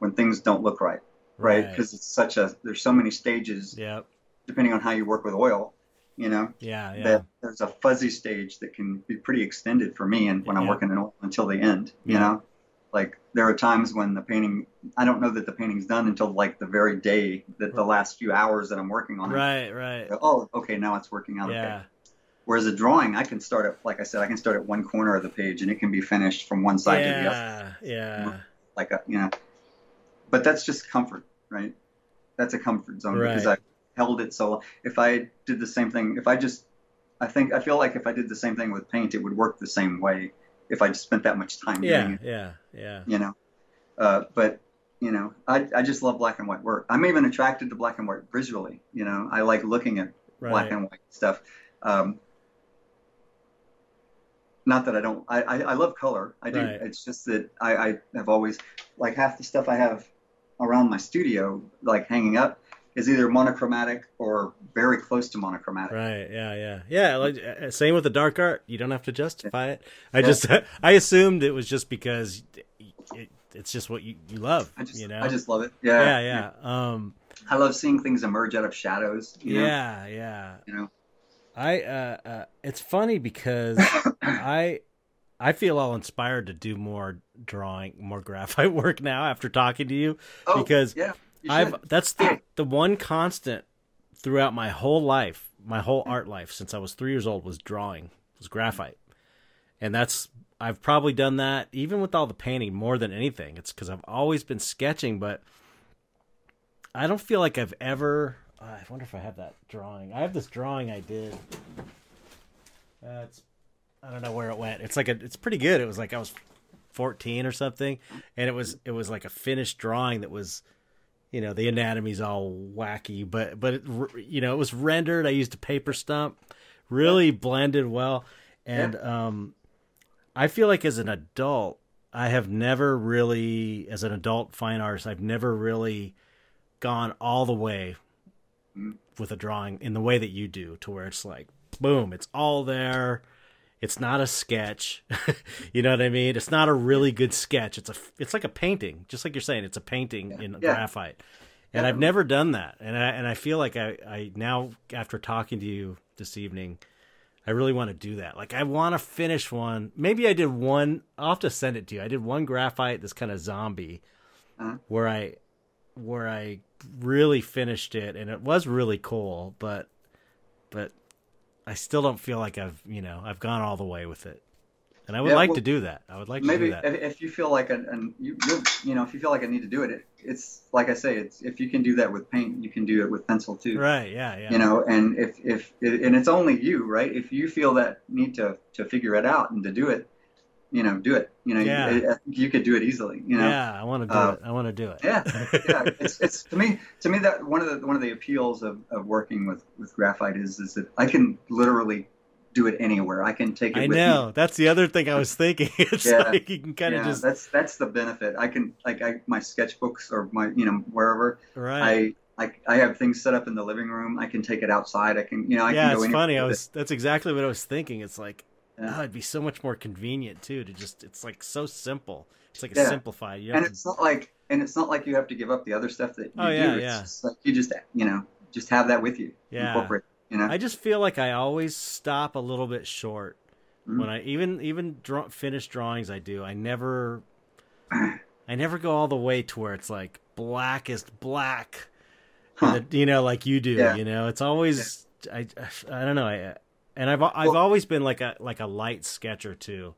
when things don't look right, right? Because it's such a there's so many stages
Yep.
depending on how you work with oil, you know.
Yeah. Yeah.
That there's a fuzzy stage that can be pretty extended for me, and when I'm working in until the end, you know, like there are times when the painting, I don't know that the painting's done until like the very day that the last few hours that I'm working on it.
Right. Right.
Oh, okay, now it's working out
Yeah.
okay. Whereas a drawing, I can start at, like I said, I can start at one corner of the page and it can be finished from one side to the other,
Yeah. Yeah.
like a, you know. But that's just comfort, right? That's a comfort zone because I
Right.
Held it so. If I did the same thing, if I just, I think I feel like if I did the same thing with paint, it would work the same way. If I just spent that much time doing
Yeah.
it,
Yeah. Yeah.
you know. Uh, but you know, I, I just love black and white work. I'm even attracted to black and white visually. You know, I like looking at black and white stuff. Um, not that I don't, I, I, I love color. I do.
Right.
It's just that I, I have always, like half the stuff I have around my studio, like hanging up, is either monochromatic or very close to monochromatic.
Right. Yeah. Yeah. Yeah. Like uh, same with the dark art. You don't have to justify it. I
Yeah.
just *laughs* I assumed it was just because it, it's just what you, you love.
I just,
you know.
I just love it. Yeah,
yeah. Yeah. Um.
I love seeing things emerge out of shadows. You know?
Yeah. Yeah.
You know.
I uh, uh it's funny because *coughs* I I feel all inspired to do more drawing, more *laughs* graphite work now after talking to you
Oh,
because
yeah,
I've that's the the one constant throughout my whole life, my whole art life since I was 3 years old was drawing, was graphite. And that's I've probably done that even with all the painting more than anything. It's cuz I've always been sketching but I don't feel like I've ever I wonder if I have that drawing. I have this drawing I did. Uh, it's I don't know where it went. It's like a it's pretty good. It was like I was 14 or something, and it was it was like a finished drawing that was, you know, the anatomy's all wacky, but but it, you know it was rendered. I used a paper stump, really blended well, and yeah. um, I feel like as an adult, I have never really, as an adult fine artist, I've never really gone all the way mm. with a drawing in the way that you do, to where it's like, boom, it's all there it's not a sketch. *laughs* you know what I mean? It's not a really good sketch. It's a it's like a painting, just like you're saying. It's a painting yeah. in yeah. graphite. And yeah. I've never done that. And I and I feel like I I now after talking to you this evening, I really want to do that. Like I want to finish one. Maybe I did one. I'll have to send it to you. I did one graphite, this kind of zombie, uh-huh. where I where I really finished it, and it was really cool. But but I still don't feel like I've you know I've gone all the way with it, and I would yeah, like well, to do that. I would like
maybe
to do that.
If, if you feel like an, an you you know if you feel like I need to do it, it, it's like I say, it's if you can do that with paint, you can do it with pencil too.
Right. Yeah. Yeah.
You know, and if if and it's only you, right? If you feel that need to to figure it out and to do it, you know, do it. You know, yeah. you, you could do it easily. You know.
Yeah, I want to do uh, it. I want to do it.
Yeah, *laughs* yeah. It's, it's to me to me that one of the one of the appeals of, of working with with graphite is is that I can literally do it anywhere. I can take it.
I know
me.
that's the other thing I was thinking. *laughs* It's yeah. like you can kind of
yeah,
just
that's that's the benefit. I can like I my sketchbooks or my you know wherever.
Right.
I I, I have things set up in the living room. I can take it outside. I can, you know, I
yeah,
can go
it's funny. I was, that's exactly what I was thinking. It's like, yeah. Oh, it'd be so much more convenient too to just it's like so simple. It's like a yeah. simplified.
and it's not like and it's not like you have to give up the other stuff that you
oh, yeah,
do. It's
yeah.
just like you just you know just have that with you.
Yeah.
Incorporate. You know.
I just feel like I always stop a little bit short mm-hmm. when I even even draw, finish drawings. I do. I never. *sighs* I never go all the way to where it's like blackest black, huh. the, you know, like you do. Yeah. You know, it's always I I don't know. I and I've I've well, always been like a like a light sketcher too.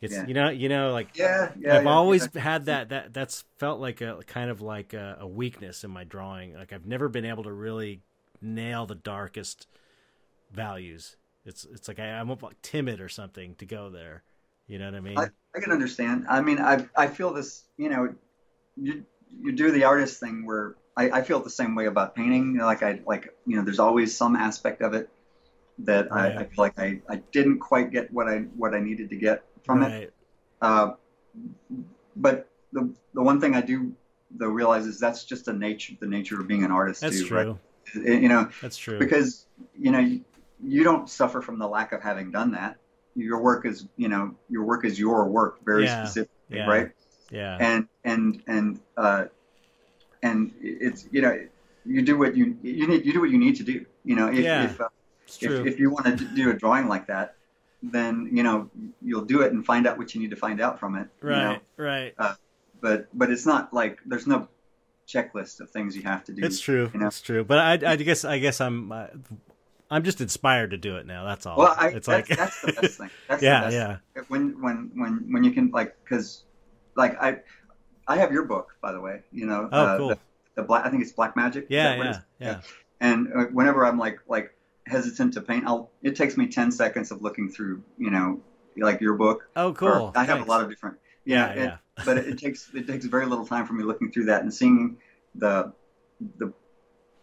It's yeah. you know you know like
yeah, yeah
I've
yeah,
always yeah. had that that that's felt like a kind of like a, a, weakness in my drawing. Like I've never been able to really nail the darkest values. It's it's like I, am like timid or something to go there. You know what I mean?
I, I can understand. I mean, I I feel this. You know, you you do the artist thing where I, I feel the same way about painting. Like I like you know, there's always some aspect of it that right. I, I, feel like I, I didn't quite get what I what I needed to get from right. it. Uh, but the the one thing I do though realize is that's just the nature the nature of being an artist
that's
too.
True.
Right? You know,
that's true.
Because you know you, you, don't suffer from the lack of having done that. Your work is you know your work is your work very
yeah.
specifically,
yeah.
right?
Yeah.
And and and uh, and it's you know you do what you you need you do what you need to do. You know if,
yeah.
if uh, if, if you want to do a drawing like that, then you know you'll do it and find out what you need to find out from it.
Right,
you know?
right.
Uh, but but it's not like there's no checklist of things you have to do.
It's true.
You know?
It's true. But I, I guess I guess I'm uh, I'm just inspired to do it now. That's all.
Well, I,
it's
that's,
like
that's the best thing. *laughs* That's
yeah,
the best
yeah.
Thing. When when when when you can like because like I I have your book by the way. You know.
Oh,
uh,
cool.
The, the black I think it's Black Magic.
Yeah, yeah, yeah.
And uh, whenever I'm like like hesitant to paint, I'll it takes me ten seconds of looking through, you know, like your book.
Oh, cool.
I have a lot of different. Yeah,
yeah.
It, but it, it, takes it takes very little time for me looking through that and seeing the the.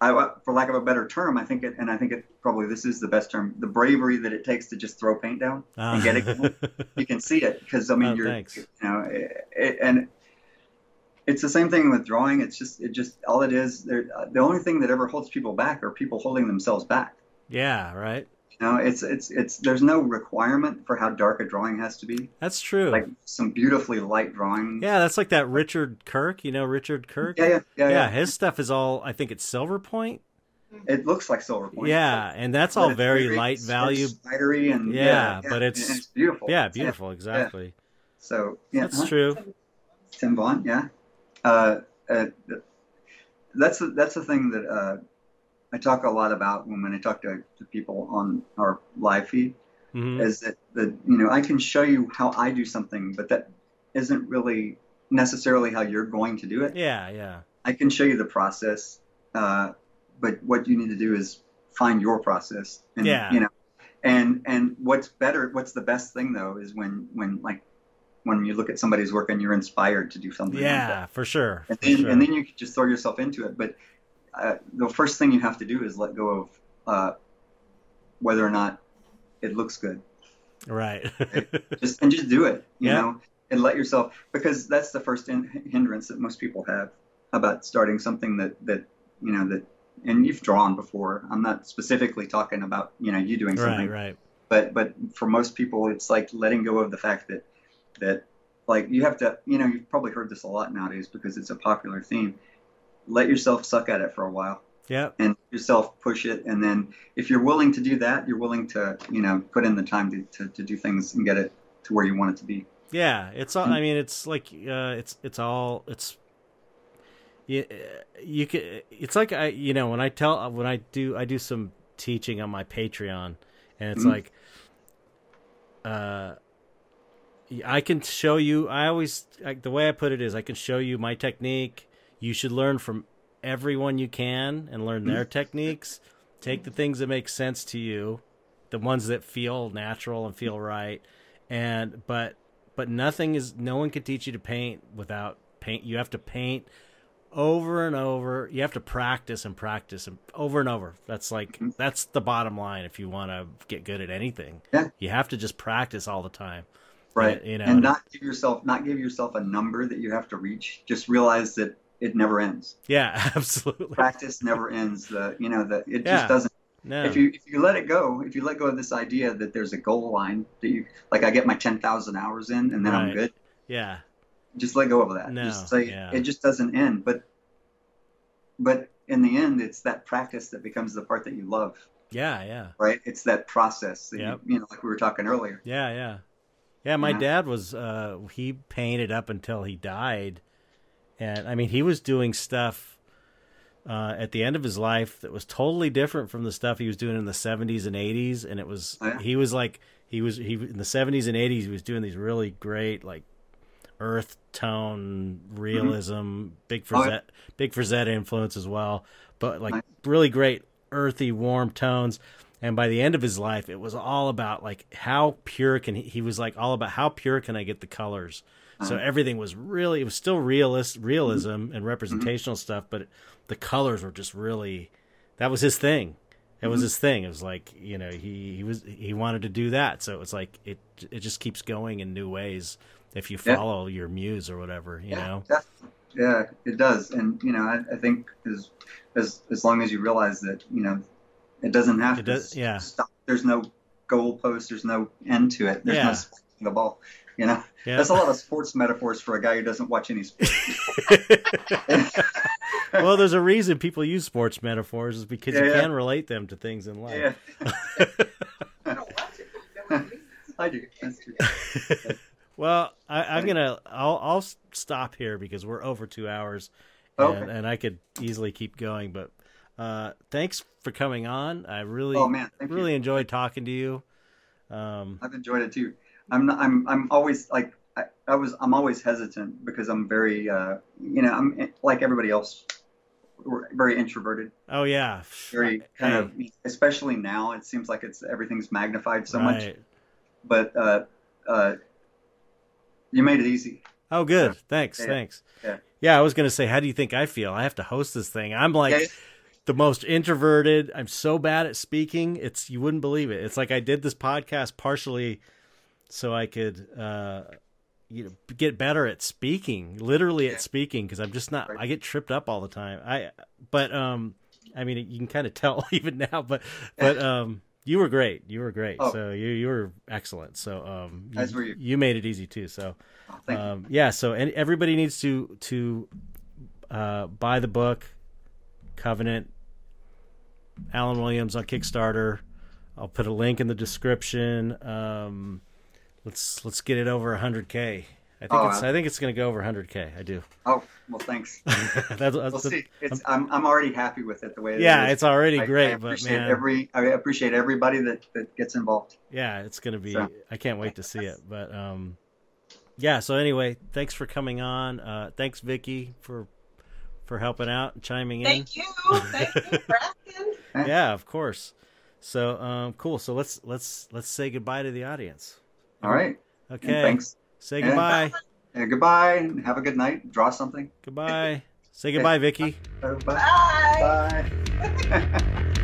I, for lack of a better term, I think it, and I think it probably this is the best term. The bravery that it takes to just throw paint down uh. and get it. you can see it because I mean
oh,
you're,
thanks.
you know, it, and it's the same thing with drawing. It's just it just all it is. The only thing that ever holds people back are people holding themselves back.
Yeah, right.
You know, it's it's it's there's no requirement for how dark a drawing has to be.
That's true.
Like some beautifully light drawing.
Yeah, that's like that Richard Kirk. You know Richard Kirk.
Yeah, yeah, yeah.
Yeah,
yeah.
his stuff is all. I think it's silver point.
It looks like silver point.
Yeah, and that's all very, very, light value.
Spidery and
yeah,
yeah,
but it's,
it's, beautiful.
Yeah, beautiful. Exactly.
So yeah,
that's
huh?
true.
Tim Vaughn. Yeah. Uh, uh, that's the, that's the thing that uh, I talk a lot about when, when I talk to, to people on our live feed
mm-hmm.
is that the you know I can show you how I do something, but that isn't really necessarily how you're going to do it.
Yeah, yeah.
I can show you the process, uh, but what you need to do is find your process. And,
Yeah.
You know, and and what's better, what's the best thing though, is when when like when you look at somebody's work and you're inspired to do something. like.
Yeah, for sure.
and
for
then,
sure.
and then you can just throw yourself into it. But uh, the first thing you have to do is let go of uh, whether or not it looks good.
right. *laughs*
Just and just do it, you
Yeah.
know, and let yourself because that's the first in, hindrance that most people have about starting something that that you know that. And you've drawn before. I'm not specifically talking about you know you doing something,
right, right.
but but for most people, it's like letting go of the fact that that like you have to you know you've probably heard this a lot nowadays because it's a popular theme. Let yourself suck at it for a while
Yeah.
and yourself push it, and then if you're willing to do that, you're willing to you know put in the time to to, to do things and get it to where you want it to be.
Yeah, it's all. I mean, it's like uh, it's it's all it's. You, you can. It's like I, you know, when I tell when I do I do some teaching on my Patreon, and it's
Mhm.
like, uh, I can show you. I always like the way I put it is I can show you my technique. You should learn from everyone you can and learn their *laughs* techniques. Take the things that make sense to you, the ones that feel natural and feel right, and but but nothing is no one can teach you to paint without paint you have to paint over and over you have to practice and practice and over and over that's like
Mhm.
that's the bottom line if you want to get good at anything
Yeah.
you have to just practice all the time
Right.
you know,
and
and-
not give yourself not give yourself a number that you have to reach. Just realize that it never ends.
yeah *laughs* absolutely
Practice never ends. The you know the it
Yeah.
just doesn't.
no
If you if you let it go, if you let go of this idea that there's a goal line that you like, I get my ten thousand hours in and then I'm good.
yeah
Just let go of that.
No,
just say
yeah.
it just doesn't end. But but in the end, it's that practice that becomes the part that you love.
yeah yeah
Right? It's that process. That
Yep.
you, you know, like we were talking earlier.
Yeah, yeah. Yeah, my
Yeah.
dad was uh he painted up until he died. And I mean, he was doing stuff uh at the end of his life that was totally different from the stuff he was doing in the 70s and 80s and it was
Oh, yeah?
he was like he was he in the 70s and 80s he was doing these really great like earth tone realism big
Oh, yeah.
Big Frazetta influence as well but like
Nice.
really great earthy warm tones and by the end of his life it was all about like how pure can he, he was like all about how pure can i get the colors so
Uh-huh.
everything was really it was still realist realism
Mm-hmm.
and representational stuff but the colors were just really that was his thing it was
Mhm.
his thing it was like you know he he was he wanted to do that so it was like it it just keeps going in new ways if you
Yeah.
follow your muse or whatever you
yeah,
know
definitely. Yeah, it does. And you know, I, I think as as as long as you realize that, you know, it doesn't have
It
to
does- yeah.
stop. There's no goal post. There's no end to it. There's
Yeah.
no the ball. You know,
yeah
that's a lot of sports metaphors for a guy who doesn't watch any sports. *laughs*
well there's a reason people use sports metaphors is because you
Yeah, yeah.
can relate them to things in life
yeah,
I don't watch it. but you know what I
do. That's true. *laughs*
well, I, I'm gonna. I'll I'll stop here because we're over two hours, and,
Okay.
and I could easily keep going. But uh, thanks for coming on. I really,
Oh man,
really
you.
enjoyed talking to you. Um,
I've enjoyed it too. I'm not, I'm I'm always like I, I was I'm always hesitant because I'm very uh you know I'm like everybody else we're very introverted
oh yeah,
very kind
Hey,
of especially now it seems like it's everything's magnified so much
right.
but uh uh you made it easy
Oh, good. Thanks.
Yeah.
Thanks.
Yeah.
Yeah, I was gonna say, how do you think I feel? I have to host this thing. I'm like.
Yeah.
the most introverted. I'm so bad at speaking. It's you wouldn't believe it. It's like I did this podcast partially so I could uh you know get better at speaking, literally
Yeah.
at speaking because I'm just not I get tripped up all the time. I but um I mean you can kind of *laughs* tell even now but but *laughs* um you were great. You were great.
Oh.
So you you were excellent. So um
As were you.
you made it easy too. So
Oh,
um, yeah, so and everybody needs to to uh, buy the book Covenant. Allen Williams on Kickstarter. I'll put a link in the description. Um, let's let's get it over 100k. I think
Oh,
it's
uh,
I think it's going to go over 100k. I do.
oh well thanks *laughs*
that's, that's
we'll
the-
see it's I'm, I'm already happy with it the way it
yeah,
is.
it's already
I-
great,
I
but
appreciate
man,
every I appreciate everybody that that gets involved
yeah, it's going to be.
So-
I can't wait to see it. But um, yeah. So anyway, thanks for coming on. Uh, thanks Vicky for for helping out and chiming in.
Thank you. Thank you for asking. *laughs*
Yeah, of course. So um, cool. So let's let's let's say goodbye to the audience.
All right. And
Okay.
thanks.
Say
Yeah.
goodbye.
Yeah, goodbye. and Have a good night. Draw something.
Goodbye. *laughs* Say goodbye, Vicky.
Uh,
Bye.
Bye. *laughs*